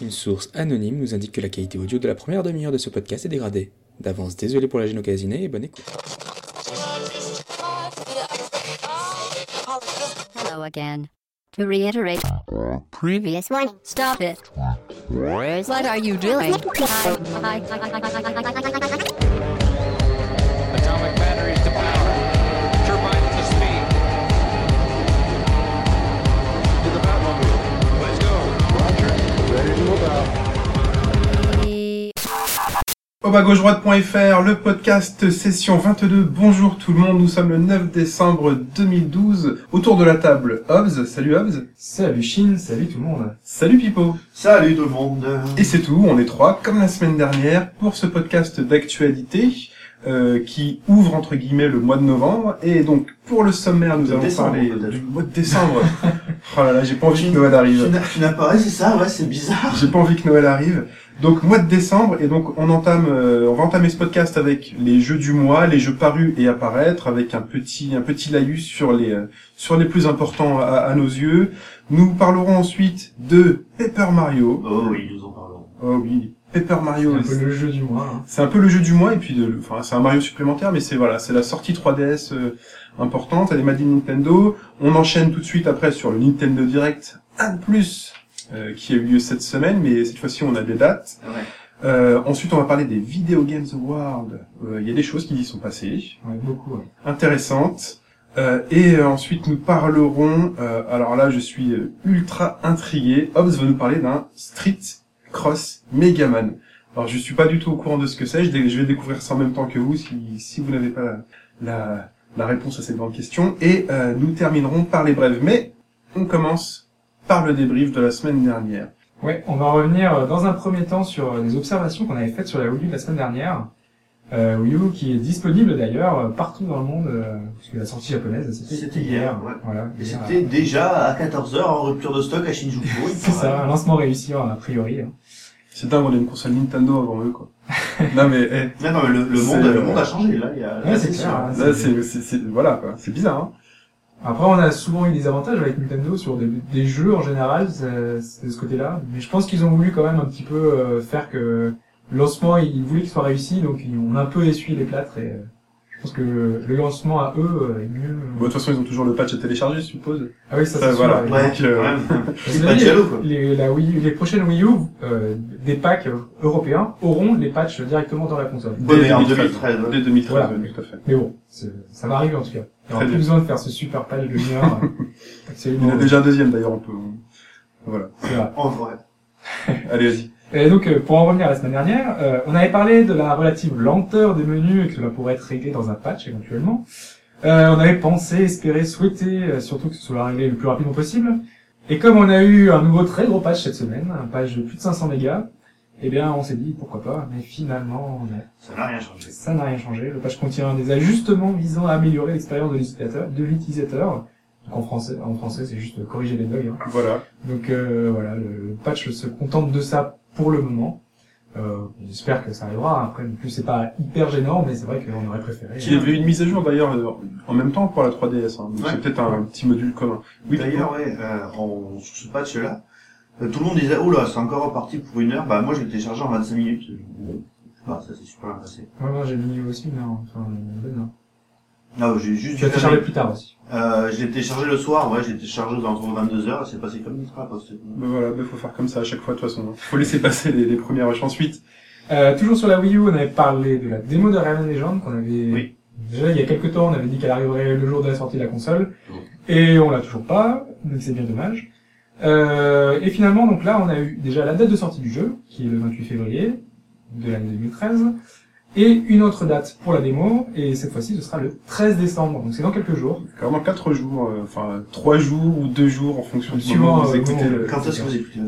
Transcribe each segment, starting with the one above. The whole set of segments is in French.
Une source anonyme nous indique que la qualité audio de la première demi-heure de ce podcast est dégradée. D'avance, désolé pour la gêne occasionnée et bonne écoute. Hello again. To reiterate, previous one, stop it. What are you doing? Go. Au bas gauche droite.fr, le podcast session 22. Bonjour tout le monde, nous sommes le 9 décembre 2012. Autour de la table, Hobbs. Salut Hobbs. Salut Chine, salut tout le monde. Salut Pipo. Salut tout le monde. Et c'est tout, on est trois, comme la semaine dernière, pour ce podcast d'actualité euh, qui ouvre entre guillemets le mois de novembre. Et donc, pour le sommaire, nous De allons décembre, parler du mois de décembre. oh là là, j'ai pas envie que Noël arrive. Tu n'as- pas, c'est ça, ouais, c'est bizarre. J'ai pas envie que Noël arrive. Donc mois de décembre et donc on entame, euh, on va entamer ce podcast avec les jeux du mois, les jeux parus et à paraître, avec un petit un petit laïus sur les euh, sur les plus importants à, à nos yeux. Nous parlerons ensuite de Paper Mario. Oh oui, nous en parlons. Oh oui, Paper C'est Mario. un peu le jeu du mois. hein. C'est un peu le jeu du mois et puis de, enfin c'est un Mario supplémentaire mais c'est voilà c'est la sortie 3DS euh, importante elle est made in Nintendo on enchaîne tout de suite après sur le Nintendo Direct 1 de plus euh, qui a eu lieu cette semaine mais cette fois-ci on a des dates Ouais. euh, ensuite on va parler des Video Games Awards Euh, il y a des choses qui y sont passées Ouais, beaucoup. ouais. intéressantes Euh, et euh, ensuite nous parlerons euh, alors là je suis ultra intrigué Hobbs va nous parler d'un Street Cross Megaman alors je suis pas du tout au courant de ce que c'est, je, vais découvrir ça en même temps que vous si, si vous n'avez pas la, la, la réponse à cette grande question. Et euh, nous terminerons par les brèves. Mais on commence par le débrief de la semaine dernière. Ouais, on va revenir euh, dans un premier temps sur euh, les observations qu'on avait faites sur la Wii U la semaine dernière. Euh, Wii U qui est disponible d'ailleurs euh, partout dans le monde, euh, puisque la sortie japonaise c'était C'était hier, ouais. Voilà. Et c'était déjà à 14h en rupture de stock à Shinjuku. C'est ça, un lancement réussi a priori. hein. C'est dingue, on a une console Nintendo avant eux, quoi. non mais, eh, Non, non, mais le, le monde, le monde a changé, là. Il y a, Ouais, là, c'est sûr. clair, hein. là c'est, c'est, c'est- voilà, quoi. C'est bizarre, hein. Après, on a souvent eu des avantages avec Nintendo sur des, des jeux en général, c'est ce côté-là. Mais je pense qu'ils ont voulu quand même un petit peu euh, faire que le lancement, ils voulaient qu'il soit réussi, donc ils ont un peu essuyé les plâtres. Et euh, je pense que le lancement à eux euh, est mieux. Bon, de toute façon, ils ont toujours le patch à télécharger, je suppose. ah oui, ça, ça, c'est voilà. sûr. Ouais, Donc, euh, de les- jaloux, quoi. Les, la Wii, U- les prochaines Wii U, euh, des packs européens auront les patchs directement dans la console. Ouais, en 2013. 2013. ouais. Dès 2013, Voilà. ouais, tout à fait. Mais bon, ça va arriver en tout cas. Il n'y aura plus besoin de faire ce super patch de une heure. Il y en Absolument. a déjà un deuxième, d'ailleurs, on peut, voilà. Vrai. En vrai. Allez, vas-y. Et donc, euh, pour en revenir à la semaine dernière, euh, on avait parlé de la relative lenteur des menus et que cela pourrait être réglé dans un patch éventuellement. Euh, on avait pensé, espéré, souhaité, euh, surtout que ce soit réglé le plus rapidement possible. Et comme on a eu un nouveau très gros patch cette semaine, un patch de plus de 500 mégas, eh bien, on s'est dit pourquoi pas. Mais finalement, on a- Ça n'a rien changé. ça n'a rien changé. Le patch contient des ajustements visant à améliorer l'expérience de l'utilisateur. De l'utilisateur. Donc en français, en français, c'est juste corriger les bugs. hein. Voilà. Donc euh, voilà, le, patch se contente de ça pour le moment. Euh, J'espère que ça arrivera. Après, non plus, c'est pas hyper gênant, mais c'est vrai qu'on aurait préféré. Il y avait eu une mise à jour, d'ailleurs, euh, en même temps pour la 3DS, hein. Donc Ouais. c'est peut-être un petit module commun. Oui, D'ailleurs, ouais, euh, en, sur ce patch-là, euh, tout le monde disait, oh là, c'est encore reparti pour une heure. Bah, moi, je l'ai téléchargé en 25 minutes. Bah, ça s'est super bien passé. Ouais, moi j'ai mis aussi, mais enfin, ben, non. Non, j'ai juste Tu l'as téléchargé plus tard aussi. Euh, je l'ai téléchargé le soir, ouais, je l'ai téléchargé aux alentours de 22h, et c'est passé comme une hein, c'était- Ben voilà, il faut faire comme ça à chaque fois de toute façon. hein. Faut laisser passer les, les premières rushs ensuite. Euh, toujours sur la Wii U, on avait parlé de la démo de Rayman Legend qu'on avait. Oui. Déjà, il y a quelques temps, on avait dit qu'elle arriverait le jour de la sortie de la console. Oui. Et on l'a toujours pas, donc c'est bien dommage. Euh, et finalement, donc là, on a eu déjà la date de sortie du jeu, qui est le 28 février de l'année 2013, et une autre date pour la démo, et cette fois-ci, ce sera le 13 décembre, donc c'est dans quelques jours. Quand même 4 jours, euh, enfin 3 jours ou 2 jours en fonction du moment où vous euh, écoutez le... Quand est-ce que vous écoutez.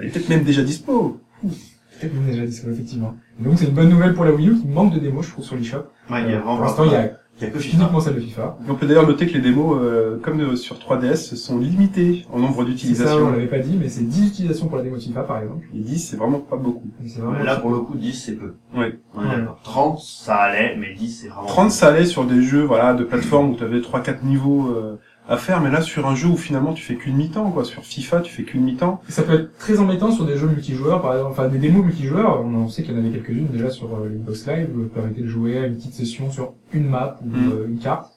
Elle est peut-être même déjà dispo. Peut-être même déjà dispo, effectivement. Donc c'est une bonne nouvelle pour la Wii U, qui manque de démos, je trouve, sur l'eShop. Ouais, il y a Euh, vraiment pour l'instant, il y a il y a que FIFA. uniquement celle de FIFA. On peut d'ailleurs noter que les démos, euh, comme euh, sur 3DS, sont limitées en nombre C'est ça, on d'utilisations. l'avait pas dit, mais c'est 10 utilisations pour la démo de FIFA, par exemple. Et 10, c'est vraiment pas beaucoup. Vraiment Là, pour le coup, 10, c'est peu. Ouais. On est Ouais. d'accord. 30, ça allait, mais 10, c'est vraiment 30, ça allait sur des jeux voilà, de plateforme où tu avais 3-4 niveaux euh, à faire, mais là sur un jeu où finalement tu fais qu'une mi-temps, quoi. Sur FIFA, tu fais qu'une mi-temps. Ça peut être très embêtant sur des jeux multijoueurs, par exemple, enfin des démos multijoueurs. On sait qu'il y en avait quelques-unes déjà sur euh, Xbox Live, où ça permettait de jouer à une petite session sur une map ou Mm. euh, une carte.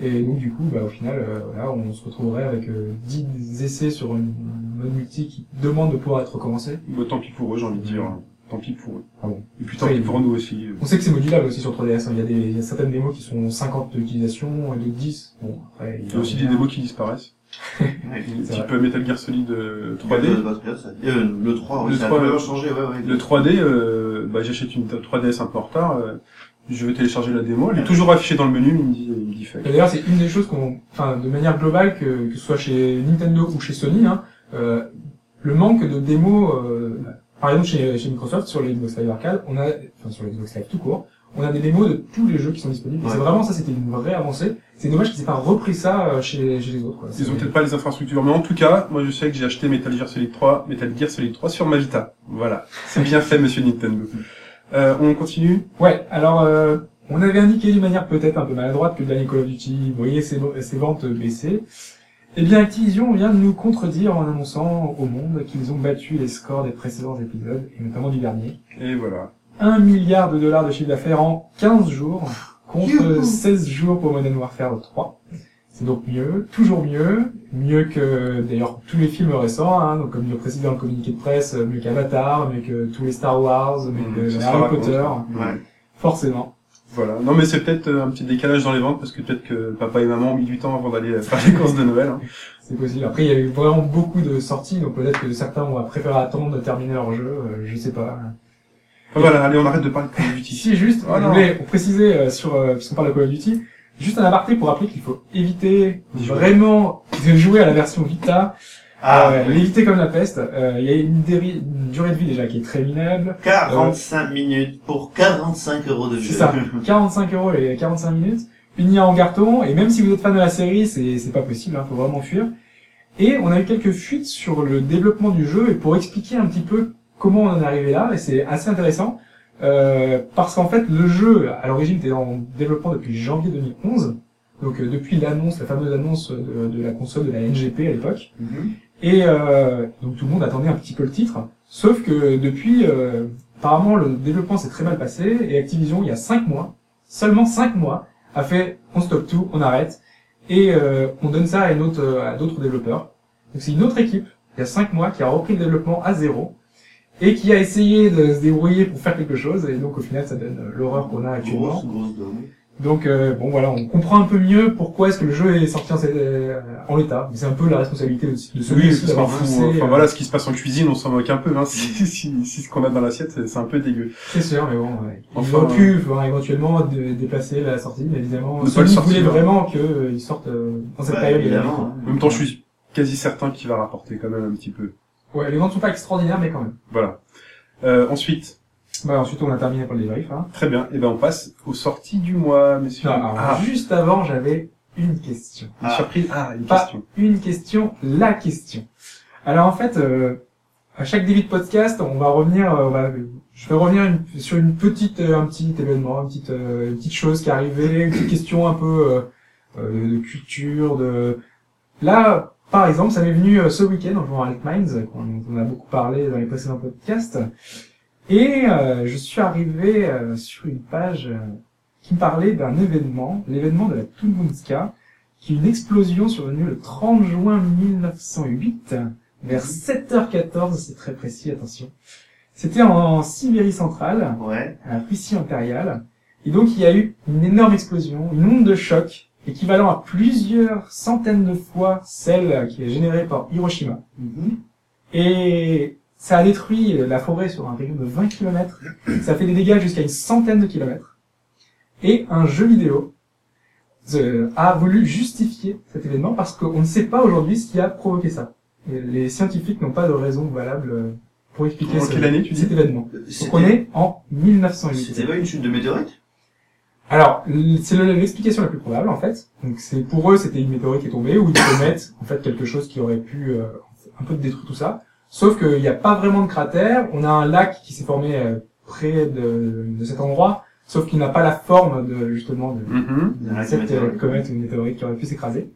Et donc du coup, bah, au final, euh, voilà, on se retrouverait avec euh, 10 essais sur une mode multi qui demande de pouvoir être recommencé. Bah, tant pis pour eux, j'ai envie de dire. Tant pis pour eux. Ah bon. Et puis tant pis pour nous aussi. On sait que c'est modulable aussi sur 3DS. hein. Il y a des, il y a certaines démos qui sont 50 d'utilisation et d'autres 10. Bon, après, Il y a aussi des démos qui disparaissent. C'est Type vrai. Metal Gear Solid euh, 3D. Le, batterie, ça- euh, le 3, oui, Le ça 3, a ouais. vraiment changé, ouais, ouais. Le 3D, euh, bah, j'achète une 3DS un peu en retard. euh, je vais télécharger la démo. Elle est toujours affichée dans le menu, mais il me dit, il me dit. Et d'ailleurs, c'est une des choses qu'on, enfin, de manière globale, que, que ce soit chez Nintendo ou chez Sony, hein, euh, le manque de démos, euh, par exemple chez, chez Microsoft sur les Xbox Live Arcade, on a, enfin sur les Xbox Live tout court, on a des démos de tous les jeux qui sont disponibles. Ouais. c'est vraiment ça, c'était une vraie avancée. C'est dommage qu'ils aient pas repris ça euh, chez, chez les autres. Quoi. Ils ont peut-être pas les infrastructures, mais en tout cas, moi je sais que j'ai acheté Metal Gear Solid 3, Metal Gear Solid 3 sur ma Vita. Voilà. C'est bien fait, monsieur Nintendo. Euh, on continue? Ouais, alors euh, on avait indiqué d'une manière peut-être un peu maladroite que le dernier Call of Duty voyait ses, ses ventes baisser. Eh bien, Activision vient de nous contredire en annonçant au monde qu'ils ont battu les scores des précédents épisodes, et notamment du dernier. Et voilà. 1 milliard de dollars de chiffre d'affaires en 15 jours, contre Youhou 16 jours pour Modern Warfare 3. C'est donc mieux, toujours mieux, mieux que d'ailleurs tous les films récents, hein, donc comme le précise dans le communiqué de presse, mieux qu'Avatar, mieux que tous les Star Wars, mieux Mmh, que Harry. Potter, Ouais. forcément. Voilà. Non, mais c'est peut-être euh, un petit décalage dans les ventes, parce que peut-être que papa et maman ont mis du temps avant d'aller euh, faire les courses de Noël. hein. C'est possible. Après, il y a eu vraiment beaucoup de sorties, donc peut-être que certains ont préféré attendre de terminer leur jeu, euh, je sais pas. Voilà, allez, on arrête de parler de Call of Duty. Ici, juste, Oh je voulais préciser euh, sur, euh, puisqu'on parle de Call of Duty, juste un aparté pour rappeler qu'il faut éviter vraiment de jouer à la version Vita, Ah, euh, l'éviter comme la peste. Euh, Il y a une, durée de vie déjà qui est très minable. 45 minutes pour 45 euros de jeu. C'est ça. 45 euros les 45 minutes, une en carton, et même si vous êtes fan de la série, c'est c'est pas possible, hein, faut vraiment fuir. Et on a eu quelques fuites sur le développement du jeu, et pour expliquer un petit peu comment on en est arrivé là, et c'est assez intéressant, euh, parce qu'en fait, le jeu, à l'origine, était en développement depuis janvier 2011, donc euh, depuis l'annonce, la fameuse annonce de, de la console de la NGP à l'époque, Mhm. Et euh, donc tout le monde attendait un petit peu le titre. Sauf que depuis, euh, apparemment, le développement s'est très mal passé et Activision, il y a cinq mois, seulement cinq mois, a fait on stoppe tout, on arrête et euh, on donne ça à une autre, à d'autres développeurs. Donc c'est une autre équipe, il y a cinq mois, qui a repris le développement à zéro et qui a essayé de se débrouiller pour faire quelque chose et donc au final ça donne euh, l'horreur qu'on a actuellement. Grosse. Donc euh, bon voilà, on comprend un peu mieux pourquoi est-ce que le jeu est sorti en, euh, en l'état. Mais c'est un peu la responsabilité de, de celui Oui, aussi c'est d'avoir fou. poussé. Enfin euh, voilà, ce qui se passe en cuisine, on s'en moque un peu. Hein. Si, si, si ce qu'on a dans l'assiette, c'est un peu dégueu. C'est sûr, mais bon, ouais. Enfin, auraient pu éventuellement dé- déplacer la sortie, mais évidemment, Ne pas Sony le sortir. voulait vraiment qu'ils sortent euh, dans cette Bah, période de évidemment, hein. En même temps, je suis quasi certain qu'il va rapporter quand même un petit peu. Ouais, les ventes sont pas extraordinaires, mais quand même. Voilà. Euh, ensuite, Bah, ensuite, on a terminé pour le débrief. Hein. très bien. Et ben on passe aux sorties du mois, messieurs. Non, alors, ah, juste avant, j'avais une question. une Ah. surprise. Ah, une Pas question. une question, la question. Alors en fait, euh, à chaque début de podcast, on va revenir, euh, on va- je vais revenir une- sur une petite, euh, un petit événement, une petite, euh, une petite chose qui est arrivée, une petite question un peu de culture, de. Là, par exemple, ça m'est venu ce week-end en jouant à Alec Minds, on a beaucoup parlé dans les précédents podcasts, et euh, je suis arrivé euh, sur une page euh, qui me parlait d'un événement, l'événement de la Toon Moon Ska, qui est une explosion survenue le 30 juin 1908, vers 7h14, c'est très précis, attention. C'était en Sibérie centrale, Ouais. à la Russie impériale, et donc il y a eu une énorme explosion, une onde de choc, équivalent à plusieurs centaines de fois celle qui est générée par Hiroshima. Mhm. Et ça a détruit la forêt sur un rayon de 20 km. Ça a fait des dégâts jusqu'à une centaine de kilomètres. Et un jeu vidéo euh, a voulu justifier cet événement parce qu'on ne sait pas aujourd'hui ce qui a provoqué ça. Et les scientifiques n'ont pas de raison valable euh, pour expliquer En ce- quelle année, tu dis cet événement. Donc on est en 1908. C'était pas une chute de météorite? Alors, c'est le- l'explication la plus probable en fait. Donc c'est pour eux, c'était une météorite qui est tombée ou une comète, en fait quelque chose qui aurait pu euh, un peu détruire tout ça. Sauf qu'il n'y a pas vraiment de cratère. On a un lac qui s'est formé euh, près de, de cet endroit, sauf qu'il n'a pas la forme de justement de, Mhm. de cette euh, météorite. comète ou météorite qui aurait pu s'écraser.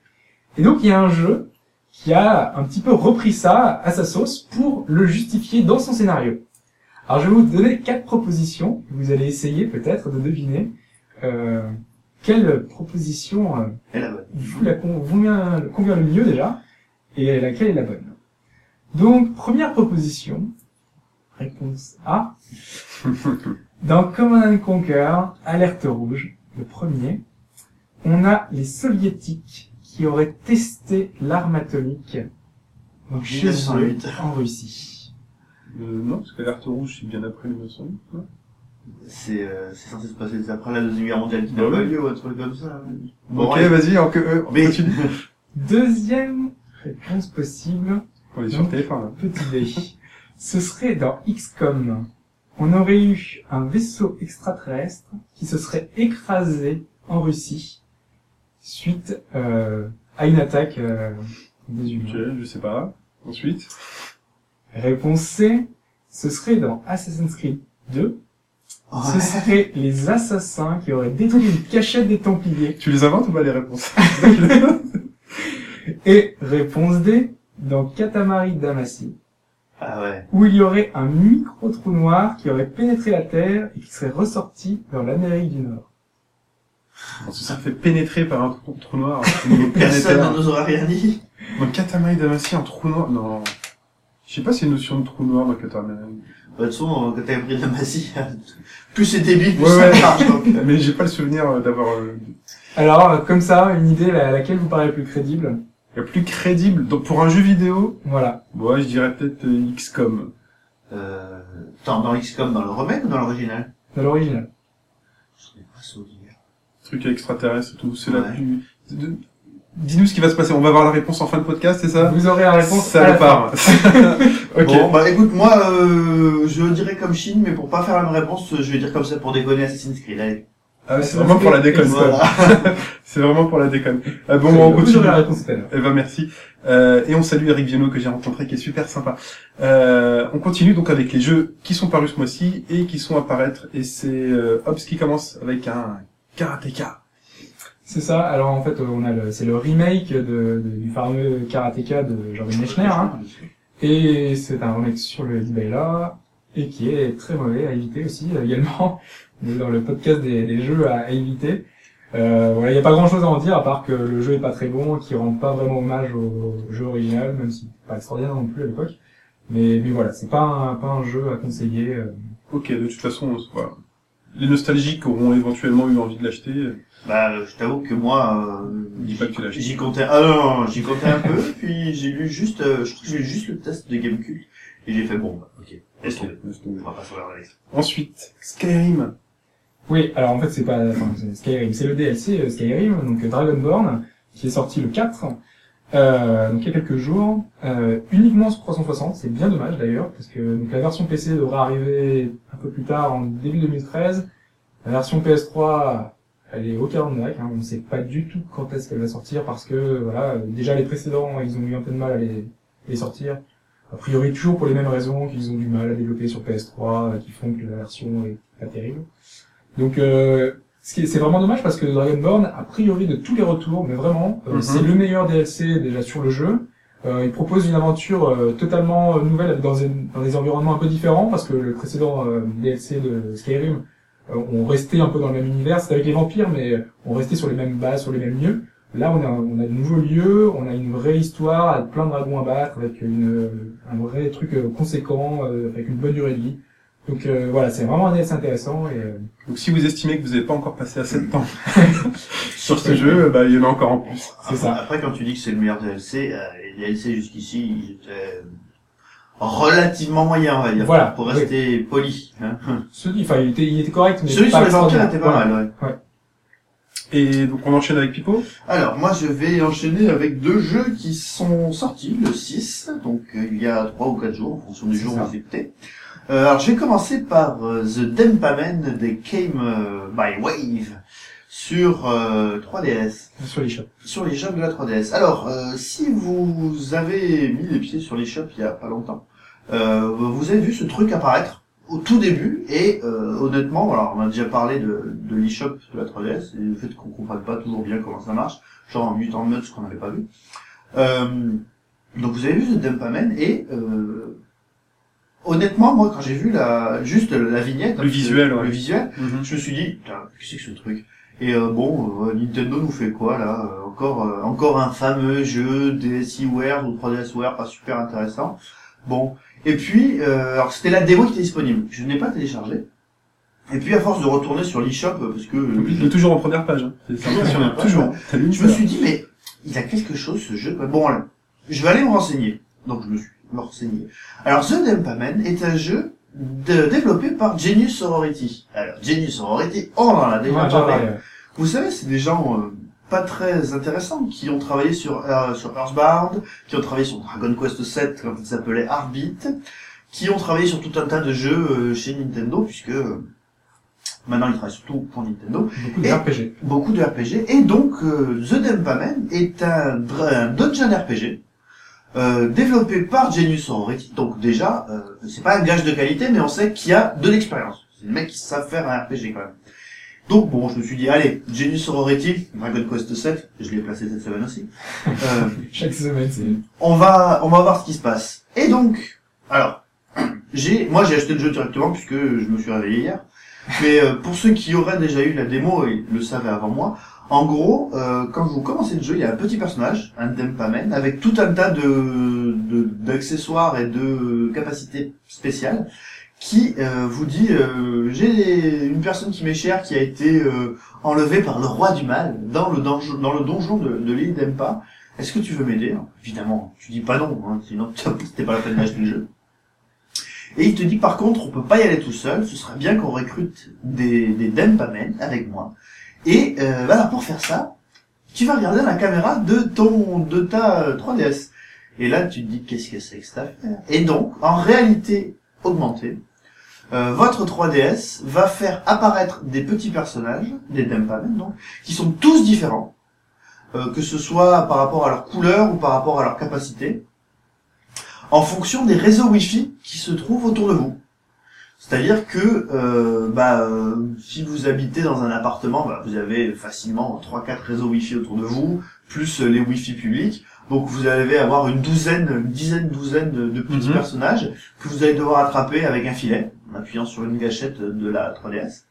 Et donc il y a un jeu qui a un petit peu repris ça à sa sauce pour le justifier dans son scénario. Alors je vais vous donner quatre propositions. Vous allez essayer peut-être de deviner euh, quelle proposition euh, vous la con- vous convient, convient le mieux déjà et laquelle est la bonne. Donc première proposition, réponse A. Dans Command and Conquer, alerte rouge, le premier, on a les soviétiques qui auraient testé l'arme atomique donc chez eux 1908. en Russie. Euh, non, parce que l'alerte rouge, c'est bien après 1908. non? C'est euh, c'est censé se passer après la Deuxième Guerre mondiale qui Bah n'a pas oui. eu lieu ou un truc comme ça. Bon, ok, vas-y, on, euh, on Mais- continue. Deuxième réponse possible, On est sur le téléphone, là. Petite idée. Ce serait dans XCOM. On aurait eu un vaisseau extraterrestre qui se serait écrasé en Russie suite euh, à une attaque euh, des humains. je sais pas. Ensuite? Réponse C. Ce serait dans Assassin's Creed 2. Ce seraient les assassins qui auraient détruit une cachette des Templiers. Tu les inventes ou pas les réponses? Et réponse D. Dans Katamari Damacy. Ah ouais. où il y aurait un micro-trou noir qui aurait pénétré la Terre et qui serait ressorti vers l'Amérique du Nord. On se fait pénétrer par un trou, trou noir Personne ne nous aura rien dit. Dans Katamari Damacy, un trou noir Non. Je sais pas si une notion de trou noir dans Katamari. Bah, de toute façon, quand t'as pris de la magie, plus c'est débile, plus Ouais, ça ouais. marche. Donc, euh, Mais j'ai pas le souvenir euh, d'avoir... euh, Alors, euh, comme ça, une idée la- laquelle vous paraît plus crédible La plus crédible, donc pour un jeu vidéo, Voilà. ouais, je dirais peut-être euh, XCOM. euh, dans, dans XCOM, dans le remake ou dans l'original Dans l'original. Je n'ai pas souvenir. Truc extraterrestre et tout, c'est la Ouais. plus... de- Dis-nous ce qui va se passer, on va voir la réponse en fin de podcast, c'est ça? Vous aurez la réponse à la Salopard. fin. ok. Bon, bah écoute, moi, euh, je dirais comme Chine, mais pour pas faire la même réponse, je vais dire comme ça pour déconner Assassin's Creed. Allez. Ah, ouais, c'est vraiment pour la déconne. Voilà. C'est vraiment pour la déconne. Ah, bon, on continue. la réponse tout à l'heure. Eh ben merci. Euh, et on salue Eric Viano que j'ai rencontré qui est super sympa. Euh, on continue donc avec les jeux qui sont parus ce mois-ci et qui sont à paraître. Et c'est euh, Hobbs qui commence avec un karatéka. C'est ça. Alors, en fait, euh, on a le, c'est le remake de, de- du fameux Karateka de Jordan Mechner, hein. Et c'est un remake sur le eBay là, et qui est très mauvais à éviter aussi, euh, également. Dans le podcast des, des jeux à, à éviter. Euh, voilà, il n'y a pas grand chose à en dire, à part que le jeu est pas très bon, qui rend pas vraiment hommage au jeu original, même si c'est pas extraordinaire non plus à l'époque. Mais, mais voilà, c'est pas un, pas un jeu à conseiller. euh. Ok, de toute façon, voilà. les nostalgiques auront éventuellement eu envie de l'acheter. Bah, je t'avoue que moi, euh, Dis pas que tu l'as acheté. j'y comptais, ah non, non, j'y comptais un peu, puis j'ai lu juste, euh, j'ai lu juste le test de Gamecube, et j'ai fait bon, bah, ok, laisse tomber. On va pas se regarder. Ensuite, Skyrim. Oui, alors en fait c'est pas enfin, Skyrim, c'est le DLC euh, Skyrim, donc euh, Dragonborn, qui est sorti le 4, euh, donc il y a quelques jours, euh, uniquement sur 360, c'est bien dommage d'ailleurs, parce que donc, la version PC devra arriver un peu plus tard, en début 2013, la version PS3, elle est au calendrier, hein, on ne sait pas du tout quand est-ce qu'elle va sortir, parce que voilà, déjà les précédents, ils ont eu un peu de mal à les, les sortir, a priori toujours pour les mêmes raisons qu'ils ont du mal à développer sur PS3, euh, qui font que la version est pas terrible. Donc euh, c'est vraiment dommage parce que Dragonborn, a priori de tous les retours, mais vraiment, euh, Mhm. c'est le meilleur DLC déjà sur le jeu. Euh, il propose une aventure euh, totalement euh, nouvelle dans, un- dans des environnements un peu différents parce que le précédent euh, DLC de Skyrim euh, on restait un peu dans le même univers, c'était avec les vampires, mais on restait sur les mêmes bases, sur les mêmes lieux. Là, on a, on a de nouveaux lieux, on a une vraie histoire avec plein de dragons à battre, avec une, un vrai truc conséquent, euh, avec une bonne durée de vie. Donc euh, voilà, c'est vraiment un DLC intéressant et euh, Donc si vous estimez que vous n'avez pas encore passé assez de temps sur ce jeu, bah, il y en a encore en plus. c'est ça. Après, quand tu dis que c'est le meilleur DLC, euh, les DLC jusqu'ici, ils étaient relativement moyens, on va dire. Voilà, Pour oui. rester poli. Hein. Celui, enfin, il était, il était correct, mais Celui pas sur les vampires était pas Voilà. mal, ouais. Et donc on enchaîne avec Pipo? Alors, moi, je vais enchaîner avec deux jeux qui sont sortis le 6, donc euh, il y a trois ou quatre jours, en fonction du jour où vous écoutez. Euh, alors, je vais commencer par euh, The Dempamen des Came euh, by Wave sur euh, 3DS, Sur les shops. sur les shops de la 3DS. Alors, euh, si vous avez mis les pieds sur les shops il y a pas longtemps, euh, vous avez vu ce truc apparaître au tout début et euh, honnêtement, alors on a déjà parlé de, de l'eShop de la 3DS et le fait qu'on comprenne pas toujours bien comment ça marche, genre en mutant mode ce qu'on n'avait pas vu. Euh, donc vous avez vu ce Dempamen et euh, honnêtement moi quand j'ai vu la juste la vignette, Le visuel, ouais. le visuel, Mhm. je me suis dit putain qu'est-ce que c'est que ce truc? Et euh, bon euh, Nintendo nous fait quoi là? Euh, encore euh, encore un fameux jeu DSiWare ou 3DSiWare pas super intéressant bon et puis euh, alors c'était la démo qui était disponible je n'ai pas téléchargé et puis à force de retourner sur l'eShop euh, parce que Il est toujours en première page. hein. C'est Toujours impressionnant. je me suis dit mais il a quelque chose ce jeu bon alors, je vais aller me renseigner donc je me suis me alors The Dempamen est un jeu de- développé par Genius Sorority alors Genius Sorority on en a déjà parlé ouais. vous savez, c'est des gens euh, pas très intéressants qui ont travaillé sur euh, sur Earthbound, qui ont travaillé sur Dragon Quest VII quand il s'appelait Heartbeat, qui ont travaillé sur tout un tas de jeux euh, chez Nintendo puisque euh, maintenant ils travaillent surtout pour Nintendo, Beaucoup de Et- RPG. beaucoup de RPG et donc euh, The Dempamen est un, un dungeon RPG. Euh, développé par Genius Sorority, donc déjà, euh, c'est pas un gage de qualité, mais on sait qu'il y a de l'expérience. C'est des mecs qui savent faire un RPG quand même. Donc bon, je me suis dit, allez, Genius Sorority, Dragon Quest 7, je l'ai placé cette semaine aussi. Euh, Chaque semaine, c'est... on va, on va voir ce qui se passe. Et donc, alors, j'ai, moi j'ai acheté le jeu directement puisque je me suis réveillé hier. Mais euh, pour ceux qui auraient déjà eu la démo et le savaient avant moi, en gros, euh, quand vous commencez le jeu, il y a un petit personnage, un Dempamen, avec tout un tas de d'accessoires et de capacités spéciales, qui euh, vous dit euh, j'ai une personne qui m'est chère qui a été enlevée par le roi du mal dans le donjon, de l'île d'Empa. Est-ce que tu veux m'aider? Évidemment, tu dis pas non, hein, sinon c'était pas la peine d'acheter le jeu. Et il te dit par contre, on peut pas y aller tout seul, ce serait bien qu'on recrute des, des Dempamen avec moi. Et euh, voilà, pour faire ça, tu vas regarder la caméra de ton de ta euh, 3DS. Et là, tu te dis qu'est-ce que c'est que cette affaire? Et donc, en réalité augmentée, euh, votre 3DS va faire apparaître des petits personnages, des Dempamen donc, qui sont tous différents, euh, que ce soit par rapport à leur couleur ou par rapport à leur capacité, en fonction des réseaux Wi-Fi qui se trouvent autour de vous. C'est-à-dire que euh, bah, euh, si vous habitez dans un appartement, bah, vous avez facilement 3-4 réseaux Wi-Fi autour de vous, plus euh, les Wi-Fi publics. Donc vous allez avoir une douzaine, une dizaine, douzaine de, de petits Mhm. personnages que vous allez devoir attraper avec un filet, en appuyant sur une gâchette de la 3DS.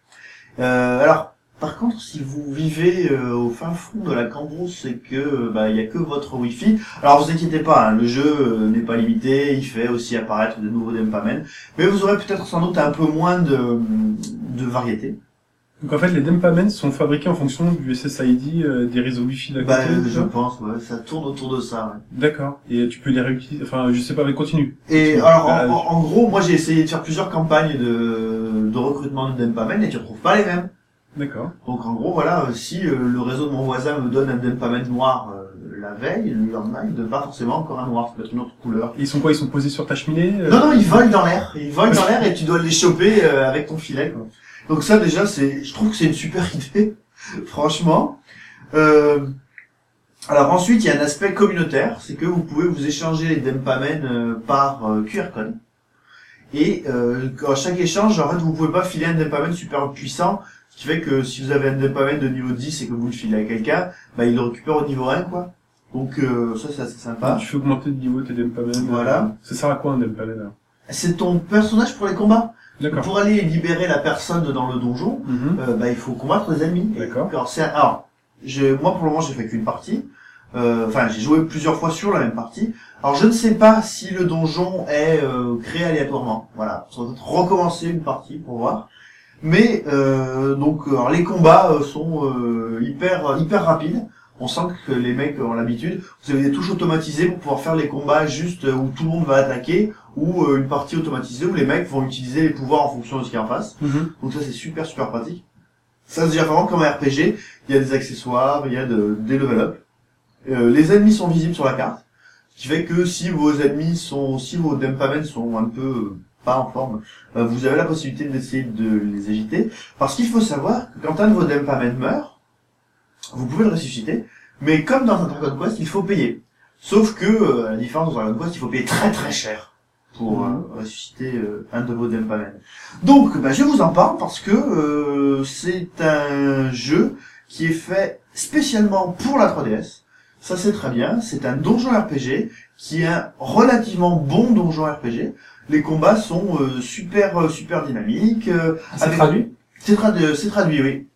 Euh, alors, par contre, si vous vivez euh, au fin fond de la cambrousse et que euh, bah il y a que votre Wi-Fi, alors vous inquiétez pas, hein, le jeu euh, n'est pas limité, il fait aussi apparaître de nouveaux Dempamen, mais vous aurez peut-être sans doute un peu moins de, de variété. Donc en fait, les Dempamen sont fabriqués en fonction du SSID euh, des réseaux Wi-Fi d'à Bah, côté. euh, je pense, ouais, ça tourne autour de ça. ouais. D'accord. Et tu peux les réutiliser. Enfin, je sais pas, mais continue. Et Continue. alors, en, Bah, en- en gros, moi j'ai essayé de faire plusieurs campagnes de, de recrutement de Dempamen et tu retrouves pas les mêmes. D'accord. Donc en gros, voilà, euh, si euh, le réseau de mon voisin me donne un Dempamen noir euh, la veille, le lendemain, il ne donne pas forcément encore un noir, ça peut être une autre couleur. Ils sont quoi? Ils sont posés sur ta cheminée Non, non, ils volent dans l'air. Ils volent dans l'air et tu dois les choper euh, avec ton filet. Quoi. Donc ça déjà, c'est, je trouve que c'est une super idée, franchement. Euh, alors ensuite, il y a un aspect communautaire, c'est que vous pouvez vous échanger les Dempamen euh, par QR code. Et euh, à chaque échange, en fait, vous pouvez pas filer un Dempamen super puissant, ce qui fait que si vous avez un Dempamen de niveau 10 et que vous le filez à quelqu'un, bah, il le récupère au niveau 1, quoi. Donc euh, ça, c'est assez sympa. Tu fais augmenter de niveau tes Dempamen. euh, Voilà. Ça sert à quoi un Dempamen alors C'est ton personnage pour les combats. D'accord. Pour aller libérer la personne dans le donjon, Mhm. euh, bah, il faut combattre les ennemis. D'accord. Alors, un- alors, moi pour le moment j'ai fait qu'une partie. Euh, Enfin, j'ai joué plusieurs fois sur la même partie. Alors, je ne sais pas si le donjon est euh, créé aléatoirement. Voilà, ça va peut-être recommencer une partie pour voir. Mais euh, donc, euh, alors, les combats euh, sont euh, hyper hyper rapides. On sent que les mecs ont l'habitude. Vous avez des touches automatisées pour pouvoir faire les combats juste où tout le monde va attaquer, ou une partie automatisée où les mecs vont utiliser les pouvoirs en fonction de ce qu'il y a en face. Mhm. Donc ça c'est super super pratique. Ça c'est déjà vraiment comme un RPG, il y a des accessoires, il y a de, des level up. Euh, les ennemis sont visibles sur la carte, ce qui fait que si vos ennemis sont, si vos Dempamen sont un peu euh, pas en forme, euh, vous avez la possibilité d'essayer de les agiter. Parce qu'il faut savoir que quand un de vos Dempamen meurt, vous pouvez le ressusciter, mais comme dans un Dragon Quest, il faut payer. Sauf que, euh, à la différence dans Dragon Quest, il faut payer très très cher. pour Mhm. euh, ressusciter euh, un de vos Dempamen. Donc, bah, je vous en parle parce que euh, c'est un jeu qui est fait spécialement pour la 3DS. Ça c'est très bien. C'est un donjon RPG qui est un relativement bon donjon RPG. Les combats sont euh, super euh, super dynamiques. euh, C'est avec- traduit c'est tradu- c'est traduit, oui.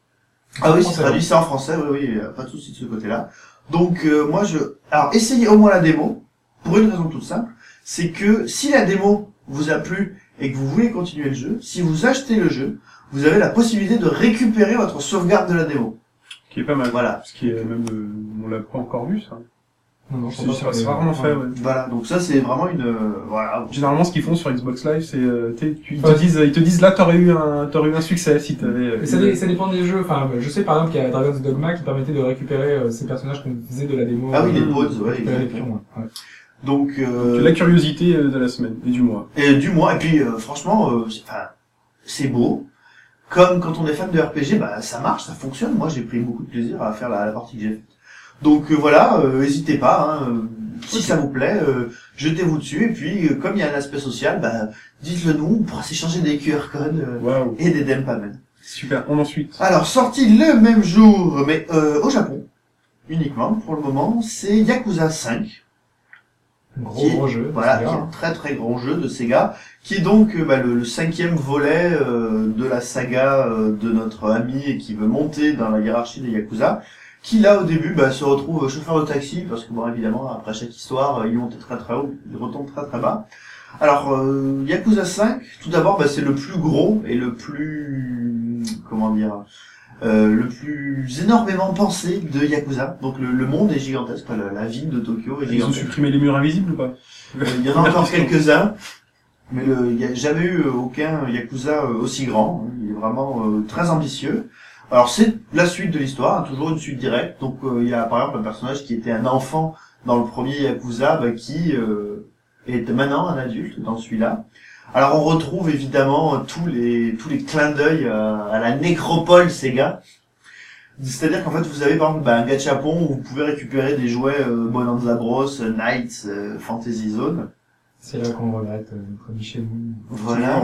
Ah oui, c'est traduit, c'est en français, oui, oui, pas de souci de ce côté-là. Donc euh, moi je, alors essayez au moins la démo pour une raison toute simple, c'est que si la démo vous a plu et que vous voulez continuer le jeu, si vous achetez le jeu, vous avez la possibilité de récupérer votre sauvegarde de la démo. Qui est pas mal. Voilà, Ce qui est même, euh, on l'a pas encore vu, ça. Non, non, je C'est rarement fait, ouais. voilà. Donc ça c'est vraiment une, euh, voilà. Généralement, ce qu'ils font sur Xbox Live, c'est, euh, ils Ouais. te disent, ils te disent, là, t'aurais eu un, t'aurais eu un succès si t'avais. euh, Mais ça, dé- ça dépend des jeux. Enfin, je sais par exemple qu'il y a Dragon's Dogma qui permettait de récupérer euh, ces personnages qu'on faisait de la démo. Ah oui, euh, les bots, ouais, récupérer les pions, ouais. Ouais. Donc euh, La curiosité euh, de la semaine et du mois. et du moins et puis euh, franchement, euh, c'est- enfin, c'est beau. Comme quand on est fan de RPG, bah ça marche, ça fonctionne. Moi, j'ai pris beaucoup de plaisir à faire la, la partie que j'ai faite. Donc euh, voilà, euh, n'hésitez pas. Hein, euh, si ça vous plaît, euh, jetez-vous dessus. Et puis, euh, comme il y a un aspect social, bah dites-le nous, on pourra s'échanger des QR codes euh, et des Dempamen. Super. On ensuite. Alors sorti le même jour, mais euh, au Japon uniquement pour le moment, c'est Yakuza 5. Un gros Qui- gros jeu. Voilà, qui est un très très grand jeu de Sega, qui est donc euh, bah, le, le cinquième volet euh, de la saga euh, de notre ami et qui veut monter dans la hiérarchie des Yakuza, qui là au début bah, se retrouve chauffeur de taxi, parce que bon évidemment après chaque histoire, euh, il monte très très haut, il retombe très très bas. Alors euh, Yakuza 5, tout d'abord bah, c'est le plus gros et le plus comment dire euh, le plus énormément pensé de Yakuza. Donc le, le monde est gigantesque, la, la ville de Tokyo est Ils ont gigantesque. supprimé les murs invisibles ou pas Euh, Il y en a encore quelques-uns, mais il n'y a jamais eu aucun Yakuza euh, aussi grand. Il est vraiment euh, très ambitieux. Alors c'est la suite de l'histoire, hein, toujours une suite directe. Donc euh, il y a par exemple un personnage qui était un enfant dans le premier Yakuza, bah, qui euh, est maintenant un adulte dans celui-là. Alors on retrouve évidemment tous les tous les clins d'œil à, à la nécropole Sega. C'est-à-dire qu'en fait vous avez par exemple bah, un gachapon où vous pouvez récupérer des jouets euh, Bonanza Bros, Knights, euh, Fantasy Zone. C'est là qu'on regrette euh, notre ami chez nous. Voilà.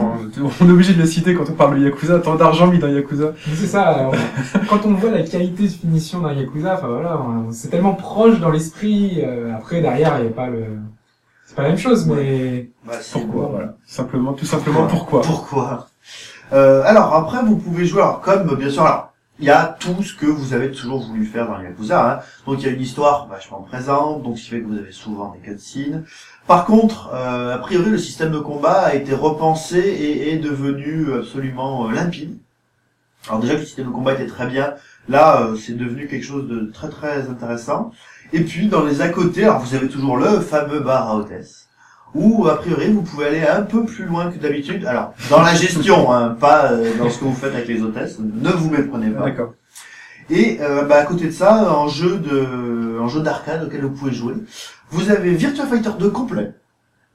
On est obligé de le citer quand on parle de Yakuza. Tant d'argent mis dans Yakuza. C'est ça, on- quand on voit la qualité de finition d'un Yakuza, enfin voilà, c'est tellement proche dans l'esprit. euh, après, derrière, il n'y a pas le... C'est pas la même chose, mais... Bah, Pourquoi bon. Voilà. Simplement, tout simplement pourquoi. Pourquoi? Euh, Alors après, vous pouvez jouer, alors comme bien sûr, alors il y a tout ce que vous avez toujours voulu faire dans Yakuza. Hein. Donc il y a une histoire vachement présente, donc ce qui fait que vous avez souvent des cutscenes. Par contre, euh, a priori, le système de combat a été repensé et est devenu absolument euh, limpide. Alors déjà le système de combat était très bien, là euh, c'est devenu quelque chose de très très intéressant. Et puis dans les à côté, alors vous avez toujours le fameux bar à hôtesse, où a priori vous pouvez aller un peu plus loin que d'habitude. Alors dans la gestion, hein, pas euh, dans ce que vous faites avec les hôtesses, ne vous méprenez pas. D'accord. Et euh, bah, à côté de ça, en jeu de, en jeu d'arcade auquel vous pouvez jouer, vous avez Virtua Fighter 2 complet.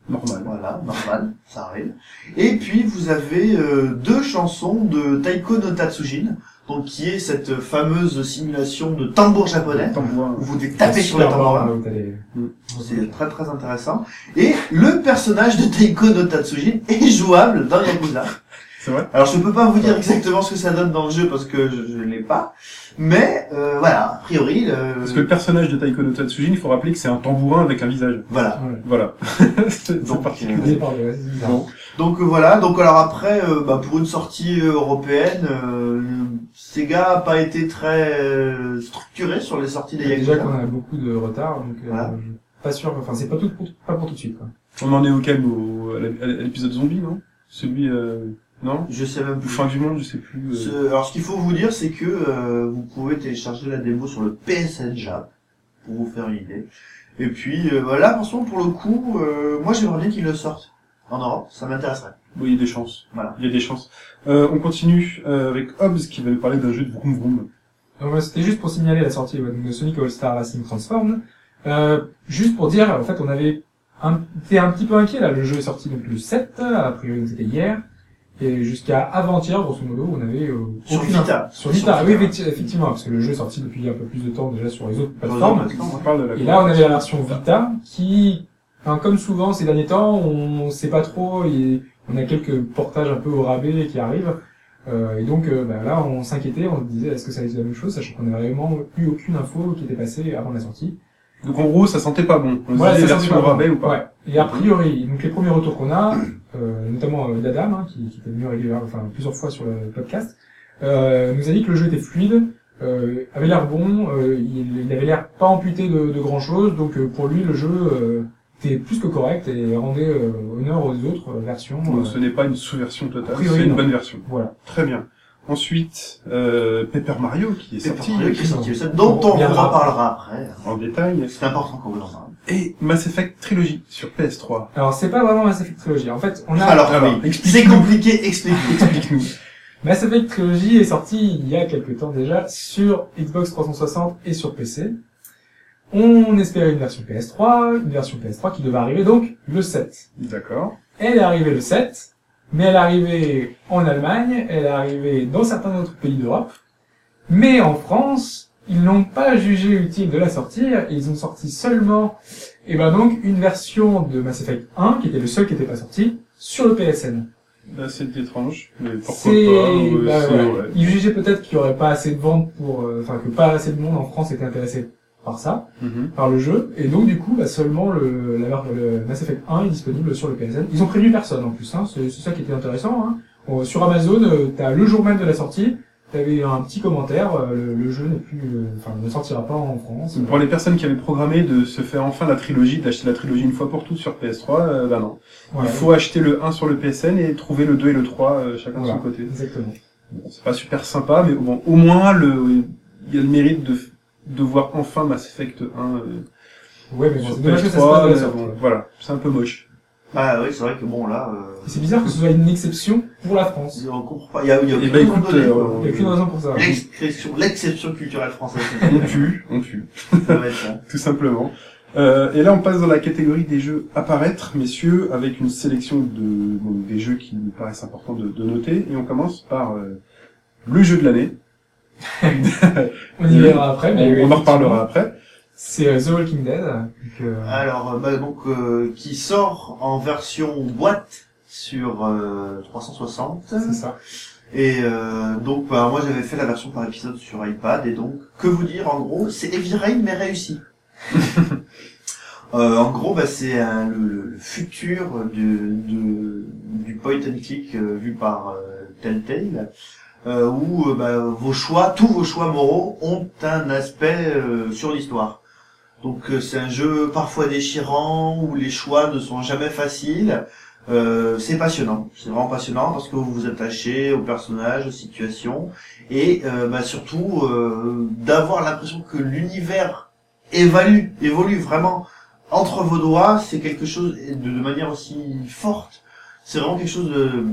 Normal. Voilà, normal, ça arrive. Et puis vous avez euh, deux chansons de Taiko no Tatsujin, donc qui est cette fameuse simulation de tambour japonais Tambour. où vous devez taper sur le tambour. C'est très très intéressant. Et le personnage de Taiko no Tatsujin est jouable dans Yakuza. C'est vrai? Alors je peux pas vous dire exactement ce que ça donne dans le jeu parce que je, je l'ai pas, mais euh, voilà, a priori, le... Parce que le personnage de Taiko no Tatsujin, il faut rappeler que c'est un tambourin avec un visage. voilà. Ouais. Voilà. c'est particulier. euh. Donc euh, voilà, donc alors après, euh, bah, pour une sortie européenne, euh, Sega a pas été très euh, structuré sur les sorties des Déjà Yakuza. qu'on a beaucoup de retard, donc euh, Voilà. pas sûr, enfin c'est pas tout, pour- pas pour tout de suite. Quoi. On en est auquel au, à l'é- à l'épisode zombie, non? Celui, euh, non? Je sais même plus. fin du monde, je sais plus. euh. Ce- alors ce qu'il faut vous dire, c'est que euh, vous pouvez télécharger la démo sur le PSN Jap pour vous faire une idée. Et puis euh, voilà, franchement pour le coup, euh, moi j'aimerais bien qu'ils le sortent en Europe, ça m'intéresserait. Oui, il y a des chances. Voilà. Il y a des chances. Euh, on continue euh, avec Hobbs qui va nous parler d'un jeu de vroom vroom. Donc, ouais, C'était juste pour signaler la sortie ouais, de Sonic All-Star Racing Transform. Euh, juste pour dire, en fait, on avait un, été un petit peu inquiet là. Le jeu est sorti donc le 7, a priori c'était hier, et jusqu'à avant-hier, grosso modo, on avait euh, Sur aucune Vita. Sur Vita, Sur oui, Vita. effectivement, parce que le jeu est sorti depuis un peu plus de temps déjà sur les autres les plateformes. autres Et là, on avait la version Vita qui Enfin, comme souvent ces derniers temps, on sait pas trop, et on a quelques portages un peu au rabais qui arrivent. Euh, et donc euh, bah, là, on s'inquiétait, on se disait est-ce que ça allait être la même chose, sachant qu'on n'a vraiment eu aucune info qui était passée avant la sortie. Donc en gros, ça sentait pas bon. On Voilà, disait ça version rabais bon. ou pas. Ouais. Et a priori, donc les premiers retours qu'on a, euh, notamment euh, d'Adam, hein, qui, qui était venu régulièrement, enfin plusieurs fois sur le podcast, euh, nous a dit que le jeu était fluide, euh, avait l'air bon, euh, il, il avait l'air pas amputé de, de grand chose, donc euh, pour lui le jeu euh, était plus que correct et rendait euh, honneur aux autres euh, versions. Donc, euh, ce n'est pas une sous-version totale, c'est une non. bonne version. voilà. Très bien. Ensuite, euh, Paper Mario qui est sorti Mario qui est sorti, dont On on reparlera après. en détail. C'est important qu'on vous en parle. Et Mass Effect Trilogy sur PS3. Alors c'est pas vraiment Mass Effect Trilogy. En fait, on a Alors, alors, oui, c'est compliqué, explique-nous. Explique-nous. Mass Effect Trilogy est sorti il y a quelques temps déjà sur Xbox 360 et sur PC. On espérait une version PS3, une version PS3 qui devait arriver donc le 7. D'accord. Elle est arrivée le 7, mais elle est arrivée en Allemagne, elle est arrivée dans certains autres pays d'Europe, mais en France, ils n'ont pas jugé utile de la sortir, et ils ont sorti seulement, et ben donc, une version de Mass Effect 1, qui était le seul qui n'était pas sorti, sur le PSN. C'est étrange, mais pourquoi pas bah, ouais. Ils jugeaient peut-être qu'il y aurait pas assez de ventes pour, euh, enfin, que pas assez de monde en France était intéressé par ça, Mhm. par le jeu, et donc du coup, bah, seulement le, la, le Mass Effect 1 est disponible sur le PSN. Ils ont prévenu personne en plus, hein, c'est c'est ça qui était intéressant. Hein. Bon, sur Amazon, euh, t'as le jour même de la sortie, t'avais un petit commentaire, euh, le, le jeu n'est plus, euh, ne sortira pas en France. Pour les personnes qui avaient programmé de se faire enfin la trilogie, d'acheter la trilogie une fois pour toutes sur PS3, euh, bah non. Il faut acheter le 1 sur le PSN et trouver le 2 et le 3 euh, chacun de son côté. Exactement. Bon, c'est pas super sympa, mais bon, au moins le, il y a le mérite de, de voir enfin Mass Effect 1 euh, Ouais, mais bon, sur c'est dommage que ça se PS3. passe de la mais sorte. bon, voilà, c'est un peu moche. Bah oui, c'est vrai que bon, là, euh, C'est bizarre que ce soit une exception pour la France. on comprend pas. Il y a, il y a Eh aucune ben, écoute, euh. Il n'y a aucune raison pour ça. L'exception, l'exception culturelle française. On tue, on tue, Ça ça. tout simplement. Euh, et là, on passe dans la catégorie des jeux apparaître, messieurs, avec une sélection de bon, des jeux qui nous paraissent importants de, de noter. Et on commence par euh, le jeu de l'année. On y verra après, mais on, on en reparlera après. C'est euh, The Walking Dead. Donc, euh, Alors, euh, bah, donc, euh, qui sort en version boîte sur euh, 360. c'est ça. Et euh, donc, bah, moi, j'avais fait la version par épisode sur iPad. Et donc, que vous dire, en gros, c'est Heavy Rain, mais réussi. Euh, en gros, bah, c'est le, le futur de, de- du point and click euh, vu par euh, Telltale, euh, où euh, bah, vos choix, tous vos choix moraux ont un aspect euh, sur l'histoire. Donc c'est un jeu parfois déchirant où les choix ne sont jamais faciles. C'est passionnant, c'est vraiment passionnant parce que vous vous attachez aux personnages, aux situations et euh, bah, surtout d'avoir l'impression que l'univers évalue, évolue vraiment entre vos doigts, c'est quelque chose de, de manière aussi forte. C'est vraiment quelque chose de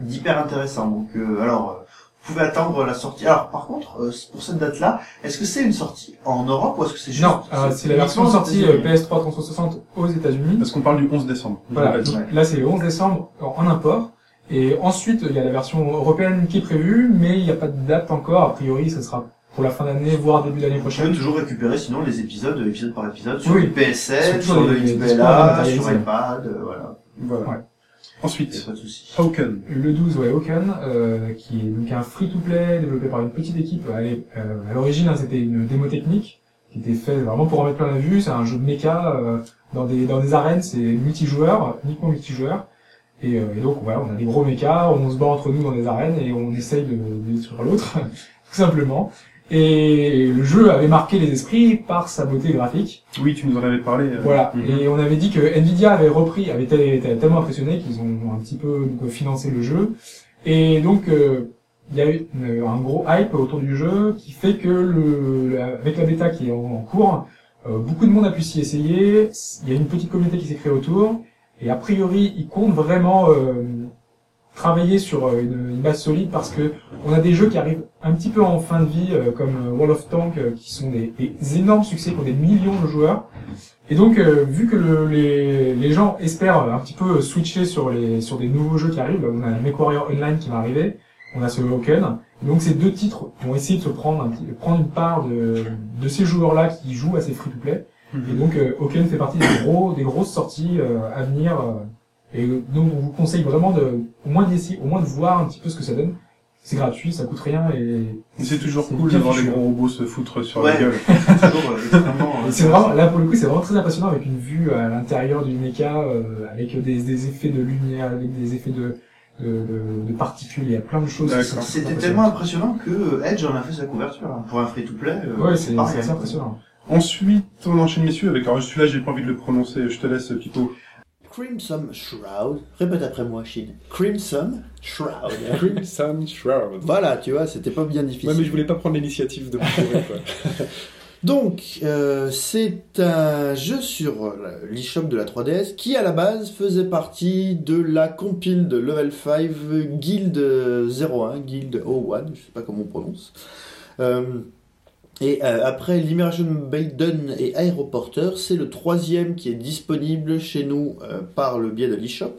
d'hyper intéressant. Donc euh, alors euh, vous pouvez attendre la sortie. Alors par contre euh, pour cette date-là, est-ce que c'est une sortie en Europe ou est-ce que c'est juste Non, euh, c'est la version sortie euh, États-Unis PS3 360 aux États-Unis. Parce qu'on parle du 11 décembre. Voilà, répète. donc ouais. là c'est le 11 décembre en en import. Et ensuite, il y a la version européenne qui est prévue, mais il n'y a pas de date encore. A priori, ça sera pour la fin d'année, voire début d'année Vous pouvez prochaine. toujours récupérer sinon les épisodes, épisode par épisode, sur Oui. le PSN, Sur sur le XBLA, sur iPad, euh, voilà. Voilà. Ouais. Ensuite, pas de souci. Hawken. Le 12, ouais, Oaken, euh, qui est donc un free-to-play développé par une petite équipe. Allez, euh, à l'origine, hein, c'était une démo technique qui était faite vraiment pour en mettre plein la vue. C'est un jeu de mecha euh, dans des dans des arènes, c'est multijoueur, uniquement multijoueur. Et, euh, et donc voilà, on a des gros mechas, on se bat entre nous dans des arènes et on essaye de, de détruire l'autre, tout simplement. Et le jeu avait marqué les esprits par sa beauté graphique. Oui, tu nous en avais parlé. euh, Voilà. mhm. Et on avait dit que Nvidia avait repris, avait été, tellement impressionné qu'ils ont un petit peu donc, financé le jeu. Et donc, euh, il y a eu une- un gros hype autour du jeu qui fait que le, la- avec la bêta qui est en, en cours, euh, beaucoup de monde a pu s'y essayer. Il y a une petite communauté qui s'est créée autour. Et a priori, ils comptent vraiment euh, travailler sur euh, une, une base solide parce que on a des jeux qui arrivent un petit peu en fin de vie, euh, comme euh, World of Tank, euh, qui sont des, des énormes succès, ont des millions de joueurs. Et donc, euh, vu que le, les, les gens espèrent un petit peu switcher sur les sur des nouveaux jeux qui arrivent, on a MechWarrior Online qui va arriver, on a ce Hawken. Donc, ces deux titres vont essayer de se prendre un petit, prendre une part de de ces joueurs-là qui jouent à ces free-to-play. Et donc, euh, Oken fait partie des gros, des grosses sorties euh, à venir. Euh, et donc, on vous conseille vraiment de, au moins d'essayer, au moins de voir un petit peu ce que ça donne. C'est gratuit, ça coûte rien et C'est toujours cool de voir les gros robots se foutre sur Ouais. la gueule. C'est toujours euh, extrêmement. C'est vraiment, là pour le coup, c'est vraiment très impressionnant avec une vue à l'intérieur du mecha, euh, avec des, des effets de lumière, avec des effets de, de, de, de particules, il y a plein de choses. C'était tellement impressionnant que euh, Edge en a fait sa couverture. hein. Pour un free-to-play, euh, Ouais, c'est assez impressionnant. Ensuite, on enchaîne messieurs avec, alors celui-là j'ai pas envie de le prononcer, je te laisse Pipo. Crimson Shroud. Répète après moi, Shin. Crimson Shroud. Crimson Shroud. voilà, tu vois, c'était pas bien difficile. Ouais, mais je voulais pas prendre l'initiative de tour, quoi. Donc, euh, c'est un jeu sur euh, l'eShop de la 3DS qui, à la base, faisait partie de la compile de Level 5 Guild 01, Guild 01, je sais pas comment on prononce. Euh, et euh, après Liberation Maiden et Aeroporter, c'est le troisième qui est disponible chez nous euh, par le biais de l'eShop.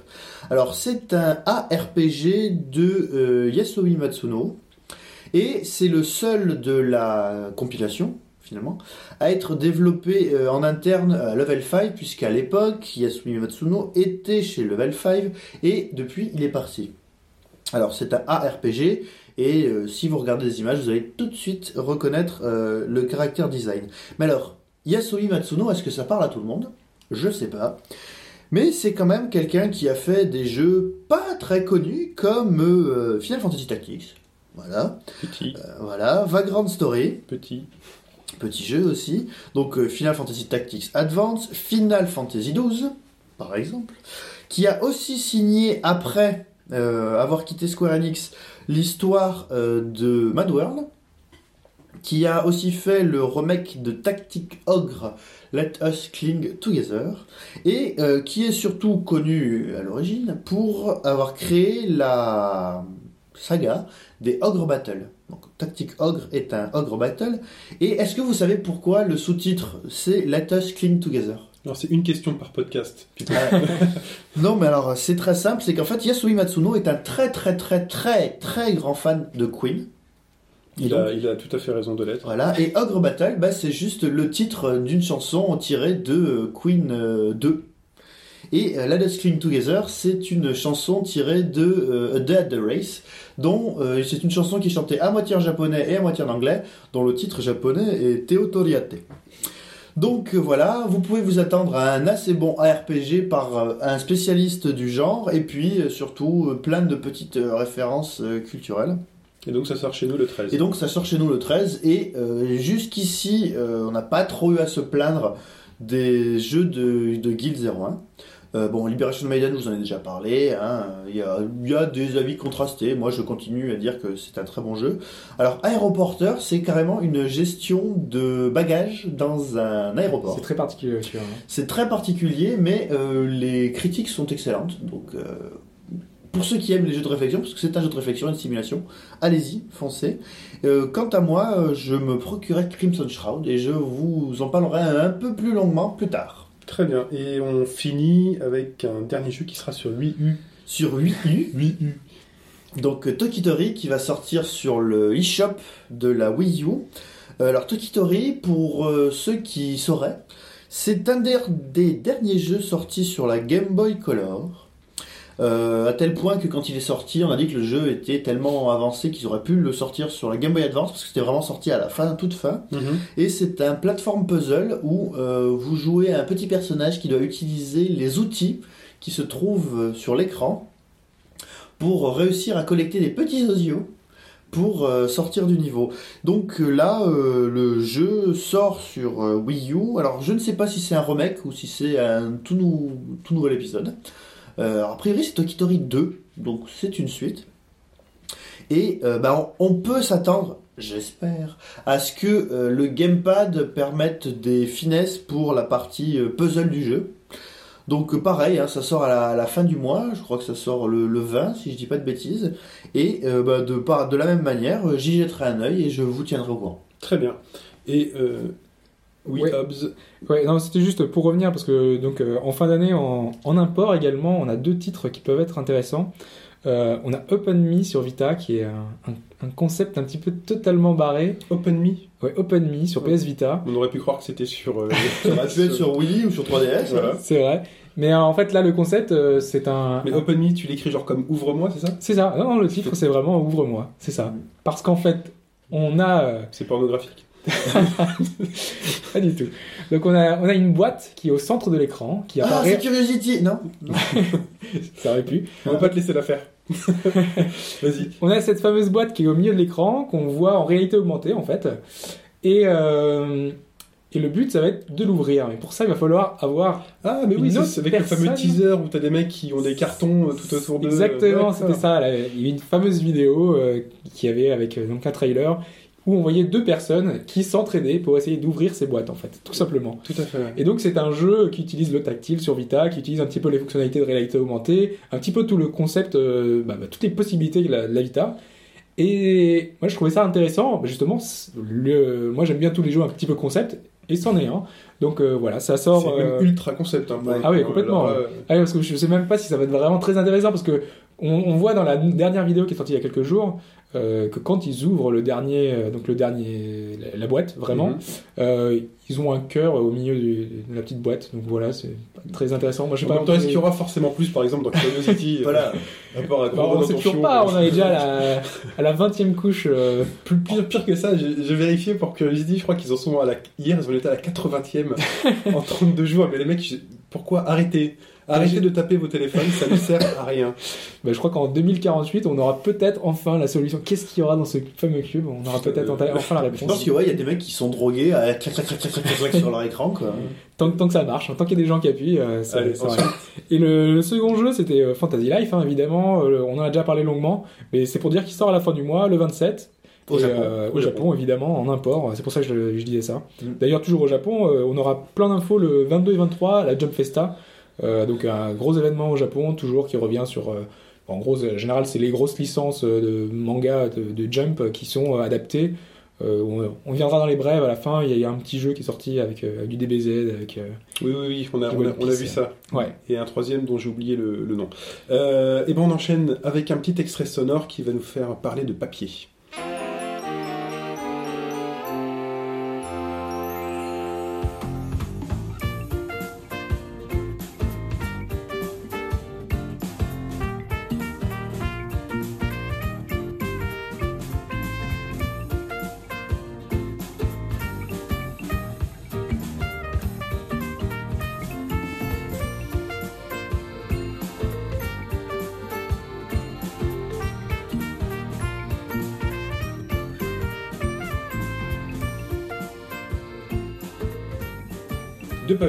Alors, c'est un ARPG de euh, Yasumi Matsuno. Et c'est le seul de la compilation, finalement, à être développé en interne à Level 5, puisqu'à l'époque, Yasumi Matsuno était chez Level 5, et depuis, il est parti. Alors, c'est un ARPG, et euh, si vous regardez les images, vous allez tout de suite reconnaître euh, le caractère design. Mais alors, Yasumi Matsuno, est-ce que ça parle à tout le monde? Je sais pas. Mais c'est quand même quelqu'un qui a fait des jeux pas très connus, comme euh, Final Fantasy Tactics. Voilà. Petit, voilà. Vagrant Story. petit. Petit jeu aussi. Donc Final Fantasy Tactics Advance, Final Fantasy XII, par exemple, qui a aussi signé après euh, avoir quitté Square Enix l'histoire euh, de Mad World, qui a aussi fait le remake de Tactic Ogre Let Us Cling Together, et euh, qui est surtout connu à l'origine pour avoir créé la saga des Ogre Battle. Donc Tactic Ogre est un Ogre Battle et est-ce que vous savez pourquoi le sous-titre c'est Let Us Cling Together? Alors, c'est une question par podcast. Euh, Non, mais alors c'est très simple, c'est qu'en fait Yasui Matsuno est un très très très très très grand fan de Queen. Il a, il a tout à fait raison de l'être. Voilà, et Ogre Battle, bah, c'est juste le titre d'une chanson tirée de euh, Queen euh, 2. Et euh, Let Us Cling Together, c'est une chanson tirée de euh, A Day at the Race, dont euh, c'est une chanson qui est chantée à moitié en japonais et à moitié en anglais, dont le titre japonais est Teotoriate. Donc euh, voilà, vous pouvez vous attendre à un assez bon ARPG par euh, un spécialiste du genre, et puis euh, surtout plein de petites références culturelles. Et donc, ça sort chez nous le 13. Et donc ça sort chez nous le 13 et euh, jusqu'ici euh, on n'a pas trop eu à se plaindre des jeux de, de Guild 01. Euh, bon, Liberation Maiden, je vous en ai déjà parlé. hein. Il y, a, il y a des avis contrastés. Moi, je continue à dire que c'est un très bon jeu. Alors, Aéroporter, c'est carrément une gestion de bagages dans un aéroport. C'est très particulier aussi. hein. C'est très particulier, mais euh, les critiques sont excellentes. Donc, euh, pour ceux qui aiment les jeux de réflexion, parce que c'est un jeu de réflexion, une simulation, allez-y, foncez. Euh, quant à moi, je me procurais Crimson Shroud et je vous en parlerai un peu plus longuement plus tard. Très bien. Et on finit avec un dernier jeu qui sera sur 8U. Sur 8U, 8U. Donc euh, Tokitori qui va sortir sur le eShop de la Wii U. Euh, alors Tokitori, pour euh, ceux qui sauraient, c'est un des derniers jeux sortis sur la Game Boy Color. Euh, à tel point que quand il est sorti, on a dit que le jeu était tellement avancé qu'ils auraient pu le sortir sur la Game Boy Advance parce que c'était vraiment sorti à la fin, toute fin. Et c'est un plateforme puzzle où euh, vous jouez un petit personnage qui doit utiliser les outils qui se trouvent euh, sur l'écran pour réussir à collecter des petits osios pour euh, sortir du niveau. Donc euh, là, euh, le jeu sort sur Wii U. Alors je ne sais pas si c'est un remake ou si c'est un tout, nou- tout nouvel épisode. Euh, a priori c'est Tokitori 2, donc c'est une suite. Et euh, bah, on, peut s'attendre, j'espère, à ce que euh, le gamepad permette des finesses pour la partie puzzle du jeu. Donc pareil, hein, ça sort à la, fin du mois, je crois que ça sort le, le 20 si je dis pas de bêtises. Et bah, de, de la même manière, j'y jetterai un œil et je vous tiendrai au courant. Très bien. Et oui, Ouais. Hobbs. Ouais, non, c'était juste pour revenir parce que donc euh, en fin d'année en, en import également, on a deux titres qui peuvent être intéressants. Euh, on a OpenMe sur Vita, qui est un, un- un concept un petit peu totalement barré. OpenMe, Ouais, OpenMe sur PS Vita. on aurait pu croire que c'était sur. euh, Ça aurait pu être sur Wii ou sur 3DS. Voilà. C'est vrai. Mais euh, en fait, là, le concept, euh, c'est un. Mais OpenMe, tu l'écris genre comme ouvre-moi, c'est ça? C'est ça. Non, le titre, c'est vraiment Ouvre-moi. C'est ça. Parce qu'en fait, on a. euh, C'est pornographique. Pas du tout. Donc, on a, on a une boîte qui est au centre de l'écran, qui Ah, apparaît. c'est Curiosity Non ça aurait pu. On va pas te laisser la faire. Vas-y. On a cette fameuse boîte qui est au milieu de l'écran, qu'on voit en réalité augmentée, en fait. Et. euh, Et le but, ça va être de l'ouvrir. Mais pour ça, il va falloir avoir Ah, mais oui, Une c'est avec le fameux teaser où t'as des mecs qui ont des cartons euh, tout autour d'eux. Exactement, c'était ça. là. Il y a eu une fameuse vidéo euh, qui avait avec euh, donc un trailer où on voyait deux personnes qui s'entraidaient pour essayer d'ouvrir ces boîtes en fait, tout simplement. Tout à fait. ouais. Et donc c'est un jeu qui utilise le tactile sur Vita, qui utilise un petit peu les fonctionnalités de réalité augmentée, un petit peu tout le concept, euh, bah, bah, toutes les possibilités de la, de la Vita. Et moi je trouvais ça intéressant, justement, le, moi j'aime bien tous les jeux un petit peu concept, et c'en est un. Donc euh, voilà, ça sort... C'est euh, ultra concept. Hein, Ah oui, coup, complètement, ouais. Ah parce que je sais même pas si ça va être vraiment très intéressant parce que on, on voit dans la dernière vidéo qui est sortie il y a quelques jours euh, que quand ils ouvrent le dernier, euh, donc le dernier, la, la boîte vraiment, Mhm. euh, ils ont un cœur au milieu du- de la petite boîte. Donc voilà, c'est très intéressant. Moi, je sais pas. est-ce qu'il y aura forcément plus, par exemple, dans Curiosity Voilà. euh, À part à Bah, gros on sait toujours pas. On est déjà à la, à la 20e couche. euh, Plus pire, pire que ça, j'ai vérifié pour Curiosity, je crois qu'ils en sont à la... Hier, ils en étaient à la 80e en 32 jours. Mais les mecs, pourquoi arrêter? Arrêtez de taper vos téléphones, ça ne sert à rien. bah, je crois qu'en 2048, on aura peut-être enfin la solution. Qu'est-ce qu'il y aura dans ce fameux cube? On aura peut-être Euh, enfin la Je pense réponse. que ouais, y a des mecs qui sont drogués à clac clac clac clac sur leur écran quoi. Tant, tant que ça marche, tant qu'il y a des gens qui appuient, euh, ensuite. va. Et le, le second jeu, c'était euh, Fantasy Life, hein, évidemment. Euh, on en a déjà parlé longuement, mais c'est pour dire qu'il sort à la fin du mois, le 27. Au Japon. euh, au Japon, évidemment, en import. C'est pour ça que je, je disais ça. Mm. D'ailleurs, toujours au Japon, euh, on aura plein d'infos le 22 et 23 à la Jump Festa. Euh, donc un gros événement au Japon, toujours qui revient sur... euh, en gros, en général, c'est les grosses licences euh, de manga, de, de Jump euh, qui sont euh, adaptées. Euh, on, on viendra dans les brèves à la fin. Il y a, il y a un petit jeu qui est sorti avec, euh, avec du DBZ, avec... euh, Oui, oui, oui, on a, on a, on vu ça. Ouais. Et un troisième dont j'ai oublié le, le nom. Euh, et ben on enchaîne avec un petit extrait sonore qui va nous faire parler de papier.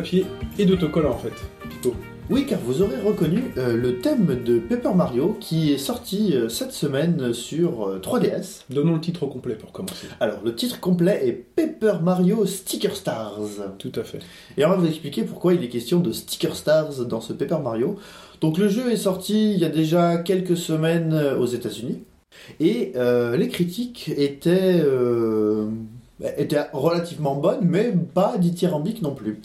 Papier et d'autocollant en fait. Pipo. Oui, car vous aurez reconnu euh, le thème de Paper Mario qui est sorti euh, cette semaine sur euh, 3DS. Donnons le titre complet pour commencer. Alors, le titre complet est Paper Mario Sticker Stars. Tout à fait. Et on va vous expliquer pourquoi il est question de Sticker Stars dans ce Paper Mario. Donc le jeu est sorti il y a déjà quelques semaines euh, aux États-Unis et euh, les critiques étaient euh, étaient relativement bonnes, mais pas dithyrambiques non plus.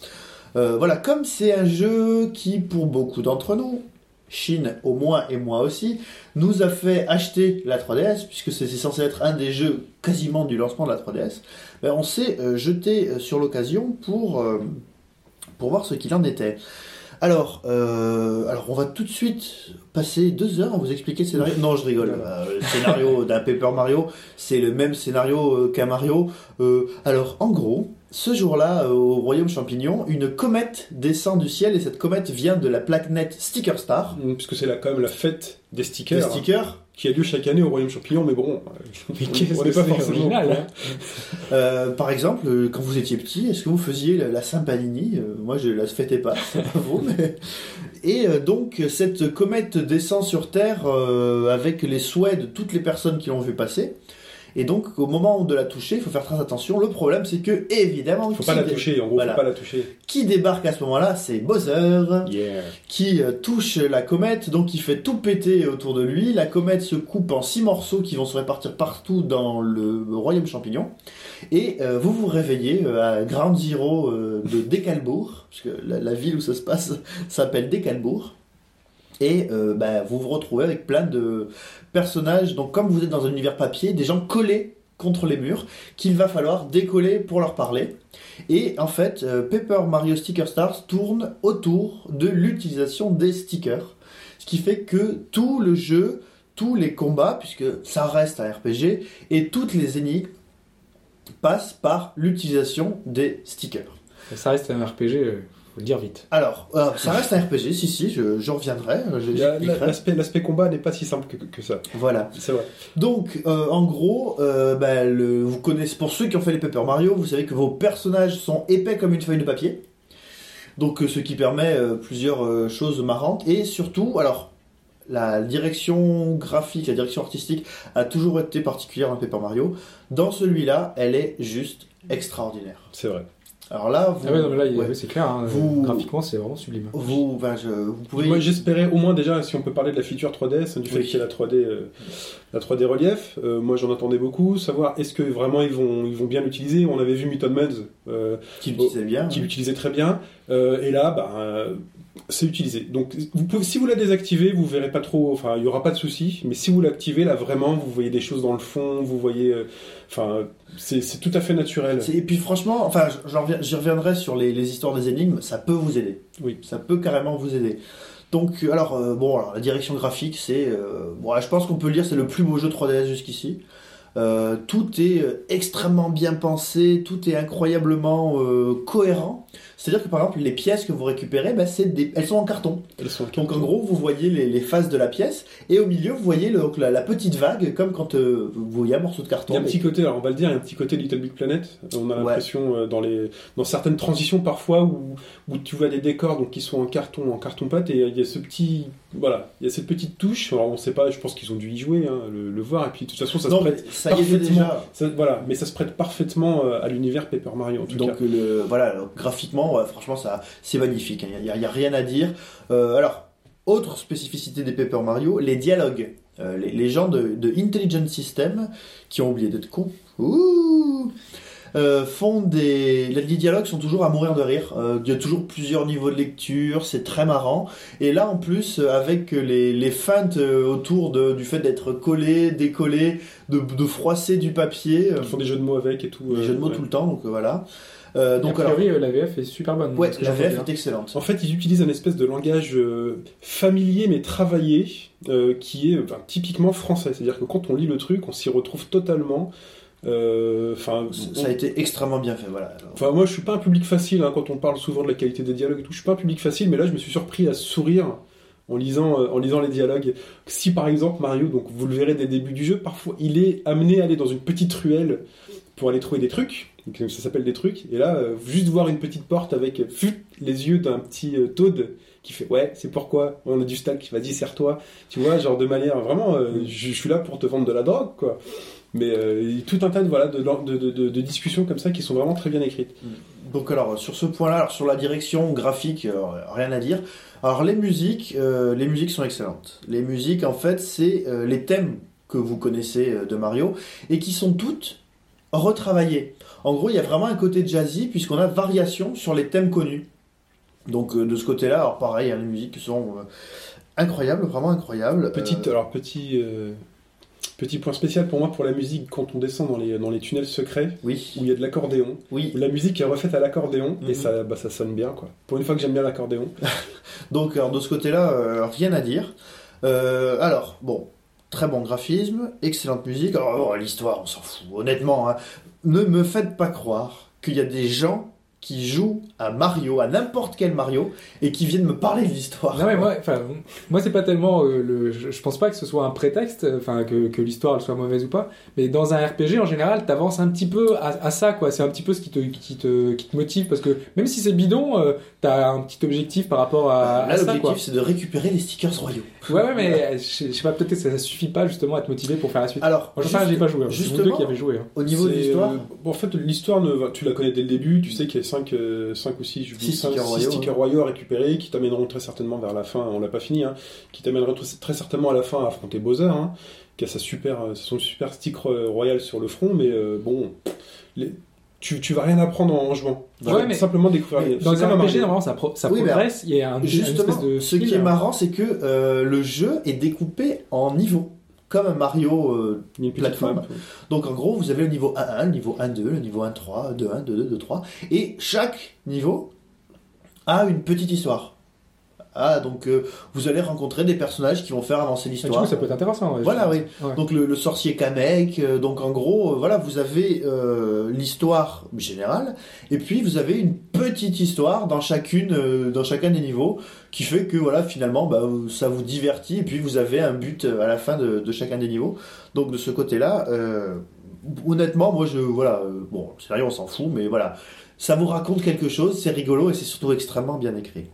Euh, voilà, comme c'est un jeu qui, pour beaucoup d'entre nous, Chine au moins et moi aussi, nous a fait acheter la 3DS, puisque c'est censé être un des jeux quasiment du lancement de la 3DS, ben, on s'est euh, jeté euh, sur l'occasion pour, euh, pour voir ce qu'il en était. Alors, euh, alors, on va tout de suite passer deux heures à vous expliquer le scénario. Non, je rigole. Euh, le scénario d'un Paper Mario, c'est le même scénario qu'un Mario. Euh, alors, en gros, ce jour-là, euh, au Royaume Champignon, une comète descend du ciel et cette comète vient de la planète Sticker Star. Mm, Puisque c'est quand même la fête des Le stickers. hein, qui a lieu chaque année au Royaume Champignon, mais bon, Mais on n'est pas forcément original, hein euh, par exemple, euh, quand vous étiez petit, est-ce que vous faisiez la, Saint-Panini Euh, Moi, je la fêtais pas, c'est pas vous, mais... Et euh, donc, cette comète descend sur Terre euh, avec les souhaits de toutes les personnes qui l'ont vu passer. Et donc, au moment de la toucher, il faut faire très attention. Le problème, c'est que, évidemment, Faut pas la toucher, en gros, Voilà. faut pas la toucher. qui débarque à ce moment-là, c'est Bowser. Yeah. qui euh, touche la comète, donc il fait tout péter autour de lui. La comète se coupe en six morceaux qui vont se répartir partout dans le royaume champignon. Et euh, vous vous réveillez euh, à Ground Zero de Décalbourg, parce que la, la ville où ça se passe s'appelle Décalbourg. Et euh, bah, vous vous retrouvez avec plein de personnages. Donc comme vous êtes dans un univers papier, des gens collés contre les murs qu'il va falloir décoller pour leur parler. Et en fait, euh, Paper Mario Sticker Stars tourne autour de l'utilisation des stickers. Ce qui fait que tout le jeu, tous les combats, puisque ça reste un RPG, et toutes les énigmes passent par l'utilisation des stickers. Ça reste un RPG, euh, faut le dire vite. Alors, euh, ça reste un RPG, si, si, je, je reviendrai. L'aspect l'aspect combat n'est pas si simple que, que ça. Voilà. C'est vrai. Donc, euh, en gros, euh, bah, le- vous connaissez, pour ceux qui ont fait les Paper Mario, vous savez que vos personnages sont épais comme une feuille de papier. Donc, ce qui permet euh, plusieurs euh, choses marrantes. Et surtout, alors, la direction graphique, la direction artistique a toujours été particulière dans Paper Mario. Dans celui-là, elle est juste extraordinaire. C'est vrai. Alors là, vous, Ah ouais, non, mais là, il- ouais. ouais, c'est clair. hein, Vous- Graphiquement, c'est vraiment sublime. vous, je- vous pouvez. Moi, j'espérais au moins déjà, si on peut parler de la feature 3DS, du fait Oui. qu'il y ait la 3D, euh, la 3D relief. euh, moi, j'en attendais beaucoup. Savoir est-ce que vraiment ils vont, ils vont bien l'utiliser? On avait vu Muton Muds euh, qui l'utilisait bien. qui l'utilisait très bien. Euh, et là, euh, c'est utilisé. Donc, vous pouvez, si vous la désactivez, vous verrez pas trop. Enfin, il y aura pas de souci. Mais si vous l'activez, là, vraiment, vous voyez des choses dans le fond. Vous voyez. Enfin, c'est tout à fait naturel. Et puis franchement, enfin, j'y reviendrai sur les, les histoires des énigmes, ça peut vous aider. Oui. Ça peut carrément vous aider. Donc, euh, alors, euh, bon, alors, la direction graphique, c'est, euh, bon, je pense qu'on peut le dire, c'est le plus beau jeu 3DS jusqu'ici. Euh, tout est extrêmement bien pensé, tout est incroyablement cohérent. C'est-à-dire que par exemple, les pièces que vous récupérez, bah, c'est des... elles sont en carton. Elles sont Donc en gros, vous voyez les, les faces de la pièce, et au milieu, vous voyez le- donc, la, la petite vague, comme quand euh, vous voyez un morceau de carton. Il y a un petit côté, alors on va le dire, il y a un petit côté Little Big Planet. On a Ouais. l'impression euh, dans les dans certaines transitions parfois où, où tu vois des décors donc qui sont en carton, en carton pâte et il y a ce petit voilà, il y a cette petite touche. Alors on sait pas, je pense qu'ils ont dû y jouer, hein, le, le voir et puis de toute façon ça Non, se prête ça y est déjà. ça- voilà, mais ça se prête parfaitement euh, à l'univers Paper Mario en tout Donc cas. le, voilà, alors, franchement, c'est magnifique. Il n'y a, rien à dire. Euh, alors, autre spécificité des Paper Mario, les dialogues. Euh, les, gens de, de Intelligent System, qui ont oublié d'être cons, euh, font des... Les dialogues sont toujours à mourir de rire. Euh, Il y a toujours plusieurs niveaux de lecture, c'est très marrant. Et là, en plus, euh, avec les, les feintes autour de, du fait d'être collé, décollé, de, de froisser du papier, Ils font des jeux de mots avec et tout. des euh, jeux de mots ouais. tout le temps, donc voilà. Euh, Donc, a priori, la VF est super bonne. ouais, la VF est excellente. En fait, ils utilisent un espèce de langage euh, familier mais travaillé euh, qui est typiquement français. C'est-à-dire que quand on lit le truc, on s'y retrouve totalement. Euh, Enfin, Ça a été extrêmement bien fait, voilà. Enfin, moi, je suis pas un public facile hein, quand on parle souvent de la qualité des dialogues et tout. Je suis pas un public facile, mais là, je me suis surpris à sourire en lisant, euh, en lisant les dialogues. Si par exemple Mario, donc vous le verrez dès le début du jeu, parfois il est amené à aller dans une petite ruelle pour aller trouver des trucs. Donc, ça s'appelle des trucs. Et là, euh, juste voir une petite porte avec euh, les yeux d'un petit Toad qui fait ouais, c'est pourquoi on a du stack. Vas-y, serre-toi. Tu vois, genre de manière vraiment, je, je suis là pour te vendre de la drogue, quoi. Mais euh, tout un tas de voilà de, de, de, discussions comme ça qui sont vraiment très bien écrites. Donc alors sur ce point-là, sur la direction graphique, euh, rien à dire. Alors les musiques, euh, les musiques sont excellentes. Les musiques, en fait, c'est les thèmes que vous connaissez de Mario et qui sont toutes retravaillées. En gros, il y a vraiment un côté jazzy puisqu'on a variation sur les thèmes connus. Donc de ce côté-là, alors pareil, hein, les musiques sont euh, incroyables, vraiment incroyables. Petite, alors petit, euh, petit point spécial pour moi pour la musique quand on descend dans les, dans les tunnels secrets oui, où il y a de l'accordéon, oui. où la musique est refaite à l'accordéon Mhm. et ça, bah, ça sonne bien quoi. Pour une fois que j'aime bien l'accordéon. Donc alors, de ce côté-là, euh, rien à dire. Euh, alors, bon, très bon graphisme, excellente musique. Alors, oh, l'histoire, on s'en fout, honnêtement. hein. Ne me faites pas croire qu'il y a des gens qui jouent à Mario, à n'importe quel Mario, et qui viennent me parler de l'histoire. Non mais moi, moi c'est pas tellement euh, le. Je, je pense pas que ce soit un prétexte, enfin que, que l'histoire soit mauvaise ou pas. Mais dans un RPG en général, t'avances un petit peu à, à ça quoi. C'est un petit peu ce qui te qui te qui te motive parce que même si c'est bidon, euh, t'as un petit objectif par rapport à, Là, quoi. l'objectif, c'est de récupérer les stickers royaux. Ouais ouais mais euh, je, sais- je sais pas peut-être que ça, ça suffit pas justement à te motiver pour faire la suite. Alors, Moi j'en sais j'ai pas joué. hein. C'est vous deux justement, qui avez joué. hein. au niveau de l'histoire, euh, bon, en fait, l'histoire, ne- tu la connais dès le début. Tu sais qu'il y a 5, ou 6, Six stickers royaux, stickers royaux à récupérer qui t'amèneront très certainement vers la fin. On l'a pas fini, hein, qui t'amèneront très, certainement à la fin à affronter Bowser, hein, qui a sa super, euh, son super stick ro- royal sur le front. Mais euh, bon, les- tu, tu vas rien apprendre en, jouant. Tu Ouais, vas mais- simplement découvrir. Mais les- Dans un RPG, normalement, ça, pro- ça Oui, progresse. Il y a un, Justement, espèce de. ce qui est hein. marrant, c'est que euh, le jeu est découpé en niveaux, comme un Mario. euh, plateforme. map. donc en gros, vous avez le niveau 1-1, le niveau 1-2, le niveau 1-3, 2-1, 2-2, 2-3, et chaque niveau a une petite histoire. Ah, donc euh, vous allez rencontrer des personnages qui vont faire avancer Du l'histoire. coup, ça peut être intéressant. ouais. Voilà, oui. Ouais. Donc le, le sorcier Kamek, euh, donc en gros, euh, voilà, vous avez l'histoire générale, et puis vous avez une petite histoire dans chacune, dans chacun des niveaux, qui fait que voilà, finalement, bah, ça vous divertit, et puis vous avez un but à la fin de, de chacun des niveaux. Donc de ce côté-là, honnêtement, moi je, voilà, bon, sérieux, on s'en fout, mais voilà, ça vous raconte quelque chose, c'est rigolo et c'est surtout extrêmement bien écrit.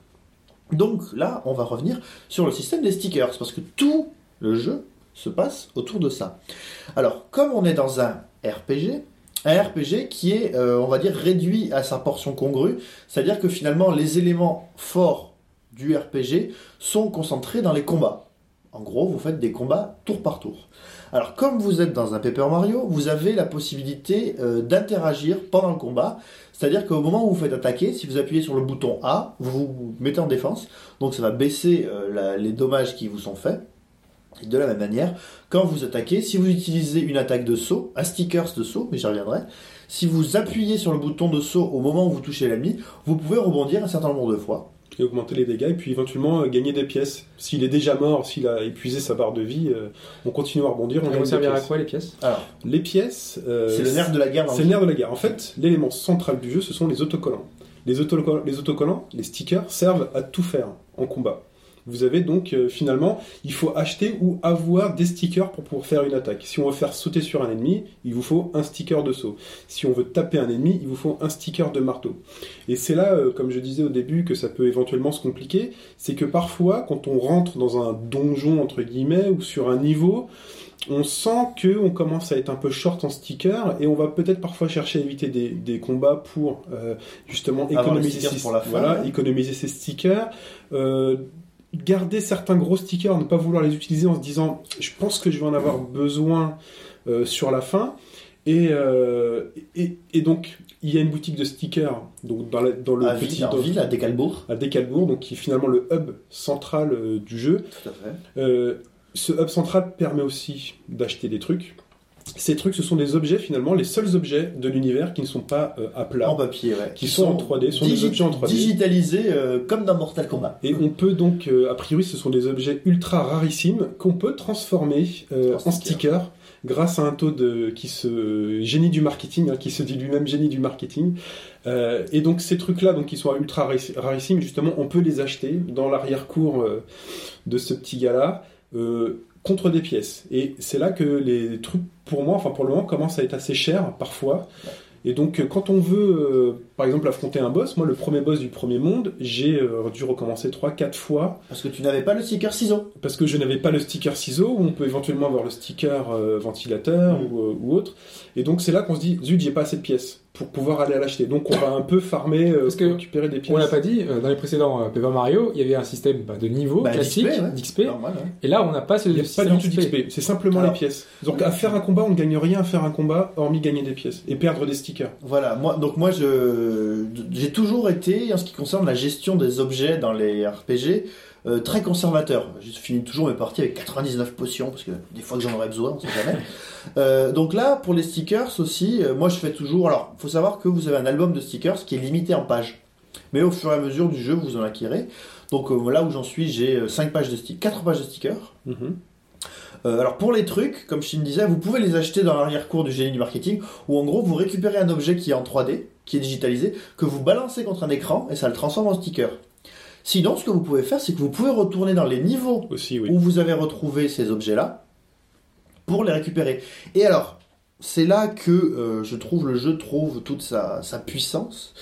Donc là, on va revenir sur le système des stickers, parce que tout le jeu se passe autour de ça. Alors, comme on est dans un RPG, un RPG qui est, euh, on va dire, réduit à sa portion congrue, c'est-à-dire que finalement, les éléments forts du RPG sont concentrés dans les combats. En gros, vous faites des combats tour par tour. Alors, comme vous êtes dans un Paper Mario, vous avez la possibilité euh, d'interagir pendant le combat. C'est-à-dire qu'au moment où vous faites attaquer, si vous appuyez sur le bouton A, vous vous mettez en défense. Donc, ça va baisser euh, les dommages qui vous sont faits. De la même manière, quand vous attaquez, si vous utilisez une attaque de saut, un stickers de saut, mais j'y reviendrai, si vous appuyez sur le bouton de saut au moment où vous touchez l'ennemi, vous pouvez rebondir un certain nombre de fois. Et augmenter les dégâts et puis éventuellement euh, gagner des pièces. S'il est déjà mort, s'il a épuisé sa barre de vie, euh, on continue à rebondir. On des servir à quoi les pièces? Alors, Les pièces, euh, c'est le nerf de la guerre C'est le nerf de la guerre. En fait, l'élément central du jeu, ce sont les autocollants. Les, autocollants, les autocollants, les stickers, servent à tout faire en combat. Vous avez donc euh, finalement, il faut acheter ou avoir des stickers pour pouvoir faire une attaque. Si on veut faire sauter sur un ennemi, il vous faut un sticker de saut. Si on veut taper un ennemi, il vous faut un sticker de marteau. Et c'est là, euh, comme je disais au début, que ça peut éventuellement se compliquer. C'est que parfois, quand on rentre dans un donjon entre guillemets ou sur un niveau, on sent que on commence à être un peu short en stickers et on va peut-être parfois chercher à éviter des, des combats pour euh, justement économiser ses, pour la fin, voilà, ouais. économiser ses stickers. Euh, garder certains gros stickers, ne pas vouloir les utiliser en se disant je pense que je vais en avoir besoin euh, sur la fin. Et, euh, et, et donc il y a une boutique de stickers donc dans, la- dans le à petit ville, dans- ville, à Décalbourg. à Décalbourg, donc qui est finalement le hub central euh, du jeu. Tout à fait. Euh, ce hub central permet aussi d'acheter des trucs. Ces trucs, ce sont des objets finalement, les seuls objets de l'univers qui ne sont pas euh, à plat. En papier, ouais. Qui sont en 3D, sont des objets en 3D. Digitalisés euh, comme dans Mortal Kombat. Et on peut donc, euh, a priori, ce sont des objets ultra rarissimes qu'on peut transformer En en sticker. stickers grâce à un taux de qui se génie du marketing, hein, qui se dit lui-même génie du marketing. Euh, et donc ces trucs-là, donc qui sont ultra rari- rarissimes, justement, on peut les acheter dans l'arrière-cour euh, de ce petit gars-là. euh, contre des pièces. Et c'est là que les trucs, pour moi, enfin pour le moment, commencent à être assez chers parfois. Et donc, euh, quand on veut, euh, par exemple, affronter un boss, moi, le premier boss du premier monde, j'ai euh, dû recommencer 3-4 fois Parce que tu n'avais pas le sticker ciseau. parce que je n'avais pas le sticker ciseau, où on peut éventuellement avoir le sticker euh, ventilateur Mm. ou, ou autre. Et donc, c'est là qu'on se dit, zut, j'ai pas assez de pièces pour pouvoir aller à l'acheter. Donc, on va un peu farmer euh, Parce que pour récupérer des pièces. On l'a pas dit, euh, dans les précédents euh, Paper Mario, il y avait un système bah, de niveau Bah, classique, d'XP, ouais. et là on n'a pas ce Il n'y a pas du tout d'XP, c'est simplement Alors- les pièces. Donc, à faire un combat, on ne gagne rien à faire un combat, hormis gagner des pièces et perdre des stickers. Voilà, moi, donc moi, je, j'ai toujours été, en ce qui concerne la gestion des objets dans les RPG, euh, très conservateur. Je finis toujours mes parties avec 99 potions, parce que des fois que j'en aurais besoin, on sait jamais. Euh, donc là, pour les stickers aussi, euh, moi je fais toujours, alors, faut savoir que vous avez un album de stickers qui est limité en pages. Mais au fur et à mesure du jeu, vous en acquérez. Donc là où j'en suis, j'ai 5 pages de stickers, 4 pages de stickers. Euh, alors pour les trucs, comme je me disais, vous pouvez les acheter dans l'arrière-cour du génie du marketing, où en gros vous récupérez un objet qui est en 3D, qui est digitalisé, que vous balancez contre un écran et ça le transforme en sticker. Sinon, ce que vous pouvez faire, c'est que vous pouvez retourner dans les niveaux Aussi, oui. où vous avez retrouvé ces objets-là pour les récupérer. Et alors, c'est là que euh, je trouve le jeu trouve toute sa, sa puissance.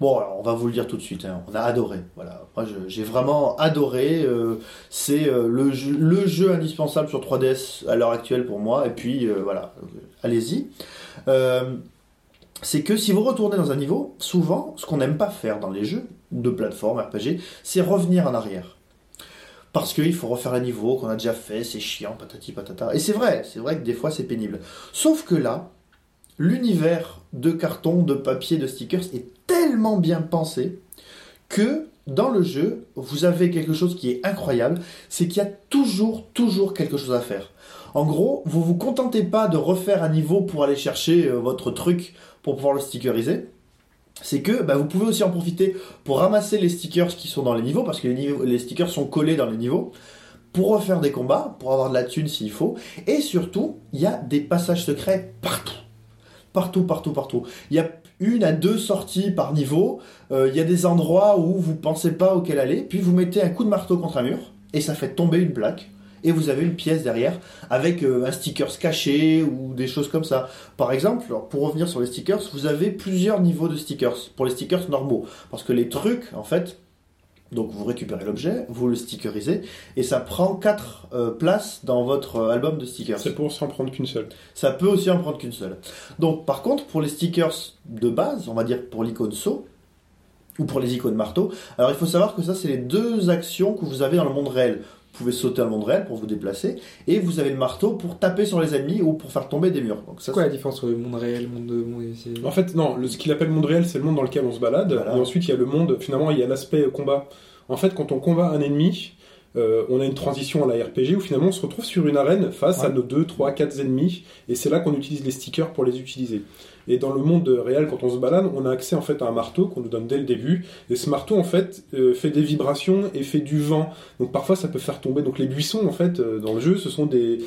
Bon, alors, on va vous le dire tout de suite, hein, on a adoré. Voilà, moi j'ai vraiment adoré. euh, c'est euh, le, jeu, le jeu indispensable sur 3DS à l'heure actuelle pour moi. Et puis voilà, allez-y. C'est que si vous retournez dans un niveau, souvent, ce qu'on n'aime pas faire dans les jeux de plateforme RPG, c'est revenir en arrière. Parce qu'il faut refaire un niveau qu'on a déjà fait, c'est chiant, patati patata. Et c'est vrai, c'est vrai que des fois c'est pénible. Sauf que là, l'univers de carton, de papier, de stickers est tellement bien pensé que dans le jeu, vous avez quelque chose qui est incroyable, c'est qu'il y a toujours, toujours quelque chose à faire. En gros, vous vous contentez pas de refaire un niveau pour aller chercher euh, votre truc pour pouvoir le stickeriser. C'est que bah, vous pouvez aussi en profiter pour ramasser les stickers qui sont dans les niveaux, parce que les, stickers sont collés dans les niveaux, pour refaire des combats, pour avoir de la thune s'il faut. Et surtout, il y a des passages secrets partout. Partout, partout, partout. Il y a une à deux sorties par niveau. Euh, il y a des endroits où vous pensez pas auquel aller. Puis vous mettez un coup de marteau contre un mur et ça fait tomber une plaque. Et vous avez une pièce derrière avec euh, un sticker caché ou des choses comme ça. Par exemple, alors, pour revenir sur les stickers, vous avez plusieurs niveaux de stickers pour les stickers normaux. Parce que les trucs, en fait, donc vous récupérez l'objet, vous le stickerisez et ça prend 4 places dans votre euh, album de stickers. C'est pour s'en prendre qu'une seule. Ça peut aussi en prendre qu'une seule. Donc, par contre, pour les stickers de base, on va dire pour l'icône saut, ou pour les icônes marteau, alors il faut savoir que ça, c'est les deux actions que vous avez dans le monde réel. Vous pouvez sauter le monde réel pour vous déplacer, et vous avez le marteau pour taper sur les ennemis ou pour faire tomber des murs. Donc ça, C'est quoi la différence entre le monde réel, monde de monde c'est- En fait, non, le- ce qu'il appelle monde réel, c'est le monde dans lequel on se balade. Voilà. Et ensuite, il y a le monde, finalement, il y a l'aspect euh, combat. En fait, quand on combat un ennemi, euh, on a une transition à la RPG où finalement on se retrouve sur une arène face à nos 2, 3, 4 ennemis. Et c'est là qu'on utilise les stickers pour les utiliser. Et dans le monde réel, quand on se balade, on a accès en fait à un marteau qu'on nous donne dès le début. Et ce marteau, en fait, euh, fait des vibrations et fait du vent. Donc parfois, ça peut faire tomber. Donc les buissons, en fait, euh, dans le jeu, ce sont des,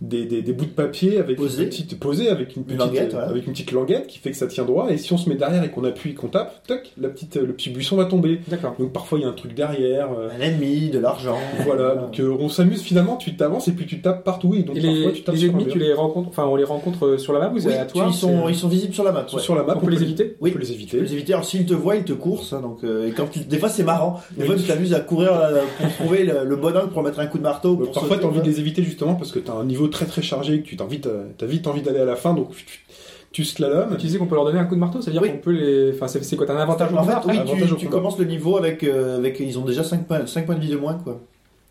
des, des, des bouts de papier avec Posés. une petite posée avec une petite languette, ouais. avec une petite languette qui fait que ça tient droit. Et si on se met derrière et qu'on appuie, qu'on tape, toc, la petite, le petit buisson va tomber. D'accord. Donc parfois il y a un truc derrière. euh, Un ennemi, de l'argent. voilà, donc euh, on s'amuse finalement, tu t'avances et puis tu tapes partout. Et donc Et parfois les, tu tapes les sur un ennemis, tu les rencontres, enfin, on les rencontre sur la map Oui, ils, sont, ils sont visibles sur la map. Ouais. sur la map, On peut les peut- éviter On Oui. peut les Tu éviter. peux les éviter. Alors s'ils te voient, ils te courent. Ça, donc, euh, et quand tu... Des fois, c'est marrant. Des Oui. fois, tu t'amuses à courir euh, pour trouver le, le bon angle pour mettre un coup de marteau. Pour Parfois, t'as envie de les éviter justement parce que t'as un niveau très très chargé, que tu t'as vite, t'as vite envie d'aller à la fin, donc tu, tu slalomes. Tu disais qu'on peut leur donner un coup de marteau, c'est-à-dire Oui. qu'on peut les. Enfin, c'est c'est quoi T'as un avantage au En fait, oui, tu, commences le niveau avec, euh, avec ils ont déjà 5 points, 5 points de vie de moins, quoi.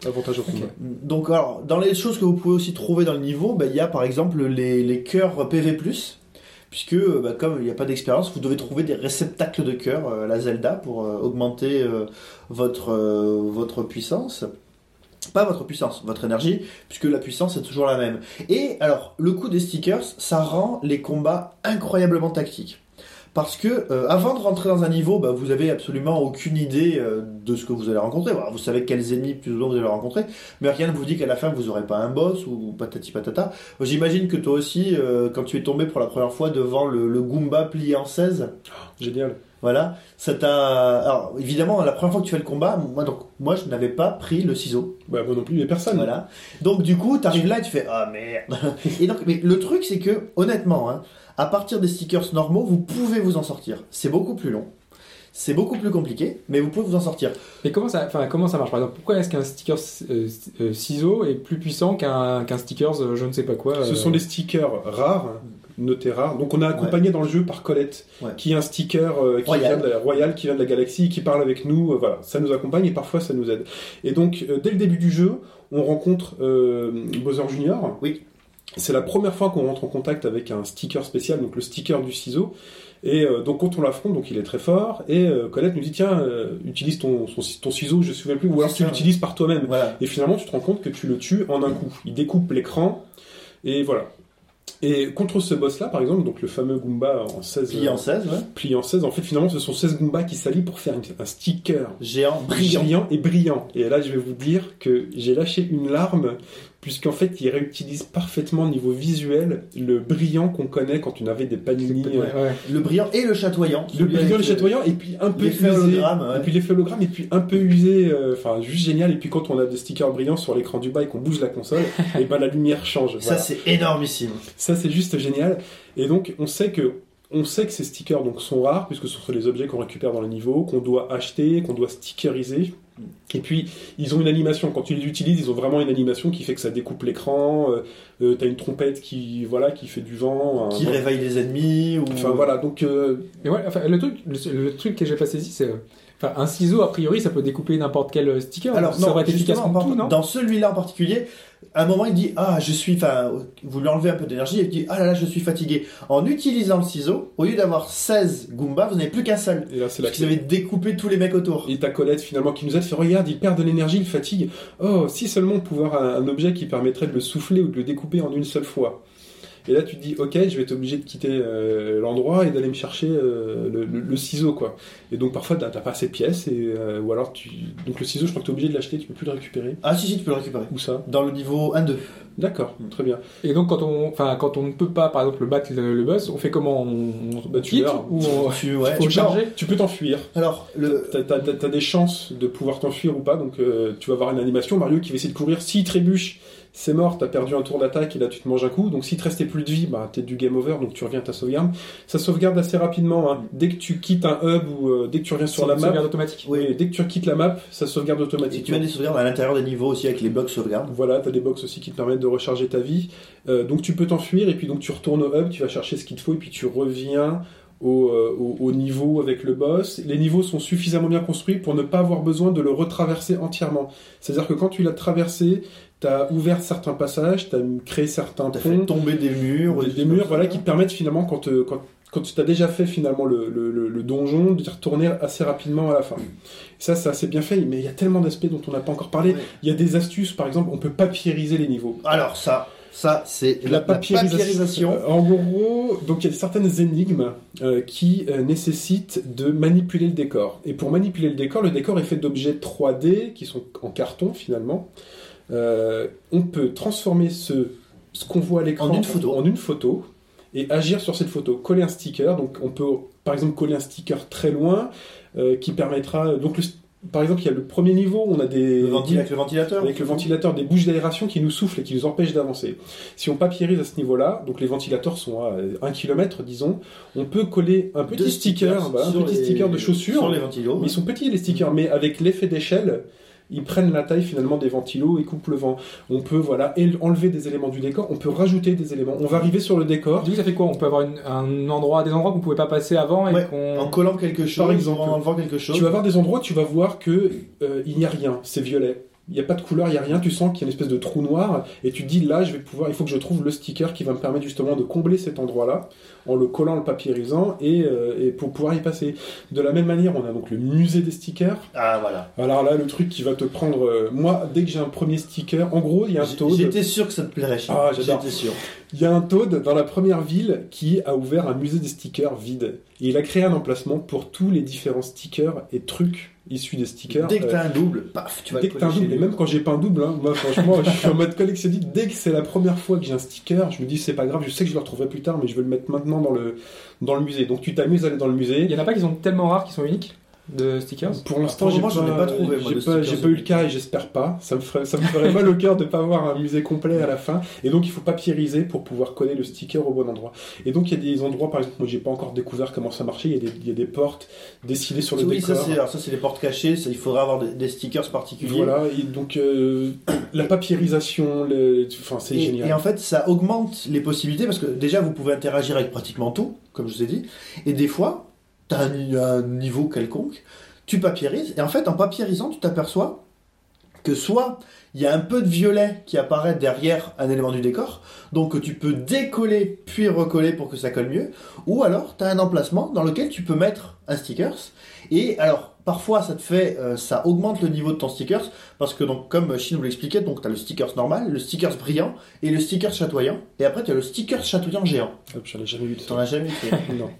Avantage au combat. Donc, alors, dans les choses que vous pouvez aussi trouver dans le niveau, bah, il y a par exemple les, les cœurs PV+, puisque bah, comme il n'y a pas d'expérience, vous devez trouver des réceptacles de cœurs euh, à la Zelda pour euh, augmenter euh, votre, euh, votre puissance. Pas votre puissance, votre énergie, puisque la puissance est toujours la même. Et alors, le coup des stickers, ça rend les combats incroyablement tactiques. Parce que euh, avant de rentrer dans un niveau, bah, vous avez absolument aucune idée euh, de ce que vous allez rencontrer. Vous savez quels ennemis plus ou moins vous allez rencontrer, mais rien ne vous dit qu'à la fin vous aurez pas un boss ou patati patata. J'imagine que toi aussi, euh, quand tu es tombé pour la première fois devant le, le Goomba plié en 16, Génial. Voilà, ça t'a. Alors évidemment, la première fois que tu fais le combat, moi donc moi je n'avais pas pris le ciseau. Bah, moi non plus, mais personne. Voilà. Donc du coup, t'arrives là et tu fais ah merde. et donc, mais le truc c'est que honnêtement, hein, à partir des stickers normaux, vous pouvez vous en sortir. C'est beaucoup plus long. C'est beaucoup plus compliqué, mais vous pouvez vous en sortir. Mais comment ça, enfin, comment ça marche? Par exemple, pourquoi est-ce qu'un sticker euh, euh, ciseau est plus puissant qu'un qu'un stickers euh, je ne sais pas quoi Ce sont des stickers rares, notés rares. Donc on a accompagné dans le jeu par Colette, Ouais. qui est un sticker euh, qui Royal. vient de la Royal, qui vient de la galaxie, qui parle avec nous. euh, voilà, ça nous accompagne et parfois ça nous aide. Et donc euh, dès le début du jeu, on rencontre Bowser Junior. Oui. C'est la première fois qu'on rentre en contact avec un sticker spécial, donc le sticker du ciseau. Et euh, donc quand on l'affronte, donc il est très fort. Et euh, Colette nous dit tiens, euh, utilise ton, son- ton ciseau, je ne me souviens plus, ou alors tu l'utilises par toi-même. Voilà. Et finalement, tu te rends compte que tu le tues en un coup. Il découpe l'écran, et voilà. Et contre ce boss-là, par exemple, donc le fameux Goomba en 16, Plié en 16, ouais. plié en 16, en fait, finalement, ce sont 16 Goombas qui s'allient pour faire un sticker Géant, brillant. brillant et brillant. Et là, je vais vous dire que j'ai lâché une larme, puisqu'en fait, il réutilise parfaitement au niveau visuel le brillant qu'on connaît quand on avait des panini. Ouais, euh, ouais. Le brillant et le chatoyant. Le brillant, avec le chatoyant, et puis un peu usé. ouais. Et puis l'effet hologramme, et puis un peu usé, euh, enfin juste génial. Et puis quand on a des stickers brillants sur l'écran du bas et qu'on bouge la console, et ben la lumière change. Ça, c'est énormissime. Ça c'est juste génial. Et donc on sait que on sait que ces stickers donc sont rares puisque ce sont les objets qu'on récupère dans les niveaux, qu'on doit acheter, qu'on doit stickeriser. Et puis ils ont une animation. Quand tu les utilises, ils ont vraiment une animation qui fait que ça découpe l'écran. Euh, euh, T'as une trompette qui voilà qui fait du vent. un- Qui réveille les ennemis ou. Enfin voilà donc euh, Mais ouais, enfin, le truc, le, le truc que j'ai pas saisi, c'est, euh, Enfin, un ciseau, a priori, ça peut découper n'importe quel sticker. Alors ça non, aurait été efficace justement, contre par- tout, non dans celui-là en particulier, à un moment il dit ah je suis, enfin vous lui enlevez un peu d'énergie et il dit ah là là je suis fatigué. En utilisant le ciseau, au lieu d'avoir 16 Goombas, vous n'avez plus qu'un seul. Et là, c'est la Parce qu'ils avaient découpé tous les mecs autour. Et ta Colette finalement qui nous aide fait regarde, il perd de l'énergie, il fatigue. Oh, si seulement on pouvait avoir un, un objet qui permettrait de le souffler ou de le découper en une seule fois. Et là tu te dis ok, je vais être obligé de quitter euh, l'endroit et d'aller me chercher euh, le, le- le ciseau quoi. Et donc parfois t'as pas assez de pièces et euh, ou alors tu donc le ciseau je crois que t'es obligé de l'acheter, tu peux plus le récupérer. Ah si si tu peux le récupérer. Où ça? Dans le niveau 1-2. D'accord, très bien. Et donc, quand on, enfin, quand on ne peut pas, par exemple, battre le, le boss, on fait comment? On, on Bah, tu quitte meurs. ou on... Tu, ouais, tu charger? Tu peux t'enfuir. Alors le T'as, t'as des chances de pouvoir t'enfuir ou pas, donc euh, tu vas avoir une animation. Mario qui va essayer de courir. S'il trébuche, c'est mort, t'as perdu un tour d'attaque et là tu te manges un coup. Donc s'il te restait plus de vie, bah t'es du game over, donc tu reviens à ta sauvegarde. Ça sauvegarde assez rapidement. hein. Dès que tu quittes un hub ou euh, dès que tu reviens sur la map, sauvegarde automatique. oui, dès que tu quittes la map, ça sauvegarde et automatiquement. tu as des sauvegardes à l'intérieur des niveaux aussi avec les blocs sauvegarde. Voilà, t'as des box aussi qui te permettent de recharger ta vie. Euh, donc tu peux t'enfuir et puis donc tu retournes au hub, tu vas chercher ce qu'il te faut et puis tu reviens au, euh, au, au niveau avec le boss. Les niveaux sont suffisamment bien construits pour ne pas avoir besoin de le retraverser entièrement. C'est-à-dire que quand tu l'as traversé, t'as ouvert certains passages, t'as créé certains T'as fait ponts, tomber des murs. des, murs voilà, qui te permettent finalement quand, euh, quand, quand tu as déjà fait finalement le, le, le- le donjon, d'y retourner assez rapidement à la fin. Ça, c'est assez bien fait, mais il y a tellement d'aspects dont on n'a pas encore parlé. Il y a des astuces, par exemple, on peut papiériser les niveaux. Alors ça, ça c'est La papyérisation. papyérisation. Euh, En gros, donc il y a certaines énigmes euh, qui euh, nécessitent de manipuler le décor. Et pour manipuler le décor, le décor est fait d'objets 3D qui sont en carton finalement. Euh, on peut transformer ce, ce qu'on voit à l'écran En une photo. en une photo et agir sur cette photo. Coller un sticker. Donc on peut par exemple coller un sticker très loin euh, qui permettra. Donc le- par exemple, il y a le premier niveau, on a des Le avec le ventilateur. avec le ventilateur, des bouches d'aération qui nous soufflent et qui nous empêchent d'avancer. Si on papiérise à ce niveau-là, donc les ventilateurs sont à 1 km, disons, on peut coller un petit Deux sticker, un petit les- sticker de chaussure. Sur les ventilos. Mais ils sont petits les stickers, mais avec l'effet d'échelle, ils prennent la taille finalement des ventilos et coupent le vent. On peut voilà enlever des éléments du décor, on peut rajouter des éléments. On va arriver sur le décor. Du coup, ça fait quoi? On peut avoir une- un endroit, des endroits qu'on pouvait pas passer avant et Ouais, qu'on. En collant quelque chose, Par exemple. en enlevant quelque chose. Tu vas voir des endroits, tu vas voir que euh, il n'y a rien, c'est violet. Il n'y a pas de couleur, il n'y a rien, tu sens qu'il y a une espèce de trou noir, et tu te dis là, je vais pouvoir, il faut que je trouve le sticker qui va me permettre justement de combler cet endroit-là, en le collant, le papierisant, et, euh, et pour pouvoir y passer. De la même manière, on a donc le musée des stickers. Ah voilà. Alors là, le truc qui va te prendre, euh, moi, dès que j'ai un premier sticker, en gros, il y a un Toad. J'étais sûr que ça te plairait. Ah, j'adore. J'étais sûr. Il y a un Toad dans la première ville qui a ouvert un musée des stickers vide. Et il a créé un emplacement pour tous les différents stickers et trucs issus des stickers. Dès que Euh, t'as un double, paf, tu vas Dès le que t'as un double, et même quand j'ai pas un double, hein, moi franchement, je suis en mode collectionniste. Dès que c'est la première fois que j'ai un sticker, je me dis c'est pas grave, je sais que je le retrouverai plus tard, mais je veux le mettre maintenant dans le, dans le musée. Donc tu t'amuses à aller dans le musée. Il y en a pas qui sont tellement rares qui sont uniques? De stickers? Pour l'instant, j'en ai pas trouvé, j'ai pas, eu le cas et j'espère pas. Ça me ferait, ça me ferait mal au cœur de pas avoir un musée complet à la fin. Et donc, il faut papiériser pour pouvoir coller le sticker au bon endroit. Et donc, il y a des endroits, par exemple, moi, j'ai pas encore découvert comment ça marchait. Il y a des, il y a des portes dessinées sur le Oui, ça décor. c'est alors ça c'est les portes cachées. Ça, il faudra avoir des, des stickers particuliers. Voilà, et donc euh, la papiérisation, le... enfin c'est génial. et en fait, ça augmente les possibilités parce que déjà, vous pouvez interagir avec pratiquement tout, comme je vous ai dit. Et des fois, tu as un, ni- un niveau quelconque, tu papiérises. Et en fait, en papiérisant, tu t'aperçois que soit il y a un peu de violet qui apparaît derrière un élément du décor, donc que tu peux décoller puis recoller pour que ça colle mieux, ou alors tu as un emplacement dans lequel tu peux mettre un stickers. Et alors, parfois, ça te fait, euh, ça augmente le niveau de ton stickers, parce que donc, comme Shin vous l'expliquait, donc tu as le stickers normal, le stickers brillant et le stickers chatoyant, et après tu as le stickers chatoyant géant. Hop, J'en ai jamais vu de T'en ça. as jamais fait. Non.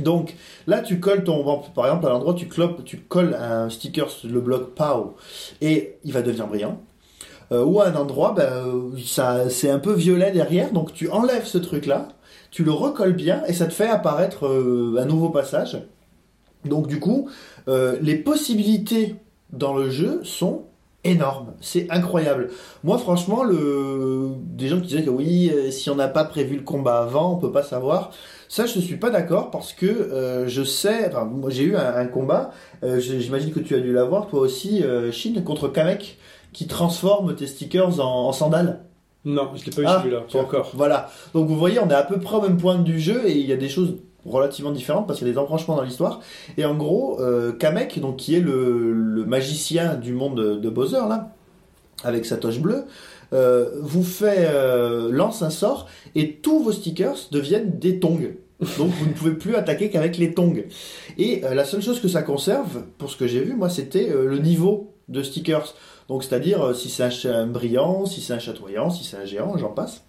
Donc là, tu colles ton, par exemple, à l'endroit, tu, colles un sticker sur le bloc POW et il va devenir brillant. Euh, ou à un endroit, ben, ça, c'est un peu violet derrière, donc tu enlèves ce truc-là, tu le recolles bien et ça te fait apparaître euh, un nouveau passage. Donc du coup, euh, les possibilités dans le jeu sont énormes, c'est incroyable. Moi, franchement, le... des gens qui disaient que oui, euh, si on n'a pas prévu le combat avant, on peut pas savoir. Ça, je suis pas d'accord parce que euh, je sais. Enfin, moi, j'ai eu un, un combat. euh, J'imagine que tu as dû l'avoir toi aussi, euh, Shin, contre Kamek, qui transforme tes stickers en, en sandales. Non, je l'ai pas eu Ah, celui-là, pas encore. Voilà. Donc vous voyez, on est à peu près au même point du jeu et il y a des choses relativement différentes parce qu'il y a des embranchements dans l'histoire. Et en gros, euh, Kamek, donc qui est le, magicien du monde de, Bowser là, avec sa toche bleue, euh, vous fait euh, lance un sort et tous vos stickers deviennent des tongs. Donc vous ne pouvez plus attaquer qu'avec les tongs. Et la seule chose que ça conserve, pour ce que j'ai vu, moi, c'était le niveau de stickers. Donc c'est-à-dire si c'est un brillant, si c'est un chatoyant, si c'est un géant, j'en passe.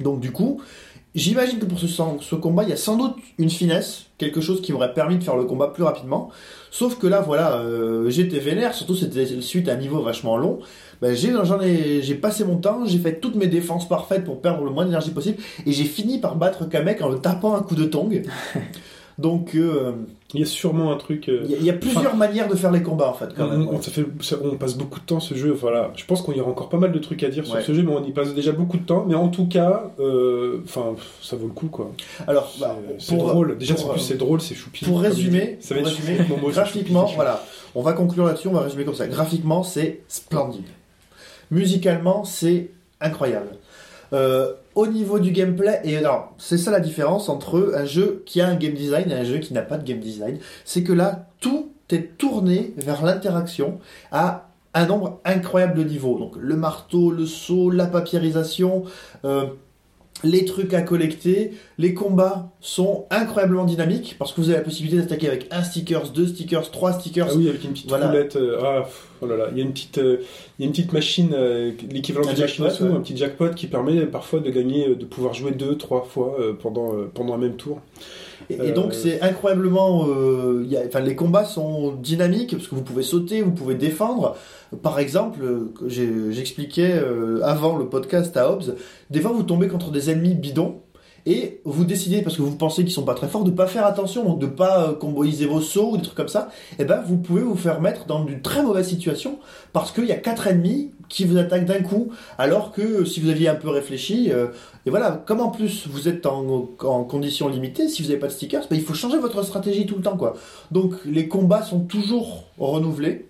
Donc du coup, j'imagine que pour ce, combat, il y a sans doute une finesse, quelque chose qui m'aurait permis de faire le combat plus rapidement. Sauf que là, voilà, euh, j'étais vénère, surtout c'était suite à un niveau vachement long. Ben, j'ai, j'ai passé mon temps, j'ai fait toutes mes défenses parfaites pour perdre le moins d'énergie possible, et j'ai fini par battre Kamek en le tapant un coup de tong. Donc, euh, Il y a sûrement un truc. euh, il y, a- il y a plusieurs manières de faire les combats en fait, quand même. on, on- ça fait, ça- on passe beaucoup de temps ce jeu. Voilà, je pense qu'il y aura encore pas mal de trucs à dire sur ce jeu, mais on y passe déjà beaucoup de temps. Mais en tout cas, euh, enfin, ça vaut le coup, quoi. Alors, C'est bah, c'est drôle. Déjà, c'est plus c'est drôle, c'est choupi. pour résumer, dit. ça va pour être résumer, choupi. Mon mot, c'est graphiquement, choupi, voilà, on va conclure là-dessus, on va résumer comme ça. Graphiquement, c'est splendide. Musicalement, c'est incroyable. Euh, au niveau du gameplay, et alors, c'est ça la différence entre un jeu qui a un game design et un jeu qui n'a pas de game design, c'est que là, tout est tourné vers l'interaction à un nombre incroyable de niveaux. Donc, le marteau, le saut, la papierisation, euh, les trucs à collecter, les combats sont incroyablement dynamiques parce que vous avez la possibilité d'attaquer avec un stickers, deux stickers, trois stickers. Ah oui, avec une petite Voilà. roulette. euh, ah, oh là là, il y a une petite, euh, il y a une petite machine, euh, l'équivalent Un d'une machine ouais. un petit jackpot qui permet parfois de gagner, de pouvoir jouer deux, trois fois pendant pendant un même tour. Et, et donc c'est incroyablement, y a- les combats sont dynamiques parce que vous pouvez sauter, vous pouvez défendre. Par exemple, j'expliquais euh, avant le podcast à Hobbs, des fois vous tombez contre des ennemis bidons et vous décidez parce que vous pensez qu'ils sont pas très forts de pas faire attention, donc de pas euh, comboiser vos sauts ou des trucs comme ça. Et ben vous pouvez vous faire mettre dans une très mauvaise situation parce qu'il y a quatre ennemis qui vous attaquent d'un coup, alors que si vous aviez un peu réfléchi, euh, et voilà, comme en plus vous êtes en, en conditions limitées, si vous n'avez pas de stickers, ben, il faut changer votre stratégie tout le temps, quoi. Donc les combats sont toujours renouvelés,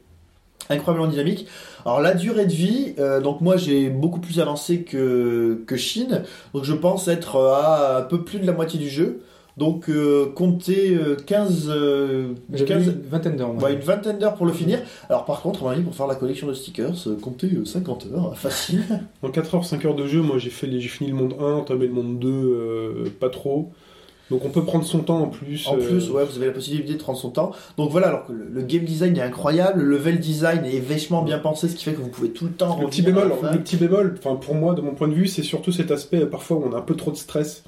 incroyablement dynamiques. Alors la durée de vie, euh, donc moi j'ai beaucoup plus avancé que que Chine, donc je pense être à un peu plus de la moitié du jeu. Donc euh, comptez euh, 15, euh, J'ai 15 une vingtaine d'heures. Ouais, une vingtaine d'heures pour le finir. Alors par contre, à mon avis, pour faire la collection de stickers, euh, comptez euh, 50 heures, facile. En 4 heures, 5 heures de jeu, moi j'ai fait, les- j'ai fini le monde 1, entamé le monde 2, euh, pas trop. Donc on peut prendre son temps en plus. En euh, plus, ouais, vous avez la possibilité de prendre son temps. Donc voilà, alors que le, le game design est incroyable, le level design est vachement bien pensé, ce qui fait que vous pouvez tout le temps Le petit bémol, le petit bémol, enfin pour moi, de mon point de vue, c'est surtout cet aspect euh, parfois où on a un peu trop de stress.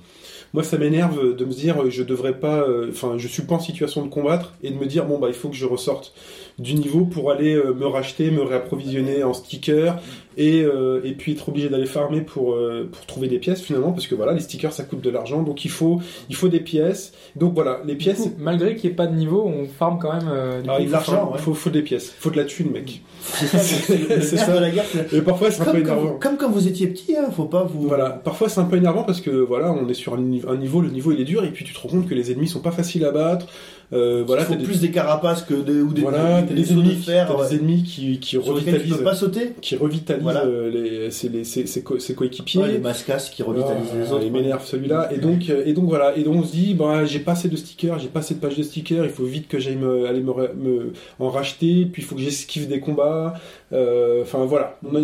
Moi, ça m'énerve euh, de me dire, euh, je devrais pas, euh, enfin, je suis pas en situation de combattre et de me dire, bon bah, il faut que je ressorte du niveau pour aller euh, me racheter, me réapprovisionner en stickers et euh, et puis être obligé d'aller farmer pour euh, pour trouver des pièces finalement parce que voilà, les stickers ça coûte de l'argent, donc il faut il faut des pièces. Donc voilà, les pièces. coup, malgré qu'il n'y ait pas de niveau, on farme quand même euh, du Ah, coup, il de faut, l'argent, ouais. faut, faut des pièces, faut de la thune, mec. C'est ça, c'est C'est ça. de la guerre. c'est- Et parfois c'est un peu Comme quand, énervant. vous, comme quand vous étiez petit, hein, faut pas vous. Voilà, parfois c'est un peu énervant parce que voilà, on est sur un, un niveau, le niveau il est dur et puis tu te rends compte que les ennemis sont pas faciles à battre. Euh, voilà, il faut t'as des, plus des carapaces que des, ou des, voilà, des, t'as des des sauts de ennemis, fer t'as ouais, des ennemis qui, qui lesquels tu revitalisent, peux pas sauter. qui revitalisent Voilà. les, ses, les- ses- ses co- ses coéquipiers. Ouais, les mascasses qui revitalisent Ah, les autres. Il m'énerve celui-là. Et donc, euh, et donc voilà. Et donc on se dit, bah, j'ai pas assez de stickers, j'ai pas assez de pages de stickers. Il faut vite que j'aille me, aller me, en racheter. Puis il faut que j'esquive des combats. Euh, Enfin voilà. On a-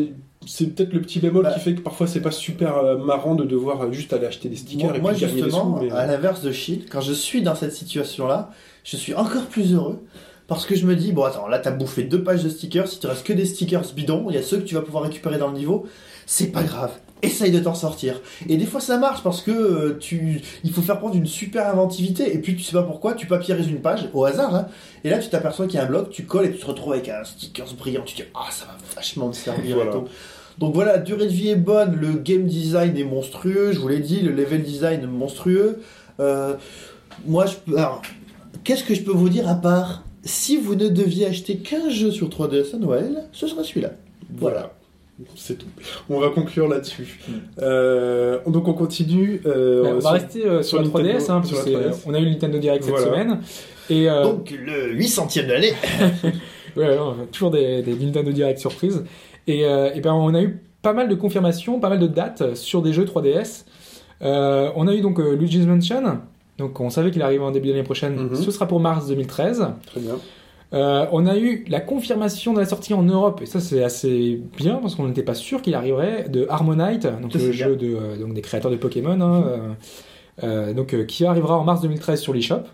c'est peut-être le petit bémol Bah. qui fait que parfois c'est pas super euh, marrant de devoir juste aller acheter des stickers Moi, et moi, puis des justement, sous. mais- à l'inverse de Shield, quand je suis dans cette situation-là, je suis encore plus heureux. Parce que je me dis, bon attends, là t'as bouffé deux pages de stickers, si tu reste que des stickers bidons, il y a ceux que tu vas pouvoir récupérer dans le niveau, c'est pas grave. Essaye de t'en sortir. Et des fois ça marche parce que euh, tu, il faut faire prendre une super inventivité et puis tu sais pas pourquoi, tu papieриses une page au hasard, hein, et là tu t'aperçois qu'il y a un bloc, tu colles et tu te retrouves avec un stickers brillant, tu te dis, ah ça va vachement me servir. Voilà. et tout. Donc voilà, la durée de vie est bonne, le game design est monstrueux, je vous l'ai dit, le level design est monstrueux. Euh, moi, je peux. Alors, qu'est-ce que je peux vous dire à part si vous ne deviez acheter qu'un jeu sur 3DS à Noël, ce serait celui-là. Voilà. C'est tout. On va conclure là-dessus. Mm. Euh, donc on continue. euh, on va sur- rester euh, sur, sur la 3DS, Nintendo- hein, parce sur que la c'est- 3DS. on a eu le Nintendo Direct cette semaine. Et euh, Donc, le 800ème de l'année. Ouais, ouais, on a toujours des, des Nintendo Direct surprises. Et, euh, et ben, on a eu pas mal de confirmations, pas mal de dates sur des jeux 3DS. Euh, on a eu donc euh, Luigi's Mansion, Donc on savait qu'il arrivait en début d'année prochaine. Mhm. Ce sera pour mars 2013. Très bien. Euh, on a eu la confirmation de la sortie en Europe, et ça c'est assez bien parce qu'on n'était pas sûr qu'il arriverait, de Harmonite, donc le jeu de, euh, donc des créateurs de Pokémon, hein, euh, donc, qui arrivera en mars 2013 sur l'eShop.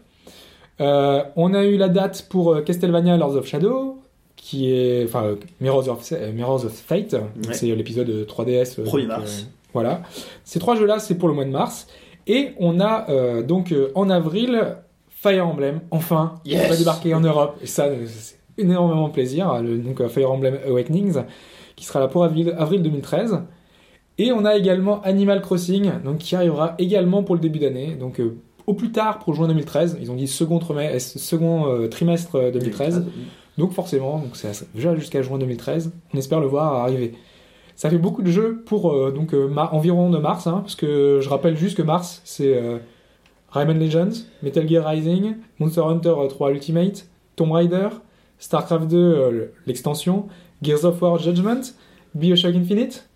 On a eu la date pour Castlevania Lords of Shadow, qui est, enfin, Mirrors of, Mirrors of Fate, c'est l'épisode de 3DS. euh, 1er donc, mars. voilà. Ces trois jeux-là, c'est pour le mois de mars. Et on a euh, donc euh, en avril Fire Emblem, enfin, qui Yes va débarquer en Europe. Et ça, c'est énormément plaisir. Le, donc euh, Fire Emblem Awakenings, qui sera là pour avril, avril 2013. Et on a également Animal Crossing, donc qui arrivera également pour le début d'année. Donc euh, au plus tard pour juin 2013. Ils ont dit second, trimestre, second euh, trimestre euh, 2013. Donc forcément, donc c'est déjà jusqu'à juin 2013. On espère le voir arriver. Ça fait beaucoup de jeux pour euh, donc euh, environ de mars, hein, parce que je rappelle juste que mars c'est euh, Rayman Legends, Metal Gear Rising, Monster Hunter 3 Ultimate, Tomb Raider, Starcraft 2 euh, l'extension, Gears of War Judgment, BioShock Infinite,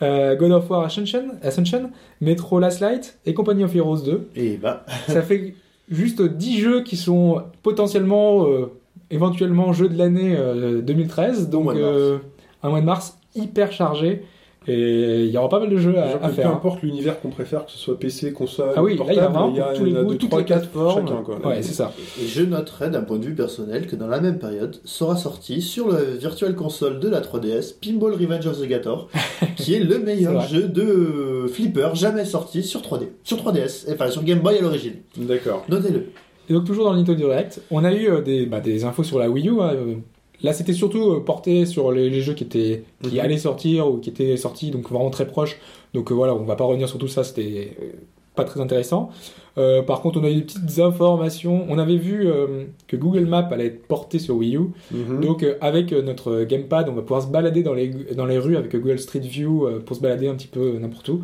God of War Ascension, Ascension, Metro Last Light et Company of Heroes 2 Et bah, ça fait juste 10 jeux qui sont potentiellement, euh, éventuellement jeux de l'année euh, 2013. Donc, mois de mars. euh, un mois de mars hyper chargé. Et il y aura pas mal de jeux à, à faire. peu hein. importe l'univers qu'on préfère, que ce soit PC, console, Ah oui, là, il y a portable, vraiment il y a, a toutes trois, les quatre plateformes. chacun, quoi. Ouais, c'est ça. et je noterai d'un point de vue personnel que dans la même période sera sorti sur le Virtual Console de la 3DS Pinball Revenge of the Gator, qui est le meilleur jeu de flipper jamais sorti sur 3D, sur 3DS, enfin sur Game Boy à l'origine. D'accord. Notez-le. Et donc, toujours dans le Nintendo Direct, on a eu euh, des, bah, des infos sur la Wii U. hein, euh, Là, c'était surtout euh, porté sur les, les jeux qui, étaient, qui Mhm. allaient sortir ou qui étaient sortis, donc vraiment très proches. Donc euh, voilà, on va pas revenir sur tout ça, c'était euh, pas très intéressant. Euh, par contre, on a eu des petites informations. On avait vu euh, que Google Maps allait être porté sur Wii U. Mhm. Donc euh, avec notre gamepad, on va pouvoir se balader dans les, dans les rues avec Google Street View pour se balader un petit peu n'importe où.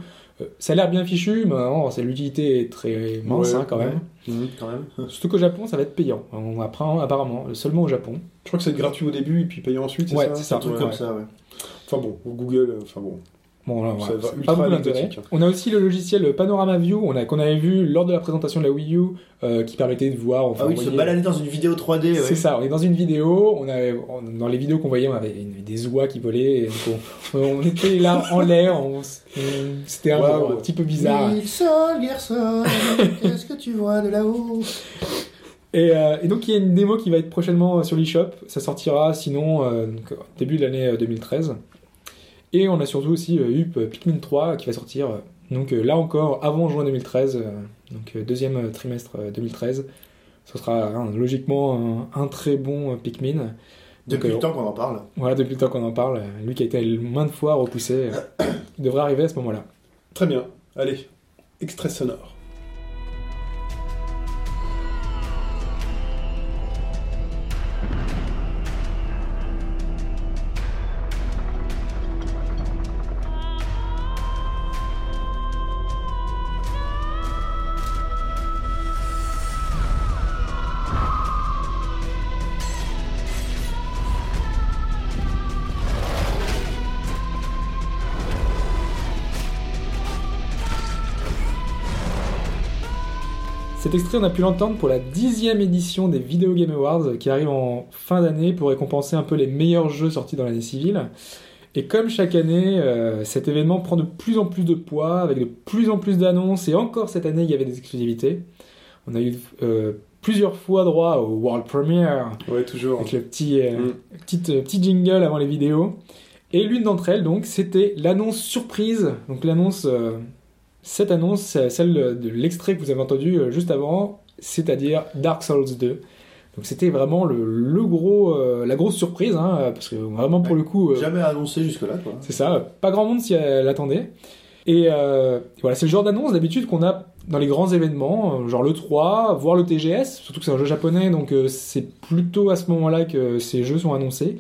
Ça a l'air bien fichu, mais non, c'est l'utilité est très mince Ouais, hein, quand même. Mhm. Quand même. Surtout qu'au Japon, ça va être payant. On apprend apparemment seulement au Japon. Je crois que c'est gratuit au début et puis payant ensuite, c'est Ouais, ça c'est ça. Un truc Ouais, comme ouais. ça, ouais. Enfin bon, Google, euh, enfin bon. Bon, là, Ça va pas d'intérêt. anecdotique. On a aussi le logiciel Panorama View on a- qu'on avait vu lors de la présentation de la Wii U euh, qui permettait de voir. Enfin, Ah oui, on se balader dans une vidéo 3D, ouais. C'est ça, on est dans une vidéo, on avait, on- dans les vidéos qu'on voyait, on avait une- des oies qui volaient, et donc on, on était là en l'air, c'était un, petit peu bizarre. Garçon, qu'est-ce que tu vois de là-haut? Et, euh, et donc il y a une démo qui va être prochainement sur l'eShop, ça sortira sinon euh, donc, début de l'année euh, 2013. Et on a surtout aussi euh, eu Pikmin 3 qui va sortir, euh, donc euh, là encore avant juin 2013, euh, donc euh, deuxième euh, trimestre euh, 2013. Ce sera hein, logiquement un, un très bon euh, Pikmin. Donc, Depuis euh, le temps qu'on en parle. Voilà, depuis le temps qu'on en parle, euh, lui qui a été maintes fois repoussé, euh, il devrait arriver à ce moment-là. Très bien. Allez, extrait sonore. Cet extrait, on a pu l'entendre pour la dixième édition des Video Game Awards qui arrive en fin d'année pour récompenser un peu les meilleurs jeux sortis dans l'année civile. Et comme chaque année, euh, cet événement prend de plus en plus de poids, avec de plus en plus d'annonces, et encore cette année, il y avait des exclusivités. On a eu euh, plusieurs fois droit au World Premiere, Ouais, toujours. avec le petit, euh, Mm. petite, euh, petit jingle avant les vidéos. Et l'une d'entre elles, donc, c'était l'annonce surprise. Donc l'annonce, euh, cette annonce, c'est celle de l'extrait que vous avez entendu euh, juste avant, c'est-à-dire Dark Souls 2. Donc c'était vraiment le, le gros, euh, la grosse surprise, hein, parce que vraiment pour le coup, euh, Jamais annoncé jusque-là, quoi. c'est ça, pas grand monde s'y l'attendait. Et euh, voilà, c'est le genre d'annonce d'habitude qu'on a dans les grands événements, genre le 3, voire le TGS, surtout que c'est un jeu japonais, donc c'est plutôt à ce moment-là que ces jeux sont annoncés.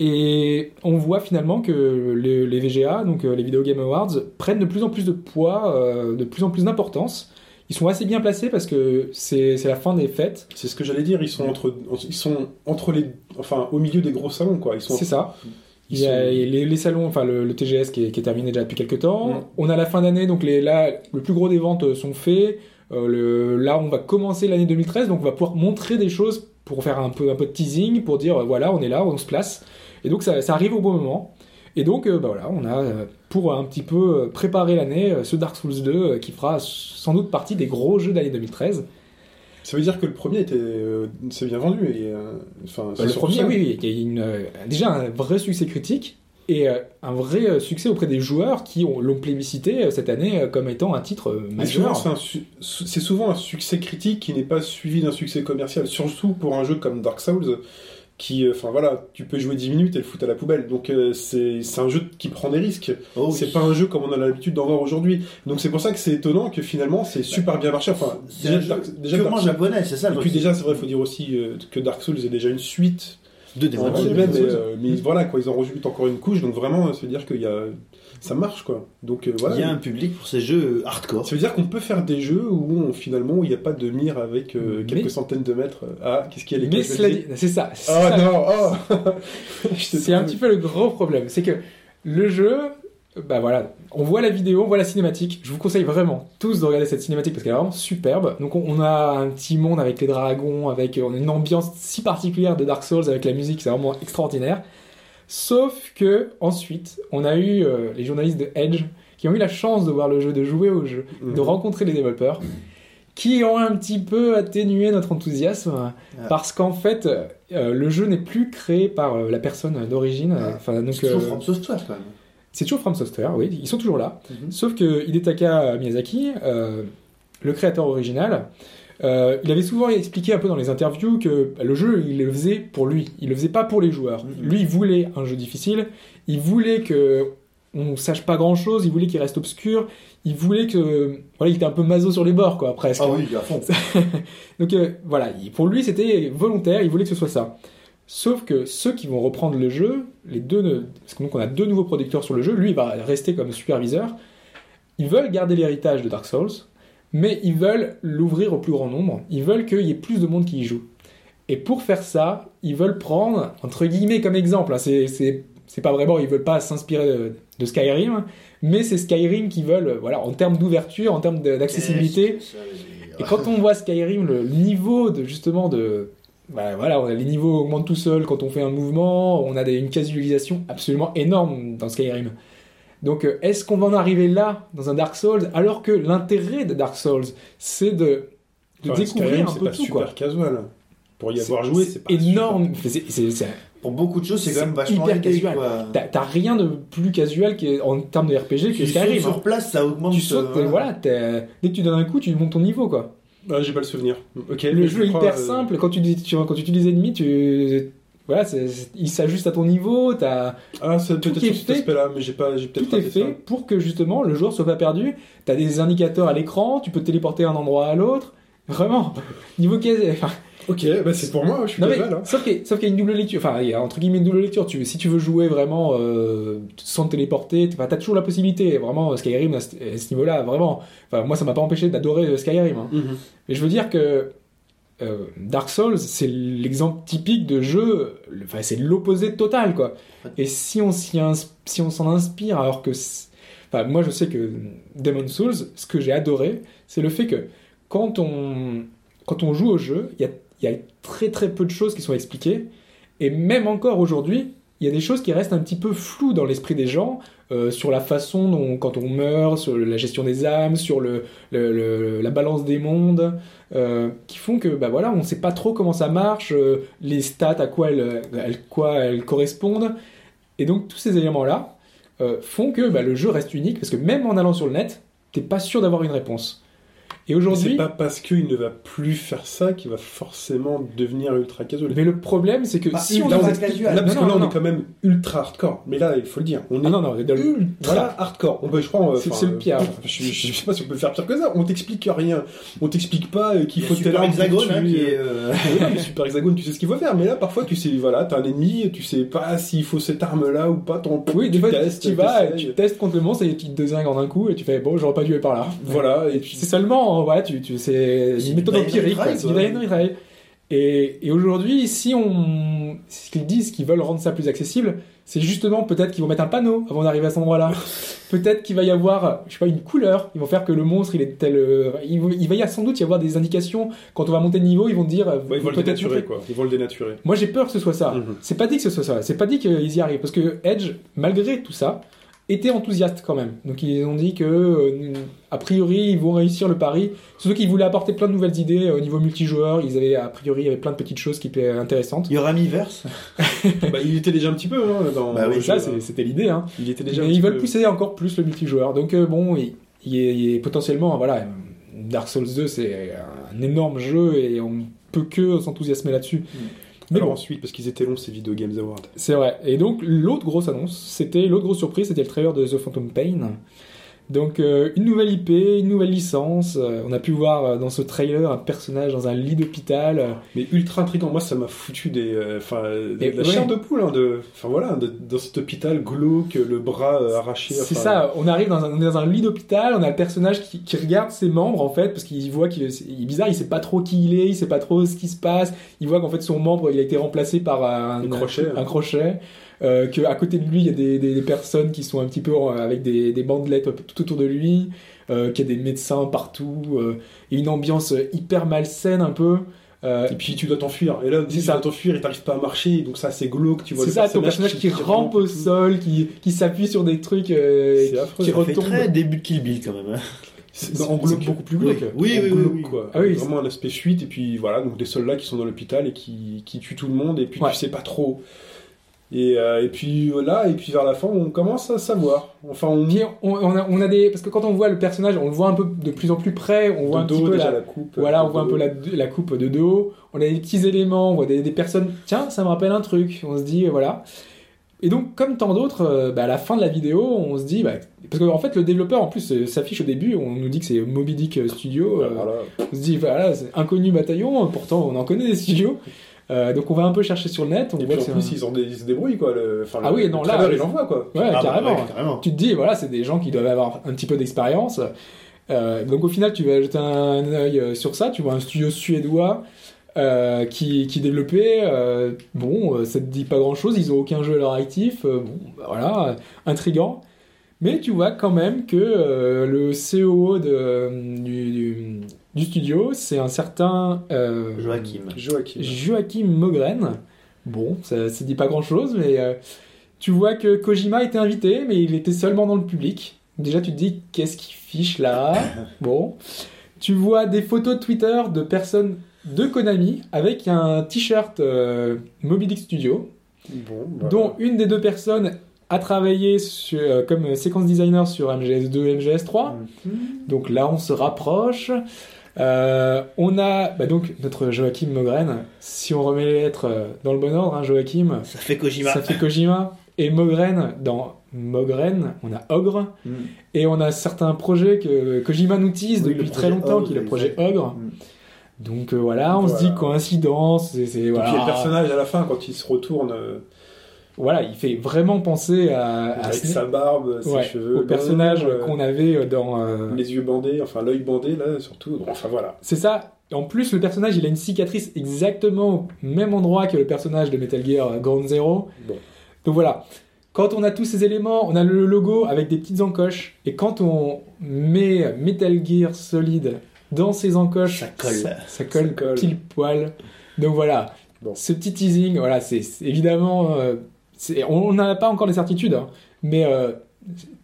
Et on voit finalement que les, les VGA, donc euh, les Video Game Awards, prennent de plus en plus de poids, euh, de plus en plus d'importance. Ils sont assez bien placés parce que c'est la fin des fêtes. C'est ce que j'allais dire, ils sont entre, ils sont entre les, enfin, au milieu des gros salons, quoi. C'est ça. Il y a les, les salons, enfin le, le TGS qui est, qui est terminé déjà depuis quelques temps. Mm. On a la fin d'année, donc les, là, le plus gros des ventes sont faits. Euh, le, là, on va commencer l'année 2013, donc on va pouvoir montrer des choses pour faire un peu, un peu de teasing, pour dire voilà, on est là, on se place. Et donc ça, ça arrive au bon moment. Et donc, euh, bah voilà, on a, euh, pour un petit peu euh, préparer l'année, ce Dark Souls 2 euh, qui fera sans doute partie des gros jeux d'année 2013. Ça veut dire que le premier était, euh, c'est bien vendu. Et, euh, enfin, Bah, le premier, ça. oui, il y a une, euh, déjà un vrai succès critique et un vrai succès auprès des joueurs qui ont- l'ont plébiscité cette année comme étant un titre majeur. c'est un su- c'est souvent un succès critique qui n'est pas suivi d'un succès commercial, surtout pour un jeu comme Dark Souls, qui, euh, enfin voilà, tu peux jouer 10 minutes et le foutre à la poubelle. Donc euh, c'est c'est un jeu qui prend des risques. Oh, oui. C'est pas un jeu comme on a l'habitude d'en voir aujourd'hui. Donc c'est pour ça que c'est étonnant que finalement c'est super bien marché. Enfin, déjà, un jeu Dark- déjà purement Dark japonais, c'est ça le Et puis déjà, c'est vrai, il faut dire aussi euh, que Dark Souls est déjà une suite de en développement. guillemets, mais, Souls. euh, mais voilà, quoi, ils en rajoutent encore une couche, donc vraiment, ça veut dire qu'il y a, ça marche, quoi. Donc euh, voilà. Il y a un public pour ces jeux hardcore. Ça veut dire qu'on peut faire des jeux où on- finalement il n'y a pas de mire avec euh, Mais- quelques centaines de mètres. Ah, qu'est-ce qu'il y a les Mais cela dit c'est ça. c'est Oh ça. non, oh C'est un petit peu le gros problème. C'est que le jeu, bah voilà, on voit la vidéo, on voit la cinématique. Je vous conseille vraiment tous de regarder cette cinématique parce qu'elle est vraiment superbe. Donc on, a un petit monde avec les dragons, avec on a une ambiance si particulière de Dark Souls avec la musique, c'est vraiment extraordinaire. Sauf que ensuite, on a eu euh, les journalistes de Edge qui ont eu la chance de voir le jeu, de jouer au jeu, de Mhm. rencontrer les développeurs, qui ont un petit peu atténué notre enthousiasme parce qu'en fait, euh, le jeu n'est plus créé par euh, la personne d'origine. Enfin, donc toujours euh, From Software quand même. C'est toujours From Software, oui, ils sont toujours là. Mhm. Sauf que Hidetaka Miyazaki, euh, le créateur original, euh, il avait souvent expliqué un peu dans les interviews que le jeu, il le faisait pour lui. Il le faisait pas pour les joueurs. Mhm. Lui, il voulait un jeu difficile. Il voulait que on sache pas grand chose. Il voulait qu'il reste obscur. Il voulait que, voilà, il était un peu maso sur les bords, quoi, presque. Ah oui, à fond. Donc euh, voilà, il- pour lui c'était volontaire, il voulait que ce soit ça. Sauf que ceux qui vont reprendre le jeu, les deux, parce que donc on a deux nouveaux producteurs sur le jeu, lui il va rester comme superviseur. Ils veulent garder l'héritage de Dark Souls, mais ils veulent l'ouvrir au plus grand nombre. Ils veulent qu'il y ait plus de monde qui y joue. Et pour faire ça, ils veulent prendre entre guillemets comme exemple. hein, c'est c'est c'est pas vraiment, ils veulent pas s'inspirer de, de Skyrim, mais c'est Skyrim qui veulent, euh, voilà, en termes d'ouverture, en termes d'accessibilité. Et quand on voit Skyrim, le niveau de justement de. Bah voilà, on a- les niveaux augmentent tout seuls quand on fait un mouvement, on a des- une casualisation absolument énorme dans Skyrim. Donc euh, est-ce qu'on va en arriver là dans un Dark Souls alors que l'intérêt de Dark Souls c'est de, de Enfin, découvrir Skyrim, un c'est peu pas tout super quoi. casual. Pour y avoir joué, c'est pas énorme. C'est- Pour beaucoup de choses, c'est quand même vachement hyper casual. T'as rien de plus casual que- en termes de RPG que Tu Skyrim. sur hein. place, ça augmente. Tu sautes, euh, voilà, dès que tu donnes un coup, tu montes ton niveau quoi. Ah, j'ai pas le souvenir. Ok. Le jeu je est crois, hyper euh, simple. Quand tu, tu- quand tu tues les ennemis, tu voilà, c'est- c'est- il s'ajuste à ton niveau. T'as Ah, c'est Tout peut-être cet aspect-là, mais j'ai pas, j'ai peut-être tout est fait ça. pour que justement le joueur soit pas perdu. T'as des indicateurs à l'écran. Tu peux te téléporter d'un endroit à l'autre. Vraiment, niveau quasi. Enfin, Ok, bah c'est pour moi, je suis non mais, mal. Hein. sauf qu'il y a une double lecture. Enfin, il y a entre guillemets une double lecture. Tu, si tu veux jouer vraiment euh, sans te téléporter, t'as toujours la possibilité. Vraiment, Skyrim à ce, niveau-là, vraiment. Enfin, moi, ça m'a pas empêché d'adorer euh, Skyrim. hein. Mhm. Mais je veux dire que euh, Dark Souls, c'est l'exemple typique de jeu, le- enfin, c'est l'opposé total, quoi. Et si on si s'en inspire, alors que, enfin, moi je sais que Demon Souls, ce que j'ai adoré, c'est le fait que quand on, quand on joue au jeu, il y a, il y a très très peu de choses qui sont expliquées, et même encore aujourd'hui, il y a des choses qui restent un petit peu floues dans l'esprit des gens euh, sur la façon dont, quand on meurt, sur la gestion des âmes, sur le, la balance des mondes, euh, qui font que bah voilà, on ne sait pas trop comment ça marche, euh, les stats à quoi elles, correspondent, et donc tous ces éléments-là font que bah, le jeu reste unique parce que même en allant sur le net, t'es pas sûr d'avoir une réponse. Et C'est aujourd'hui, pas parce qu'il ne va plus faire ça qu'il va forcément devenir ultra casual. mais le problème c'est que Bah, si on Là, explique- casual. là, parce Non, que là, non, on non. est quand même ultra hardcore. Mais là, il faut le dire, on est Ah non non, dans le- ultra voilà. hardcore. On peut, je crois, C'est- c'est le pire. euh, Je, je sais pas si on peut faire pire que ça. On t'explique rien. On t'explique pas euh, qu'il faut tel Hexagone, hein, tuer, qui euh, est. euh, Ouais, Super Hexagone, tu sais ce qu'il faut faire, mais là parfois tu sais, voilà, t'as un ennemi, tu sais pas s'il faut cette arme là ou pas, ton Oui, des tu fois testes, tu vas, tu testes contre le monstre et tu te désingues en un coup et tu fais bon, j'aurais pas dû aller par là. Voilà, et puis C'est seulement, voilà, tu, tu, c'est une méthode empirique, c'est du retry. Et, et aujourd'hui, si on, ce qu'ils disent qu'ils veulent rendre ça plus accessible, c'est justement peut-être qu'ils vont mettre un panneau avant d'arriver à cet endroit-là. peut-être qu'il va y avoir, je sais pas, une couleur. Ils vont faire que le monstre, il est tel. euh, Il, va- il va y a sans doute y avoir des indications quand on va monter de niveau. Ils vont dire. euh, Ouais, ils vont le dénaturer, montrer- quoi. Ils vont le dénaturer. Moi, j'ai peur que ce soit ça. Mhm. C'est pas dit que ce soit ça. C'est pas dit qu'ils y arrivent. Parce que Edge, malgré tout ça, était enthousiaste quand même. Donc ils ont dit que, euh, a priori, ils vont réussir le pari. Surtout qu'ils voulaient apporter plein de nouvelles idées euh, au niveau multijoueur. Ils avaient, a priori, il y avait plein de petites choses qui étaient intéressantes. Il y aura Miiverse. bah, il était déjà un petit peu hein, dans. Bah oui, ça, hein. c'était l'idée. Hein. Il était déjà. Mais ils veulent peu- pousser encore plus le multijoueur. Donc euh, bon, il, il est, il est potentiellement, voilà, Dark Souls 2, c'est un énorme jeu et on peut que s'enthousiasmer là-dessus. Mais Alors bon, ensuite, parce qu'ils étaient longs ces Video Games Awards. c'est vrai. Et donc l'autre grosse annonce, c'était l'autre grosse surprise, c'était le trailer de The Phantom Pain. Donc euh, une nouvelle IP, une nouvelle licence. Euh, on a pu voir euh, dans ce trailer un personnage dans un lit d'hôpital. Mais ultra intriguant. Moi, ça m'a foutu des, enfin, de la ouais. chair de poule, hein, de, enfin voilà, de- dans cet hôpital glauque, le bras arraché. C'est ça, on arrive dans un, on est dans un lit d'hôpital, on a le personnage qui, qui regarde ses membres en fait, parce qu'il voit qu'il est, bizarre, il sait pas trop qui il est, il sait pas trop ce qui se passe, il voit qu'en fait son membre il a été remplacé par un, Un crochet, un hein. crochet, euh, qu'à côté de lui il y a des, des- des personnes qui sont un petit peu euh, avec des, des bandelettes tout autour de lui, euh, qu'il y a des médecins partout, euh, et une ambiance hyper malsaine un peu. Et puis tu dois t'enfuir. Et là, C'est tu ça. dois t'enfuir et t'arrives pas à marcher. Donc ça, c'est glauque. Tu vois c'est ça, ton personnage qui, rampe au sol, qui, qui s'appuie sur des trucs, C'est affreux. qui fait retombe. très début de Kill Bill quand même. hein. C'est en glauque, beaucoup plus glauque. Oui, oui, oui, glauque, oui. quoi. Ah oui, vraiment un aspect fuite. Et puis voilà, donc des soldats qui sont dans l'hôpital et qui, qui tuent tout le monde. Et puis Ouais. tu sais pas trop. Et, euh, et puis voilà, et puis vers la fin, on commence à savoir. Enfin, on Puis on, on a, on a des parce que quand on voit le personnage, on le voit un peu de plus en plus près, on voit un petit peu déjà la, la coupe. voilà, euh, on voit un de peu dos. la, la coupe de dos. On a des petits éléments, on voit des, des personnes. Tiens, ça me rappelle un truc. On se dit euh, voilà. Et donc, comme tant d'autres, euh, bah, à la fin de la vidéo, on se dit bah, parce qu'en fait, le développeur en plus euh, s'affiche au début. On nous dit que c'est Moby Dick Studio. euh, Voilà. On se dit voilà, c'est inconnu bataillon. Pourtant, on en connaît des studios. Euh, donc, on va un peu chercher sur le net. On Et voit puis en plus, un- ils, ont des, ils se débrouillent, quoi. Le, enfin, Ah le- oui, le non, là, trailer, oui. il envoie, quoi. ouais, Ah, bah, carrément. ouais, carrément. tu te dis, voilà, c'est des gens qui doivent avoir un petit peu d'expérience. Euh, donc au final, tu vas jeter un œil euh, sur ça. Tu vois un studio suédois euh, qui, qui développait. bon, ça te dit pas grand chose. Ils ont aucun jeu à leur actif. bon, bah, voilà, intrigant. Mais tu vois quand même que le COO de, du, du, du studio, c'est un certain euh, Joachim. Joachim. Joachim Mogren. Bon, ça, ça dit pas grand chose, mais euh, tu vois que Kojima était invité, mais il était seulement dans le public. Déjà, tu te dis, qu'est-ce qu'il fiche là? Bon. Tu vois des photos de Twitter de personnes de Konami avec un t-shirt euh, Moby Dick Studio, Bon, bah, dont une des deux personnes a travaillé sur- euh, comme séquence designer sur MGS2 et MGS3. Donc là, on se rapproche. Euh, on a bah donc notre Joachim Mogren. Si on remet les lettres euh, dans le bon ordre, hein, Joachim, Ça fait Kojima. ça fait Kojima. Et Mogren, dans Mogren, on a Ogre. Mm. Et on a certains projets que Kojima nous tease Oui, depuis très longtemps, Ogre, qui est le projet exact. Ogre. Mm. Donc euh, voilà, on se dit coïncidence. c'est- c'est- Et puis le personnage à la fin, quand il se retourne euh, Voilà, il fait vraiment penser à, à avec sa barbe, ses ouais, cheveux, au personnage euh, qu'on avait dans. euh, les yeux bandés, enfin l'œil bandé là surtout. Bon, enfin voilà. C'est ça. En plus, le personnage, il a une cicatrice exactement au même endroit que le personnage de Metal Gear euh, Ground Zero. Bon. Donc voilà. Quand on a tous ces éléments, on a le logo avec des petites encoches. Et quand on met Metal Gear Solid dans ces encoches, Ça colle. Ça, ça colle, Ça colle. pile poil. Donc voilà. Bon. Ce petit teasing, voilà, c'est évidemment. euh, on n'a pas encore les certitudes, hein, mais euh,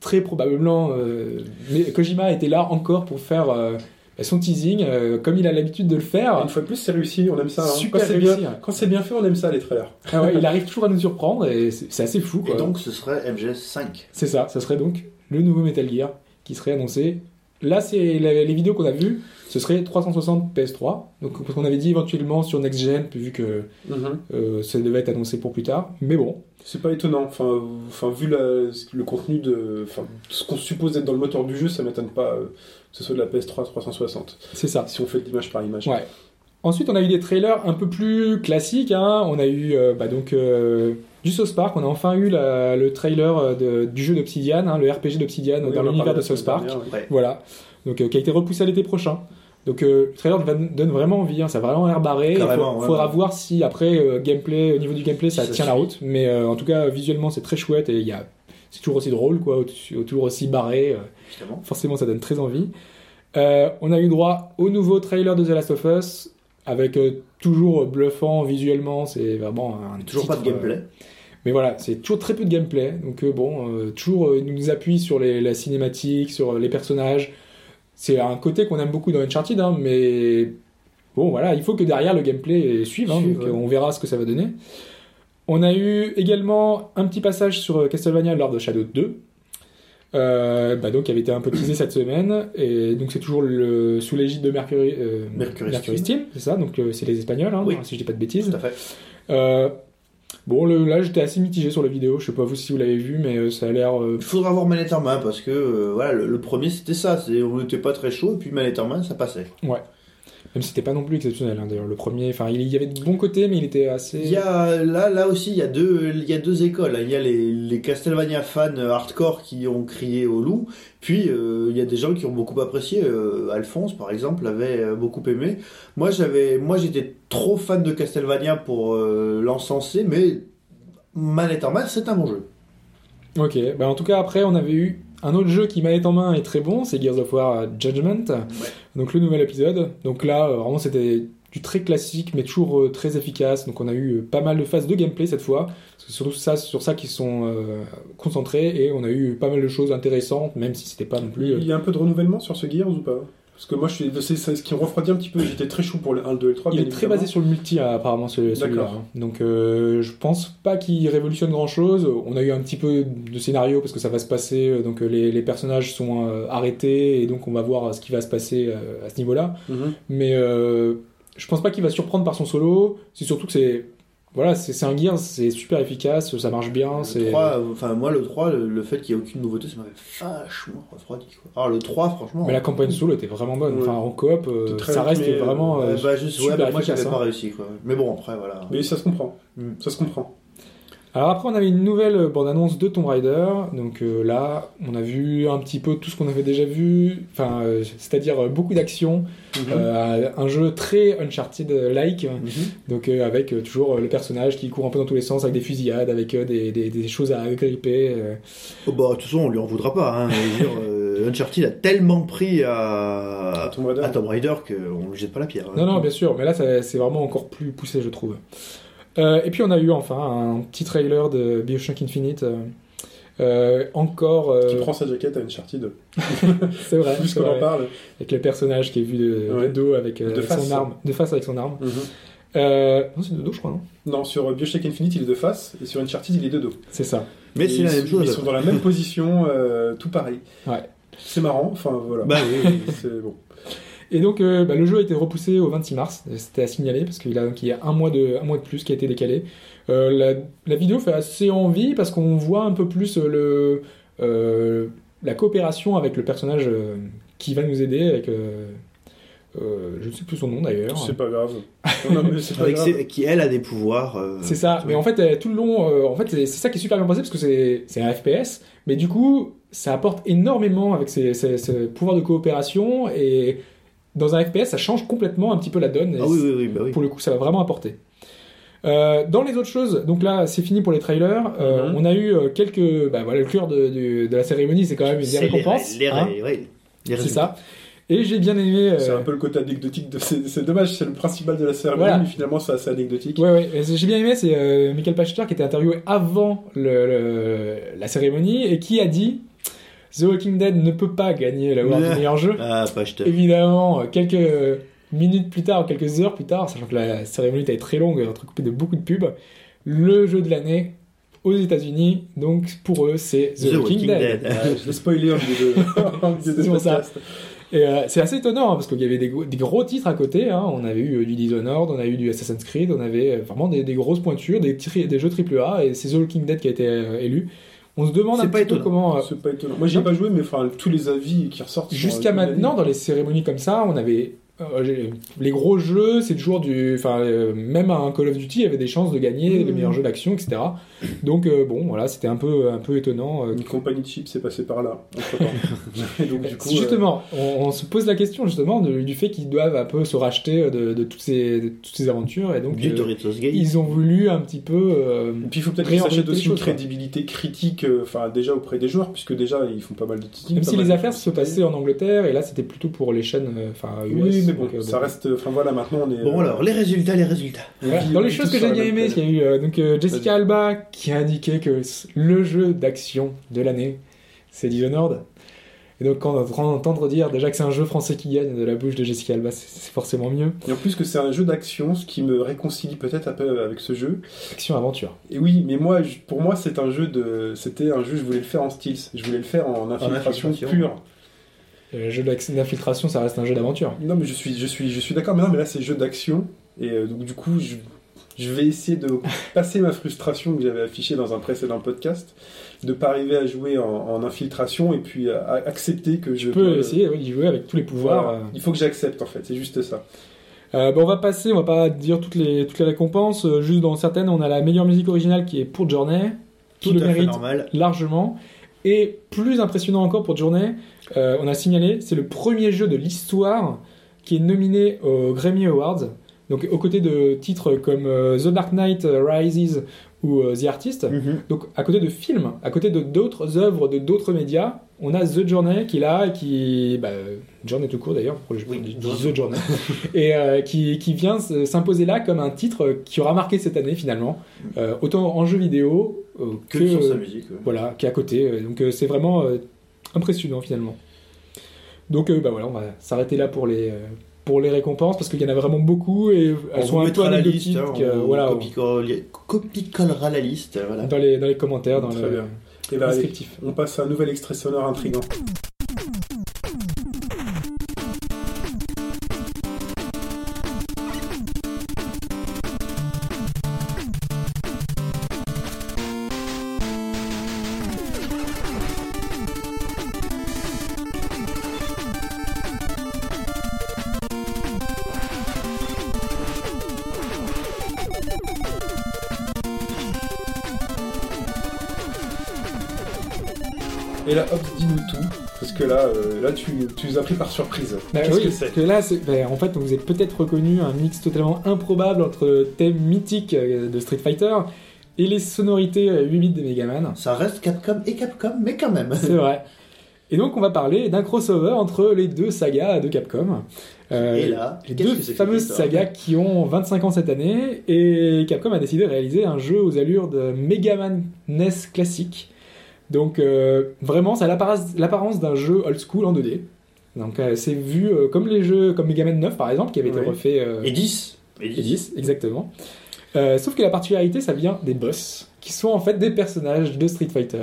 très probablement, euh, mais Kojima était là encore pour faire euh, son teasing, euh, comme il a l'habitude de le faire. Une fois de plus, c'est réussi, on aime ça. hein. Super quand c'est bien, réussi, hein. quand c'est bien fait, on aime ça les trailers. Ah ouais, il arrive toujours à nous surprendre et c'est c'est assez fou. Et donc, ce serait MGS 5. C'est ça, ça serait donc le nouveau Metal Gear qui serait annoncé. Là, c'est les vidéos qu'on a vues, ce serait 360 PS3. Donc, parce qu'on avait dit éventuellement sur Next Gen, vu que euh, ça devait être annoncé pour plus tard. Mais bon, C'est pas étonnant. Enfin, enfin vu la- le contenu de, enfin, ce qu'on suppose être dans le moteur du jeu, ça m'étonne pas euh, que ce soit de la PS3 360. c'est ça. Si on fait de l'image par image. Ouais. Ensuite, on a eu des trailers un peu plus classiques. hein. On a eu euh, bah, donc du South Park. On a enfin eu la- le trailer euh, de- du jeu d'Obsidian, hein, le RPG d'Obsidian Oui, dans l'univers de South Park. dernière, ouais. Ouais. Voilà. Donc, euh, qui a été repoussé à l'été prochain. Donc euh, le trailer donne vraiment envie, hein, ça a vraiment l'air barré. Il faudra voir si après euh, gameplay, au niveau du gameplay, ça tient la route. Mais euh, en tout cas, visuellement, c'est très chouette et il c'est toujours aussi drôle, quoi, toujours aussi barré. forcément, ça donne très envie. On a eu droit au nouveau trailer de The Last of Us avec euh, toujours bluffant visuellement. C'est vraiment un Toujours pas de titre, euh, gameplay. mais voilà, c'est toujours très peu de gameplay. Donc euh, bon, toujours il nous appuie sur les, la cinématique, sur les personnages. C'est un côté qu'on aime beaucoup dans Uncharted, hein, mais bon voilà, il faut que derrière le gameplay suive. hein, donc ouais. on verra ce que ça va donner. On a eu également un petit passage sur Castlevania lors de Shadow 2. Euh, bah donc, qui avait été un peu teasé cette semaine, et donc c'est toujours le, sous l'égide de Mercury, euh, Mercury Steam, c'est ça, donc euh, c'est les Espagnols, hein, Oui. si je dis pas de bêtises. Tout à fait. Euh, bon, le, là j'étais assez mitigé sur la vidéo, je sais pas vous si vous l'avez vu, mais ça a l'air. Il faudra avoir manette en main parce que voilà, le, le premier c'était ça, on n'était pas très chaud et puis manette en main ça passait. Même si c'était pas non plus exceptionnel, hein, d'ailleurs. Le premier, enfin, il y avait de bons côtés, mais il était assez. Il y a là là aussi il y a deux il y a deux écoles. Il y a les, les Castlevania fans hardcore qui ont crié au loup, puis euh, il y a des gens qui ont beaucoup apprécié. Euh, Alphonse par exemple avait euh, beaucoup aimé. Moi j'avais moi j'étais trop fan de Castlevania pour euh, l'encenser, mais manette en main c'est un bon jeu. Ok, bah en tout cas, après, on avait eu un autre jeu qui manette en main est très bon, c'est Gears of War Judgment. Donc le nouvel épisode. Donc là, euh, vraiment, c'était du très classique, mais toujours euh, très efficace. Donc on a eu euh, pas mal de phases de gameplay cette fois. C'est surtout ça, sur ça qu'ils sont euh, concentrés. Et on a eu pas mal de choses intéressantes, même si c'était pas non plus. euh, Il y a un peu de renouvellement sur ce Gears ou pas? Parce que moi, je suis, c'est c'est ce qui me refroidit un petit peu. J'étais très chaud pour le 1, le 2 et le 3. Il est très évidemment. basé sur le multi euh, apparemment ce- celui-là. D'accord. hein. Donc euh, je pense pas qu'il révolutionne grand chose. On a eu un petit peu de scénario parce que ça va se passer. euh, Donc les, les personnages sont euh, arrêtés et donc on va voir ce qui va se passer euh, à ce niveau-là. Mhm. Mais je pense pas qu'il va surprendre par son solo. C'est surtout que c'est voilà, c'est c'est un Gears, c'est super efficace, ça marche bien. Le C'est 3, enfin moi le 3, le, le fait qu'il n'y ait aucune nouveauté, ça m'avait vachement refroidi. Quoi. Alors le 3, franchement. mais la campagne solo était vraiment bonne. Ouais. Enfin en coop, euh, ça reste vraiment euh, euh, bah, juste, ouais, super mais moi j'avais hein. pas réussi quoi. Mais bon après voilà. Mais ça se comprend. Mm. Ça se comprend. Alors après, on avait une nouvelle bande-annonce de Tomb Raider. Donc euh, là, on a vu un petit peu tout ce qu'on avait déjà vu. Enfin, euh, c'est-à-dire euh, beaucoup d'action. Mhm. Euh, un jeu très Uncharted-like. Mhm. Donc avec toujours le personnage qui court un peu dans tous les sens avec des fusillades, avec des, des, des choses à gripper. Oh, bah de toute façon on lui en voudra pas. Hein. Dire, Uncharted a tellement pris à, À Tomb Raider. qu'on ne jette pas la pierre. hein. Non, non, bien sûr, mais là, c'est vraiment encore plus poussé, je trouve. Euh, et puis, on a eu enfin un petit trailer de Bioshock Infinite. euh, euh, encore. euh, Qui prend sa jaquette à Uncharted. c'est vrai. Plus qu'on en parle. Avec le personnage qui est vu de, dos avec euh, De face. son arme. De face avec son arme. Mhm. Euh, non, c'est de dos, je crois, non? Non, sur Bioshock Infinite, il est de face, et sur Uncharted, il est de dos. C'est ça. Mais c'est la ils- même chose. Ils sont dans la même position, euh, tout pareil. Ouais. C'est marrant, enfin voilà. Bah oui, oui. C'est bon. Et donc, euh, bah, le jeu a été repoussé au 26 mars. C'était à signaler parce qu'il a, donc, il y a un mois, de, un mois de plus qui a été décalé. Euh, la, la vidéo fait assez envie parce qu'on voit un peu plus le, euh, la coopération avec le personnage qui va nous aider. Avec, euh, euh, je ne sais plus son nom d'ailleurs. C'est pas grave. Non, mais c'est pas Avec grave. ses- qui elle a des pouvoirs. euh, C'est ça, mais en fait, tout le long, euh, en fait, c'est ça qui est super bien passé parce que c'est c'est un FPS, mais du coup, ça apporte énormément avec ces, ces- ces pouvoirs de coopération et dans un FPS, ça change complètement un petit peu la donne. et Ah oui, oui, oui, bah oui. Pour le coup, ça va vraiment apporter. Euh, dans les autres choses, donc là, c'est fini pour les trailers. Euh, Mhm. On a eu euh, quelques, bah voilà, le cœur de, la cérémonie, c'est quand même des récompenses. ré- les hein, les c'est ça. Et j'ai bien aimé. euh, C'est un peu le côté anecdotique de. C'est dommage, c'est le principal de la cérémonie, Voilà. mais finalement, c'est assez anecdotique. Ouais, ouais. J'ai bien aimé, c'est euh, Michael Pachter qui était interviewé avant le, le- la cérémonie et qui a dit The Walking Dead ne peut pas gagner l'award du meilleur jeu. Ah, pas. Évidemment, quelques minutes plus tard, quelques heures plus tard, sachant que la cérémonie était très longue, entrecoupée de beaucoup de pubs, le jeu de l'année aux États-Unis, donc pour eux, c'est The, Walking, Dead. Ah, je de C'est ce pour ça. Et euh, c'est assez étonnant hein, parce qu'il y avait des, gros- des gros titres à côté. hein. On avait eu euh, du Dishonored, on a eu du Assassin's Creed, on avait euh, vraiment des, des grosses pointures, des, tri- des jeux AAA et c'est The Walking Dead qui a été euh, élu. On se demande un pas petit peu comment. euh, C'est pas étonnant. Moi, j'y ai pas joué, mais enfin, tous les avis qui ressortent. sont Jusqu'à maintenant, dans les cérémonies comme ça, on avait euh, j'ai- les gros jeux, c'est toujours du. Enfin, euh, même un Call of Duty, il y avait des chances de gagner les meilleurs jeux d'action, etc. Donc, euh, bon, voilà, c'était un peu, un peu étonnant. euh, Une compagnie de chips est passée par là, donc, du coup, justement, on, on se pose la question justement de- du fait qu'ils doivent un peu se racheter de, de toutes, ces, de toutes ces aventures et donc euh, ils ont voulu un petit peu. euh, Et puis il faut peut-être qu'ils s'achètent aussi une crédibilité critique, euh, enfin déjà auprès des joueurs, puisque déjà ils font pas mal de titres. même si les affaires se passaient en Angleterre et là c'était plutôt pour les chaînes euh, enfin US. Oui, mais bon, donc, euh, ça reste. Enfin voilà, maintenant on est. Bon alors, les résultats, les résultats. Dans les choses que j'ai bien même aimé, planète. il y a eu euh, donc euh, Jessica Vas-y. Alba qui a indiqué que le jeu d'action de l'année c'est Dishonored. Et donc quand on entend entendre dire déjà que c'est un jeu français qui gagne de la bouche de Jessica Alba, c'est c'est forcément mieux. Et en plus que c'est un jeu d'action, ce qui me réconcilie peut-être un peu avec ce jjeu. Action aventure. Et oui, mais moi, pour moi, c'est un jeu de, c'était un jeu, je voulais le faire en styles, je voulais le faire en infiltration, infiltration. pure. Le jeu d'ac- d'infiltration, ça reste un jeu d'aventure. Non, mais je suis, je suis, je suis d'accord, mais non, mais là c'est jeu d'action, et euh, donc du coup, je, je vais essayer de passer ma frustration que j'avais affichée dans un précédent podcast, de pas arriver à jouer en, en infiltration et puis à, à accepter que je Tu peux essayer ouais, d'y jouer avec tous les pouvoirs. Voilà. euh. Il faut que j'accepte en fait, c'est juste ça. Euh, bon, on va passer, on va pas dire toutes les, toutes les récompenses, euh, juste dans certaines, on a la meilleure musique originale qui est pour Journey, qui Tout le à fait mérite normal. largement. Et plus impressionnant encore pour Journey, euh, on a signalé, c'est le premier jeu de l'histoire qui est nominé aux Grammy Awards. Donc aux côtés de titres comme euh, The Dark Knight Rises ou euh, The Artist. Mhm. Donc à côté de films, à côté de d'autres œuvres de d'autres médias, on a The Journey qui est là qui bah, Journey tout court d'ailleurs, pour le Oui, je dis Journey. The Journey et euh, qui, qui vient s'imposer là comme un titre qui aura marqué cette année finalement, euh, autant en jeu vidéo euh, Que, que, sur sa musique. ouais. voilà, qui est à côté. Donc c'est vraiment impressionnant finalement. Donc bah voilà, on va s'arrêter là pour les pour les récompenses parce qu'il y en a vraiment beaucoup et elles On sont un peu la liste, hein, on voilà, copie-colle- copie-collera la liste. Voilà. dans les dans les commentaires, dans Très le bien. Descriptif. on passe à un nouvel extrait sonore intrigant. Parce que là, euh, là tu, tu nous as pris par surprise. Bah Qu'est-ce oui, que c'est que là, c'est- bah, en fait, vous êtes peut-être reconnu un mix totalement improbable entre le thème mythique euh, de Street Fighter et les sonorités euh, 8 bits de Megaman. Ça reste Capcom et Capcom, mais quand même. C'est vrai. Et donc, on va parler d'un crossover entre les deux sagas de Capcom. Euh, Et là, les qu'est-ce deux que c'est que fameuses sagas qui ont 25 ans cette année, et Capcom a décidé de réaliser un jeu aux allures de Megaman NES classique. Donc euh, vraiment, ça a l'apparence d'un jeu old school en 2D. Donc euh, c'est vu euh, comme les jeux comme Megaman 9 par exemple, qui avait été Oui. refait euh, Et 10. Et et 10, exactement. Euh, sauf que la particularité, ça vient des boss, qui sont en fait des personnages de Street Fighter.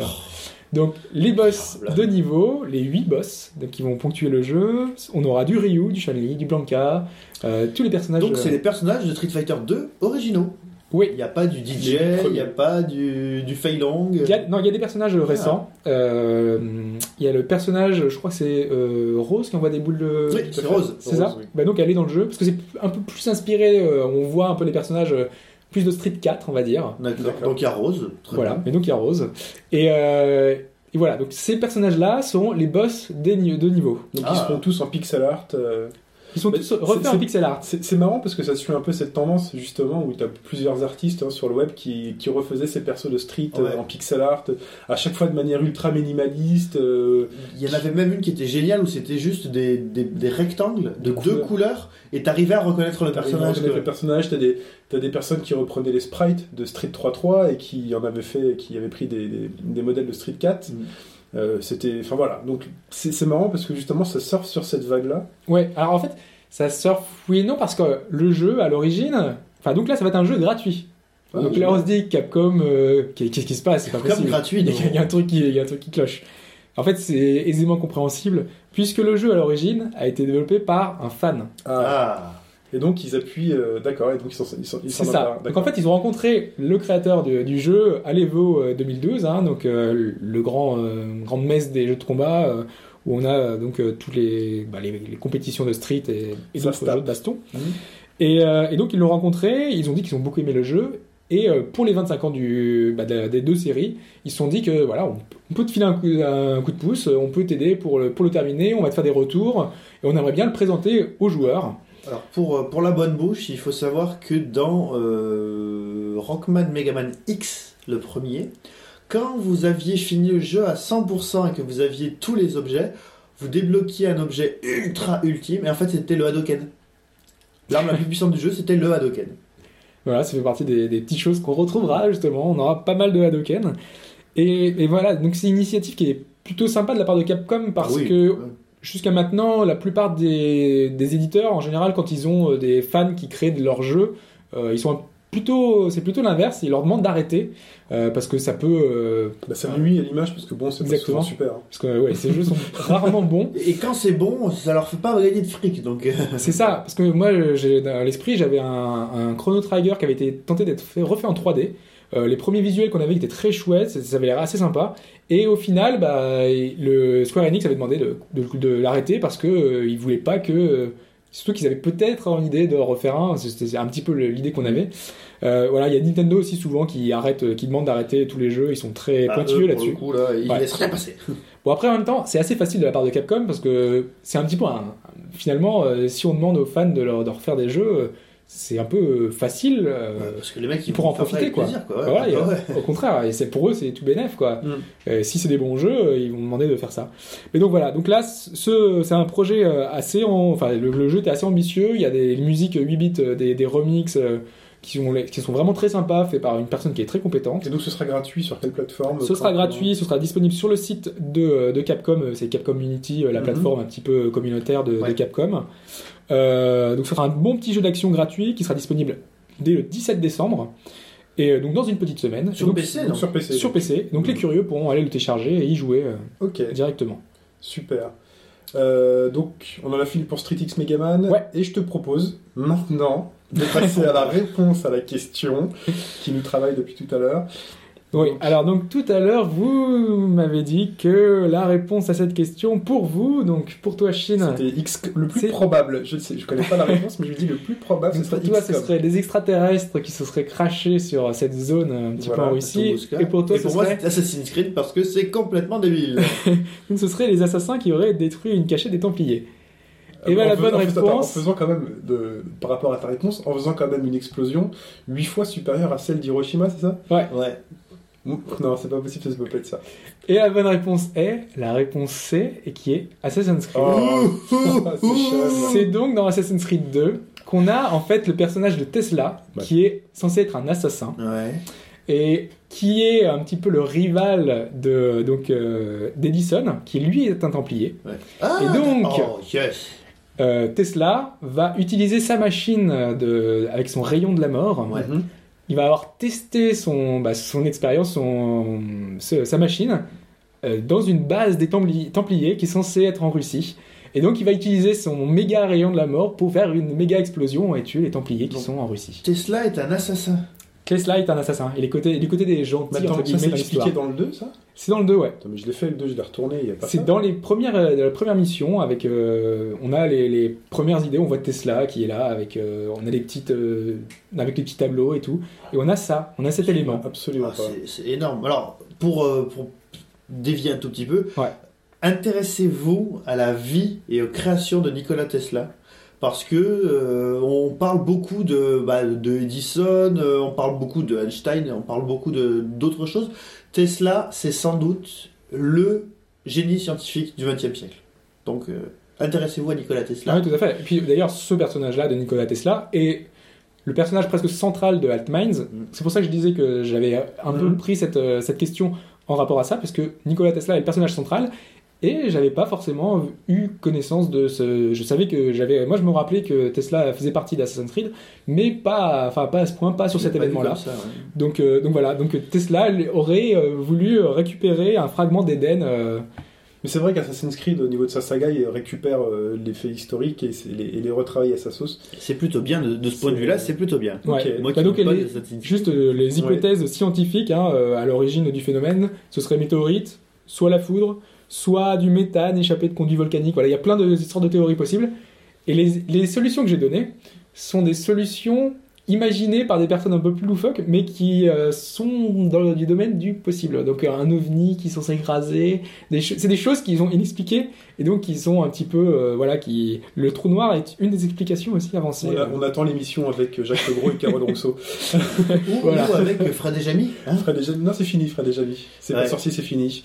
Donc les boss de niveau, les 8 boss donc, qui vont ponctuer le jeu, on aura du Ryu, du Chun-Li, du Blanca, euh, tous les personnages... Donc euh, c'est les personnages de Street Fighter 2 originaux. Oui, Il n'y a pas du DJ, il n'y a pas du, du Fei Long. il y a, non, il y a des personnages récents. Euh, il y a le personnage, je crois que c'est euh, Rose qui envoie des boules de... Oui, c'est Rose. C'est ça oui. bah, Donc elle est dans le jeu, parce que c'est un peu plus inspiré, euh, on voit un peu les personnages euh, plus de Street 4, on va dire. D'accord. Donc il y a Rose. Très Voilà, et donc il y a Rose. Et, euh, et voilà, donc ces personnages-là sont les boss des ni- de niveau. Donc Ah. ils seront tous en pixel art. euh, Ils sont tous refaits en pixel art. C'est marrant parce que ça suit un peu cette tendance justement où tu as plusieurs artistes hein, sur le web qui, qui refaisaient ces persos de street Ouais. euh, en pixel art, à chaque fois de manière ultra minimaliste. euh, Il y en avait même une qui était géniale où c'était juste des, des, des rectangles de De deux couleurs. couleurs et t'arrivais à reconnaître le personnage. le personnage, t'as des, t'as des personnes qui reprenaient les sprites de Street 3.3 et qui en avaient fait, qui avaient pris des, des, des modèles de Street 4. Mm. Euh, c'était, enfin voilà, donc c'est marrant parce que justement ça surfe sur cette vague-là. Ouais, alors en fait, ça surfe oui et non parce que le jeu à l'origine. Enfin, donc là, ça va être un jeu gratuit. Ah, donc là, on se dit Capcom, euh, qu'est-ce qui se passe? C'est pas possible. gratuit, Il y, non. a, il y a un truc qui, il y a un truc qui cloche. En fait, c'est aisément compréhensible puisque le jeu à l'origine a été développé par un fan. Ah. Et donc ils appuient, euh, d'accord, et donc ils sont, ils C'est s'en ça. Donc en fait, ils ont rencontré le créateur du, du jeu à l'Evo euh, 2012, hein, donc euh, le grand euh, grande messe des jeux de combat euh, où on a donc toutes les, bah, les, les compétitions de street et, d'autres jeux de baston. Mhm. Et, et donc ils l'ont rencontré, ils ont dit qu'ils ont beaucoup aimé le jeu. Et pour les 25 ans du, bah, de- des deux séries, ils se sont dit que voilà, on, on peut te filer un coup, un coup de pouce, on peut t'aider pour le, pour le terminer, on va te faire des retours, et on aimerait bien le présenter aux joueurs. Alors pour, euh, pour la bonne bouche, il faut savoir que dans euh, Rockman Megaman X, le premier, quand vous aviez fini le jeu à 100% et que vous aviez tous les objets, vous débloquiez un objet ultra ultime et en fait c'était le Hadoken. L'arme la plus puissante du jeu c'était le Hadoken. Voilà, ça fait partie des, des petites choses qu'on retrouvera justement. On aura pas mal de Hadoken. Et, et voilà, donc c'est une initiative qui est plutôt sympa de la part de Capcom parce Ah oui. que jusqu'à maintenant, la plupart des, des éditeurs, en général, quand ils ont euh, des fans qui créent de leurs jeux, euh, ils sont un- plutôt, c'est plutôt l'inverse. Ils leur demandent d'arrêter euh, parce que ça peut, euh, Bah, ça nuit à l'image parce que bon, c'est pas Exactement. souvent super. hein. parce que ouais, ces jeux sont rarement bons. Et quand c'est bon, ça leur fait pas gagner de fric donc. C'est ça, parce que moi, j'ai dans l'esprit, j'avais un, un Chrono Trigger qui avait été tenté d'être fait, refait en 3D. Euh, les premiers visuels qu'on avait étaient très chouettes, ça, ça avait l'air assez sympa. Et au final, bah, le Square Enix avait demandé de, de- de l'arrêter parce que euh, ils voulaient pas que. euh, surtout qu'ils avaient peut-être en idée de refaire un. C'était un petit peu l'idée qu'on avait. Voilà, il y a Nintendo aussi souvent qui arrête, qui demande d'arrêter tous les jeux. Ils sont très bah, pointilleux là-dessus. là, ils Ouais. laissent rien passer. Bon après en même temps c'est assez facile de la part de Capcom parce que c'est un petit peu un... finalement si on demande aux fans de, leur, de refaire des jeux c'est un peu euh, facile euh, Ouais, parce que les mecs ils pour en profiter quoi. plaisir, quoi. Ouais, Voilà, et, ouais, ouais. au contraire et c'est pour eux c'est tout bénef quoi. Mm. Euh, si c'est des bons jeux ils vont demander de faire ça. Mais donc voilà donc là ce c'est un projet assez en... enfin le, le jeu était assez ambitieux il y a des musiques 8 bits des, des remixes qui sont, qui sont vraiment très sympas faits par une personne qui est très compétente. Et donc ce sera gratuit sur quelle plateforme Ce sera gratuit, ce sera disponible sur le site de, de Capcom, c'est Capcom Unity, la Mhm. plateforme un petit peu communautaire de. Capcom. Euh, donc ce sera un bon petit jeu d'action gratuit qui sera disponible dès le 17 décembre, et euh, donc dans une petite semaine. Sur donc, PC, non sur PC. Sur PC, donc les Mhm. curieux pourront aller le télécharger et y jouer euh, Ok, directement. super. Euh, donc on en a fini pour Street X Megaman. Ouais. Et je te propose maintenant de passer à la réponse à la question qui nous travaille depuis tout à l'heure. Oui, alors donc tout à l'heure, vous m'avez dit que la réponse à cette question pour vous, donc pour toi Chine, C'était X le plus probable. Je sais, je connais pas la réponse, mais je dis le plus probable, ce serait pour toi ce serait des extraterrestres qui se seraient crachés sur cette zone un petit Voilà, peu en Russie, et pour toi Et ce pour moi, serait... c'est Assassin's Creed parce que c'est complètement débile. Donc ce seraient les assassins qui auraient détruit une cachette des Templiers. Et Euh, ben en la bonne réponse. En faisant quand même, de, par rapport à ta réponse, en faisant quand même une explosion 8 fois supérieure à celle d'Hiroshima, c'est ça? Ouais. Ouh, Non, c'est pas possible, ça peut pas être ça. Et la bonne réponse est la réponse C, et qui est Assassin's Creed. Oh, c'est chum. C'est donc dans Assassin's Creed 2 qu'on a en fait le personnage de Tesla, qui est censé être un assassin, Ouais. et qui est un petit peu le rival de donc euh, d'Edison, qui lui est un Templier. ouais. Ah, Et donc- Oh, yes. Euh, Tesla va utiliser sa machine de, avec son rayon de la mort. Ouais. Il va avoir testé son, bah, son expérience, son, sa machine, euh, dans une base des Templi- Templiers qui est censée être en Russie. Et donc il va utiliser son méga rayon de la mort pour faire une méga explosion et tuer les Templiers qui Donc- sont en Russie. Tesla est un assassin. Tesla est un assassin. Il est côté, du côté des Mais attends, ça c'est expliqué dans le 2, ça? C'est dans le 2, ouais. Attends, mais je l'ai fait le 2, je l'ai retourné, il y a pas C'est dans les premières, euh, la première mission avec, euh, on a les, les premières idées, on voit Tesla qui est là avec, euh, on a les petites, euh, avec les petits tableaux et tout, et on a ça, on a cet élément. Absolument Ah, pas. c'est- c'est énorme. Alors, pour, euh, pour dévier un tout petit peu, Ouais. intéressez-vous à la vie et aux créations de Nikola Tesla. Parce que euh, on parle beaucoup de, bah, de Edison, euh, on parle beaucoup de Einstein, on parle beaucoup d'autres choses. Tesla, c'est sans doute le génie scientifique du XXe siècle. Donc, euh, intéressez-vous à Nikola Tesla. Ah oui, tout à fait. Et puis d'ailleurs, ce personnage-là de Nikola Tesla est le personnage presque central de Altminds. C'est pour ça que je disais que j'avais un peu Mhm. pris cette, cette question en rapport à ça, parce que Nikola Tesla est le personnage central. Et j'avais pas forcément eu connaissance de ce. Je savais que j'avais. Moi, je me rappelais que Tesla faisait partie d'Assassin's Creed, mais pas, enfin pas à ce point, pas sur cet événement-là. comme ça, ouais. Donc, euh, donc voilà. Donc Tesla aurait euh, voulu récupérer un fragment d'Éden. euh, Mais c'est vrai qu'Assassin's Creed, au niveau de sa saga, il récupère euh, les faits historiques et, les, et les retravaille à sa sauce. C'est plutôt bien de, de ce point de vue-là, c'est plutôt bien. Ouais. Ok. Moi Bah, qui donc, les Assassin's Creed. Juste euh, les hypothèses scientifiques hein, euh, à l'origine du phénomène, ce serait météorite, soit la foudre, soit du méthane échappé de conduits volcaniques. Voilà, il y a plein de sortes de théories possibles. Et les solutions que j'ai données sont des solutions imaginées par des personnes un peu plus loufoques, mais qui euh, sont dans le du domaine du possible. Donc euh, un ovni qui sont s'écraser, c'est des choses qui sont inexpliquées et donc qui sont un petit peu euh, voilà qui le trou noir est une des explications aussi avancées. On, a- on attend l'émission avec Jacques Legros et Carole Rousseau. Ou, Voilà. ou avec Fred et Jamy. Hein Fred et Jamy- Non, c'est fini, Fred et Jamy. C'est Ouais. pas sorcier, c'est fini.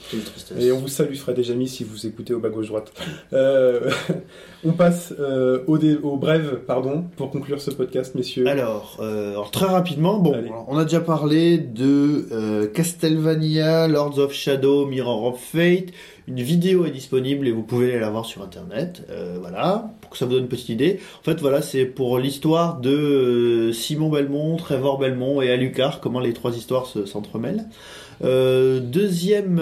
Et on vous salue, Fred et Jamy, si vous écoutez au bas gauche droite. Euh, on passe euh, au, dé- au brève, pardon, pour conclure ce podcast, messieurs. Alors, euh, alors, très rapidement, bon, alors, on a déjà parlé de euh, Castlevania, Lords of Shadow, Mirror of Fate. Une vidéo est disponible et vous pouvez aller la voir sur internet. Euh, voilà, pour que ça vous donne une petite idée. En fait, voilà, c'est pour l'histoire de Simon Belmont, Trevor Belmont et Alucard, comment les trois histoires se- s'entremêlent. Deuxième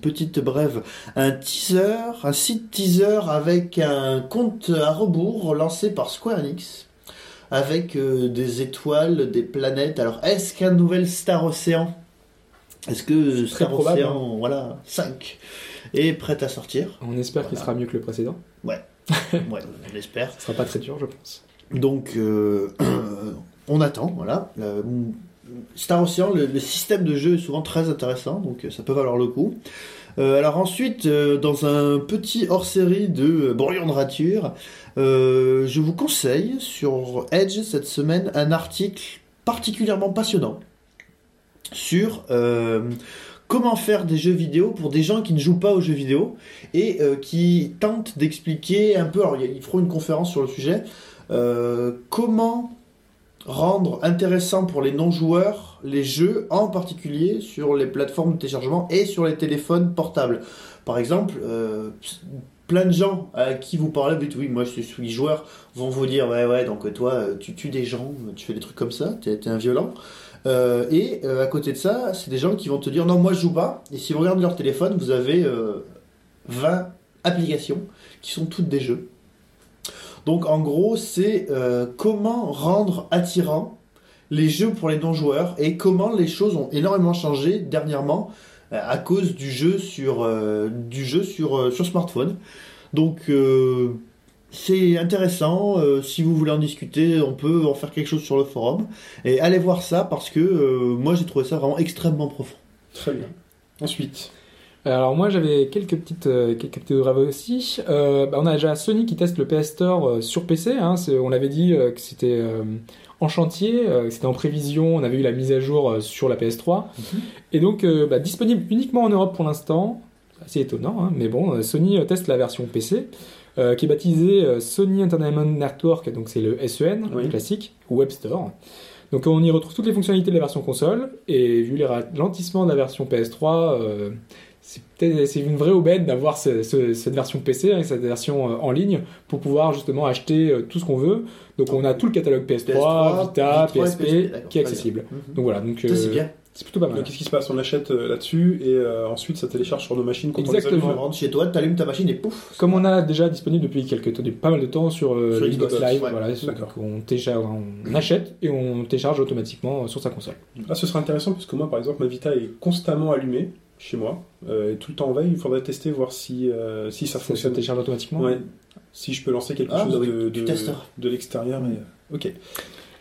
petite brève, un teaser, un site teaser avec un compte à rebours lancé par Square Enix avec euh, des étoiles, des planètes. Alors, est-ce qu'un nouvel Star Océan? Est-ce que Star probable, hein. Océan, voilà, 5 est prêt à sortir? On espère qu'il sera mieux que le précédent. Ouais, on l'espère. Ce sera pas très dur, je pense. Donc, euh, on attend, voilà. Euh, Star Ocean, le, le système de jeu est souvent très intéressant, donc ça peut valoir le coup. Euh, alors ensuite, dans un petit hors-série de brouillon de rature, euh, je vous conseille sur Edge cette semaine un article particulièrement passionnant sur euh, comment faire des jeux vidéo pour des gens qui ne jouent pas aux jeux vidéo et euh, qui tentent d'expliquer un peu, alors ils feront une conférence sur le sujet, comment rendre intéressant pour les non-joueurs les jeux, en particulier sur les plateformes de téléchargement et sur les téléphones portables. Par exemple, plein de gens à qui vous parlez, vous dites oui, moi je suis joueur, vont vous dire ouais, ouais, donc toi euh, tu tues des gens, tu fais des trucs comme ça, t'es un violent. Euh, et euh, à côté de ça, c'est des gens qui vont te dire non, moi je joue pas. Et si vous regardez leur téléphone, vous avez euh, 20 applications qui sont toutes des jeux. Donc en gros, c'est euh, comment rendre attirant les jeux pour les non-joueurs et comment les choses ont énormément changé dernièrement euh, à cause du jeu sur euh, du jeu sur euh, sur smartphone. Donc euh, c'est intéressant. euh, si vous voulez en discuter, on peut en faire quelque chose sur le forum et allez voir ça parce que euh, moi j'ai trouvé ça vraiment extrêmement profond. Très bien. Ensuite, Alors moi j'avais quelques petites euh, quelques petites rêves aussi. Euh, bah, on a déjà Sony qui teste le PS Store euh, sur PC. Hein, on l'avait dit euh, que c'était euh, en chantier, euh, c'était en prévision. On avait eu la mise à jour euh, sur la PS3 et donc euh, bah, disponible uniquement en Europe pour l'instant. C'est étonnant, hein, mais bon, Sony teste la version PC. euh, qui est baptisée euh, Sony Entertainment Network, donc c'est le SEN Oui. classique, ou Web Store. Donc on y retrouve toutes les fonctionnalités de la version console, et vu les ralentissements de la version PS3, euh, c'est une vraie aubaine d'avoir ce- ce- cette version PC, hein, cette version euh, en ligne, pour pouvoir justement acheter euh, tout ce qu'on veut. Donc on a tout le catalogue PS3, PS3, Vita, PS3, PSP, qui est bien. accessible. Mhm. Donc voilà, donc euh, c'est bien. c'est plutôt pas donc mal. qu'est-ce qui se passe? On achète euh, là-dessus et euh, ensuite ça télécharge sur nos machines quand Exactement. Tu rentres chez toi, t'allumes ta machine et pouf. Comme on a déjà disponible depuis quelques temps, depuis pas mal de temps sur, euh, Sur Xbox Live, ouais. voilà, donc on, télécharge, on achète et on télécharge automatiquement sur sa console. a. Ah, ce serait intéressant parce que moi, par exemple, ma Vita est constamment allumée chez moi, euh, et tout le temps en veille. Il faudrait tester voir si euh, si ça Ça, ça fonctionne. télécharge automatiquement? Ouais. Si je peux lancer quelque Ah, chose bah oui, de, de, l'extérieur. mais, euh, Ok.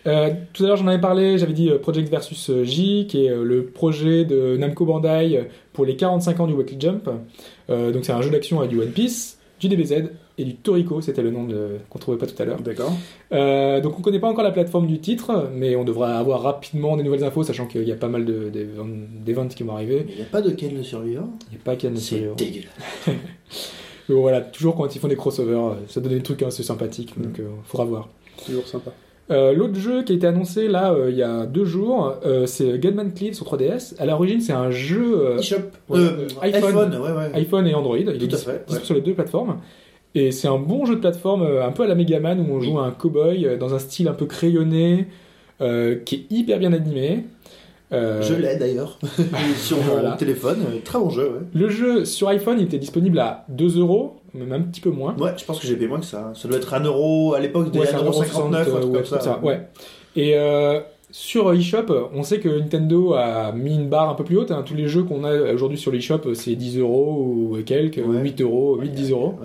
Euh, tout à l'heure, j'en avais parlé, j'avais dit Project versus J, qui est le projet de Namco Bandai pour les 45 ans du Weekly Jump. Euh, donc, c'est un jeu d'action avec du One Piece, du DBZ et du Toriko, c'était le nom de- qu'on trouvait pas tout à l'heure. D'accord. Euh, donc, on connaît pas encore la plateforme du titre, mais on devrait avoir rapidement des nouvelles infos, sachant qu'il y a pas mal de- d'events qui vont arriver. Il n'y a pas de Ken le survivant? Il n'y a pas qu'à C'est dégueulasse. Mais voilà, toujours quand ils font des crossovers, euh, ça donne des trucs assez sympathiques, donc euh, faudra voir. Toujours sympa. Euh, L'autre jeu qui a été annoncé là euh, il y a deux jours, euh, c'est Gunman Cleave sur 3DS. À l'origine, c'est un jeu euh, eShop. ouais, iPhone. iPhone. ouais, ouais. iPhone et Android. Il est Tout à dis- fait, sur les deux plateformes. Et c'est un bon jeu de plateforme, euh, un peu à la Megaman, où on joue un cowboy euh, dans un style un peu crayonné, euh, qui est hyper bien animé. Euh, Je l'ai d'ailleurs sur mon Voilà. téléphone. Très bon jeu, ouais. Le jeu sur iPhone il était disponible à 2 euros, même un petit peu moins. Ouais, je pense que j'ai payé moins que ça. Ça doit être 1 euro à l'époque, c'était Ouais, c'est 1,59€, un €60, truc euh, comme ouais, comme ça, ouais. Et euh, sur eShop, on sait que Nintendo a mis une barre un peu plus haute. hein. Tous les jeux qu'on a aujourd'hui sur l'eShop, c'est 10 euros ou quelques, ou Ouais. 8 euros, 8-10 euros.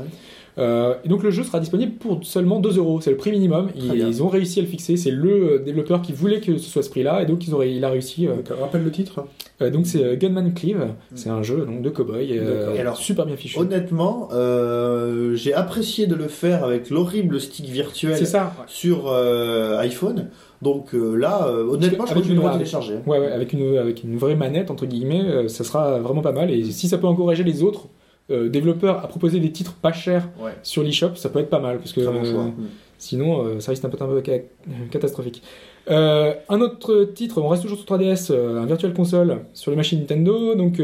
Euh, et donc le jeu sera disponible pour seulement 2 euros. C'est le prix minimum. Ils, ont réussi à le fixer. C'est le euh, développeur qui voulait que ce soit ce prix-là, et donc ils auraient, il a réussi. euh, rappelle le titre. euh, donc c'est Gunman Cleave. C'est un jeu donc de cowboy. euh, D'accord. Et alors, super bien fichu. Honnêtement, euh, j'ai apprécié de le faire avec l'horrible stick virtuel C'est ça. sur euh, iPhone. Donc euh, là, euh, honnêtement, je une- le télécharger. Ouais, ouais, avec une, avec une vraie manette, entre guillemets, euh, ça sera vraiment pas mal. Et si ça peut encourager les autres euh, développeurs à proposer des titres pas chers Ouais. sur l'eShop, ça peut être pas mal. Parce que bon euh, choix. sinon, euh, ça risque d'être un peu, un peu ca- catastrophique. Un autre titre, on reste toujours sur 3DS, euh, un Virtual Console sur les machines Nintendo. Donc,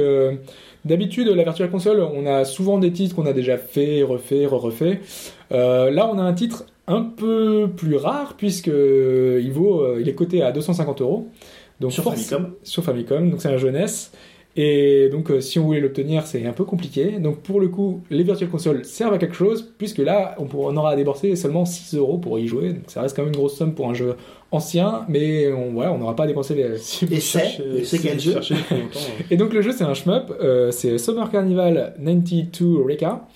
d'habitude, la Virtual Console, on a souvent des titres qu'on a déjà fait, refait, re-refait. Euh, là, on a un titre un peu plus rare puisque il vaut, il est coté à 250 euros. Donc Sur Famicom. sur Famicom, donc c'est un jeunesse. Et donc, euh, si on voulait l'obtenir, c'est un peu compliqué. Donc, pour le coup, les Virtual Consoles servent à quelque chose, puisque là, on, pourra- on aura à débourser seulement 6 euros pour y jouer. Donc, ça reste quand même une grosse somme pour un jeu ancien, mais on voilà, on n'aura pas à dépenser les. Si Et c'est si quel vous jeu euh, Et donc, le jeu, c'est un shmup. euh, c'est Summer Carnival 92 Reka.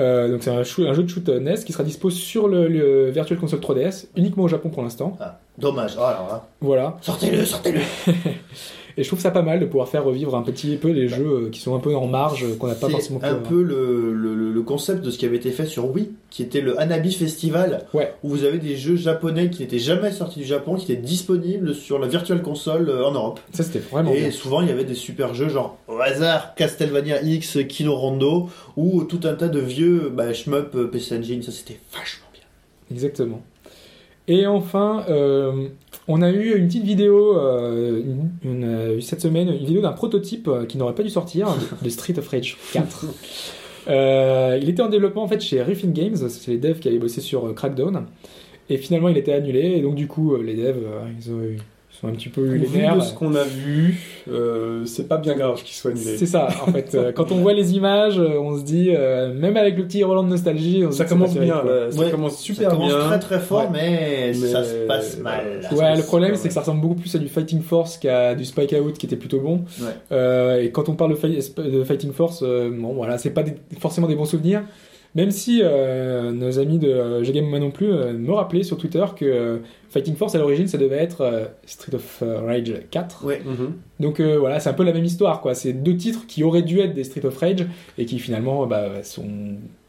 Euh, donc, c'est un, jeu de shoot NES qui sera dispo sur le, le Virtual Console 3DS, uniquement au Japon pour l'instant. Ah, dommage. Oh, alors. Voilà. Sortez-le, sortez-le. Et je trouve ça pas mal de pouvoir faire revivre un petit peu les jeux euh, qui sont un peu en marge, euh, qu'on n'a pas C'est forcément un pu- peu le, le, le concept de ce qui avait été fait sur Wii, qui était le Hanabi Festival, Ouais. où vous avez des jeux japonais qui n'étaient jamais sortis du Japon, qui étaient disponibles sur la Virtual Console euh, en Europe. Ça, c'était vraiment Et bien. souvent, il y avait des super jeux, genre au hasard, Castlevania X, Kino Rondo, ou tout un tas de vieux bah, shmup euh, PC Engine. Ça, c'était vachement bien. Exactement. Et enfin, euh, on a eu une petite vidéo euh, une, une, euh, cette semaine, une vidéo d'un prototype euh, qui n'aurait pas dû sortir, de Street of Rage 4. Euh, il était en développement en fait chez Riffin Games, c'est les devs qui avaient bossé sur Crackdown. Et finalement, il était annulé, et donc du coup, les devs, ils, ont eu- sont un petit peu eu les Vu nerfs. de ce qu'on a vu, euh, c'est pas bien grave qu'il soit annulé. C'est ça, en fait. Euh, Quand on voit les images, euh, on se dit, euh, même avec le petit Roland de nostalgie, on Ça commence bien, là. ça Ouais, commence super ça commence bien. très très fort, mais, Mais- ça se passe mal. Ouais, le problème, c'est que ça ressemble beaucoup plus à du Fighting Force qu'à du Spike Out qui était plutôt bon. Ouais. Euh, et quand on parle de, Fi- de Fighting Force, euh, bon, voilà, c'est pas des- forcément des bons souvenirs. Même si euh, nos amis de euh, G-Game moi non plus euh, me rappelaient sur Twitter que euh, Fighting Force à l'origine ça devait être euh, Street of Rage 4. Ouais. Mhm. Donc euh, voilà, c'est un peu la même histoire quoi. C'est deux titres qui auraient dû être des Street of Rage et qui finalement bah, sont.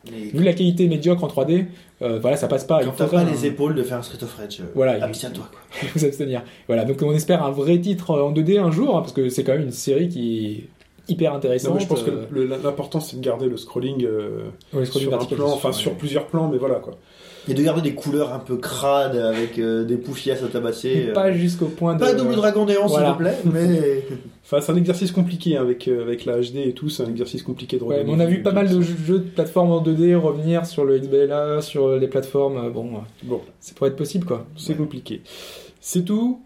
Et Vu la qualité médiocre en 3D, euh, voilà, ça passe pas. quand Il t'as pas un- les épaules de faire un Street of Rage, euh, Voilà, il- abstiens-toi. quoi. il faut s'abstenir. Voilà, donc on espère un vrai titre en 2D un jour, hein, parce que c'est quand même une série qui hyper Non, intéressante. mais je pense que euh, l'important c'est de garder le scrolling euh, ouais, le scrolling sur un plan, c'est enfin sur plusieurs plans, mais voilà quoi. Et de garder des couleurs un peu crades avec euh, des poufiasses à tabasser. euh, Pas jusqu'au point de. Pas double dragon néant, Voilà. s'il te plaît, mais. Enfin, c'est un exercice compliqué hein, avec, euh, avec la HD et tout, c'est un exercice compliqué de Ouais, on a vu pas mal de jeux de plateformes en 2D revenir sur le XBLA, sur les plateformes. Bon, Bon, ça pourrait être possible quoi. c'est compliqué. C'est tout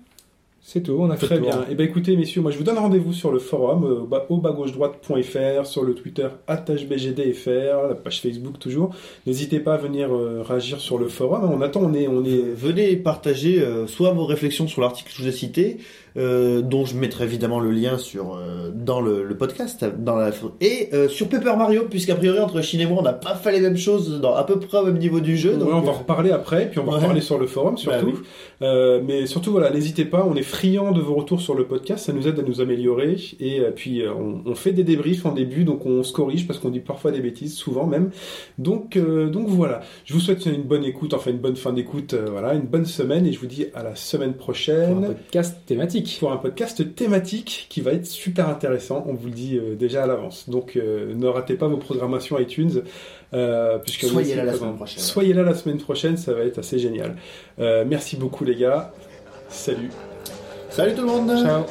C'est tout, on a fait Très tour. bien. Et ben écoutez, messieurs, moi je vous donne rendez-vous sur le forum euh, au bas- au bas gauche droite.fr, sur le Twitter @hbgdfr, la page Facebook toujours. N'hésitez pas à venir euh, réagir sur le forum. On attend, on est, on est. Venez partager euh, soit vos réflexions sur l'article que je vous ai cité, euh, dont je mettrai évidemment le lien sur euh, dans le, le podcast, dans la, et euh, sur Paper Mario, puisqu'a priori entre Chine et moi on n'a pas fait les mêmes choses dans à peu près au même niveau du jeu. donc, Ouais, on va euh, en reparler après, puis on va Ouais. en reparler sur le forum surtout. Bah oui. Euh, mais surtout, voilà, n'hésitez pas, on est friand de vos retours sur le podcast, ça nous aide à nous améliorer. Et euh, puis, euh, on, on fait des débriefs en début, donc on se corrige parce qu'on dit parfois des bêtises, souvent même. Donc, euh, donc voilà, je vous souhaite une bonne écoute, enfin une bonne fin d'écoute, euh, voilà, une bonne semaine, et je vous dis à la semaine Pour un prochaine. podcast thématique. Pour un podcast thématique qui va être super intéressant, on vous le dit euh, déjà à l'avance. Donc euh, ne ratez pas vos programmations iTunes. Euh, puisque Soyez là la semaine prochaine. Soyez là la semaine prochaine, ça va être assez génial. Euh, merci beaucoup les gars. Salut. Salut tout le monde Ciao.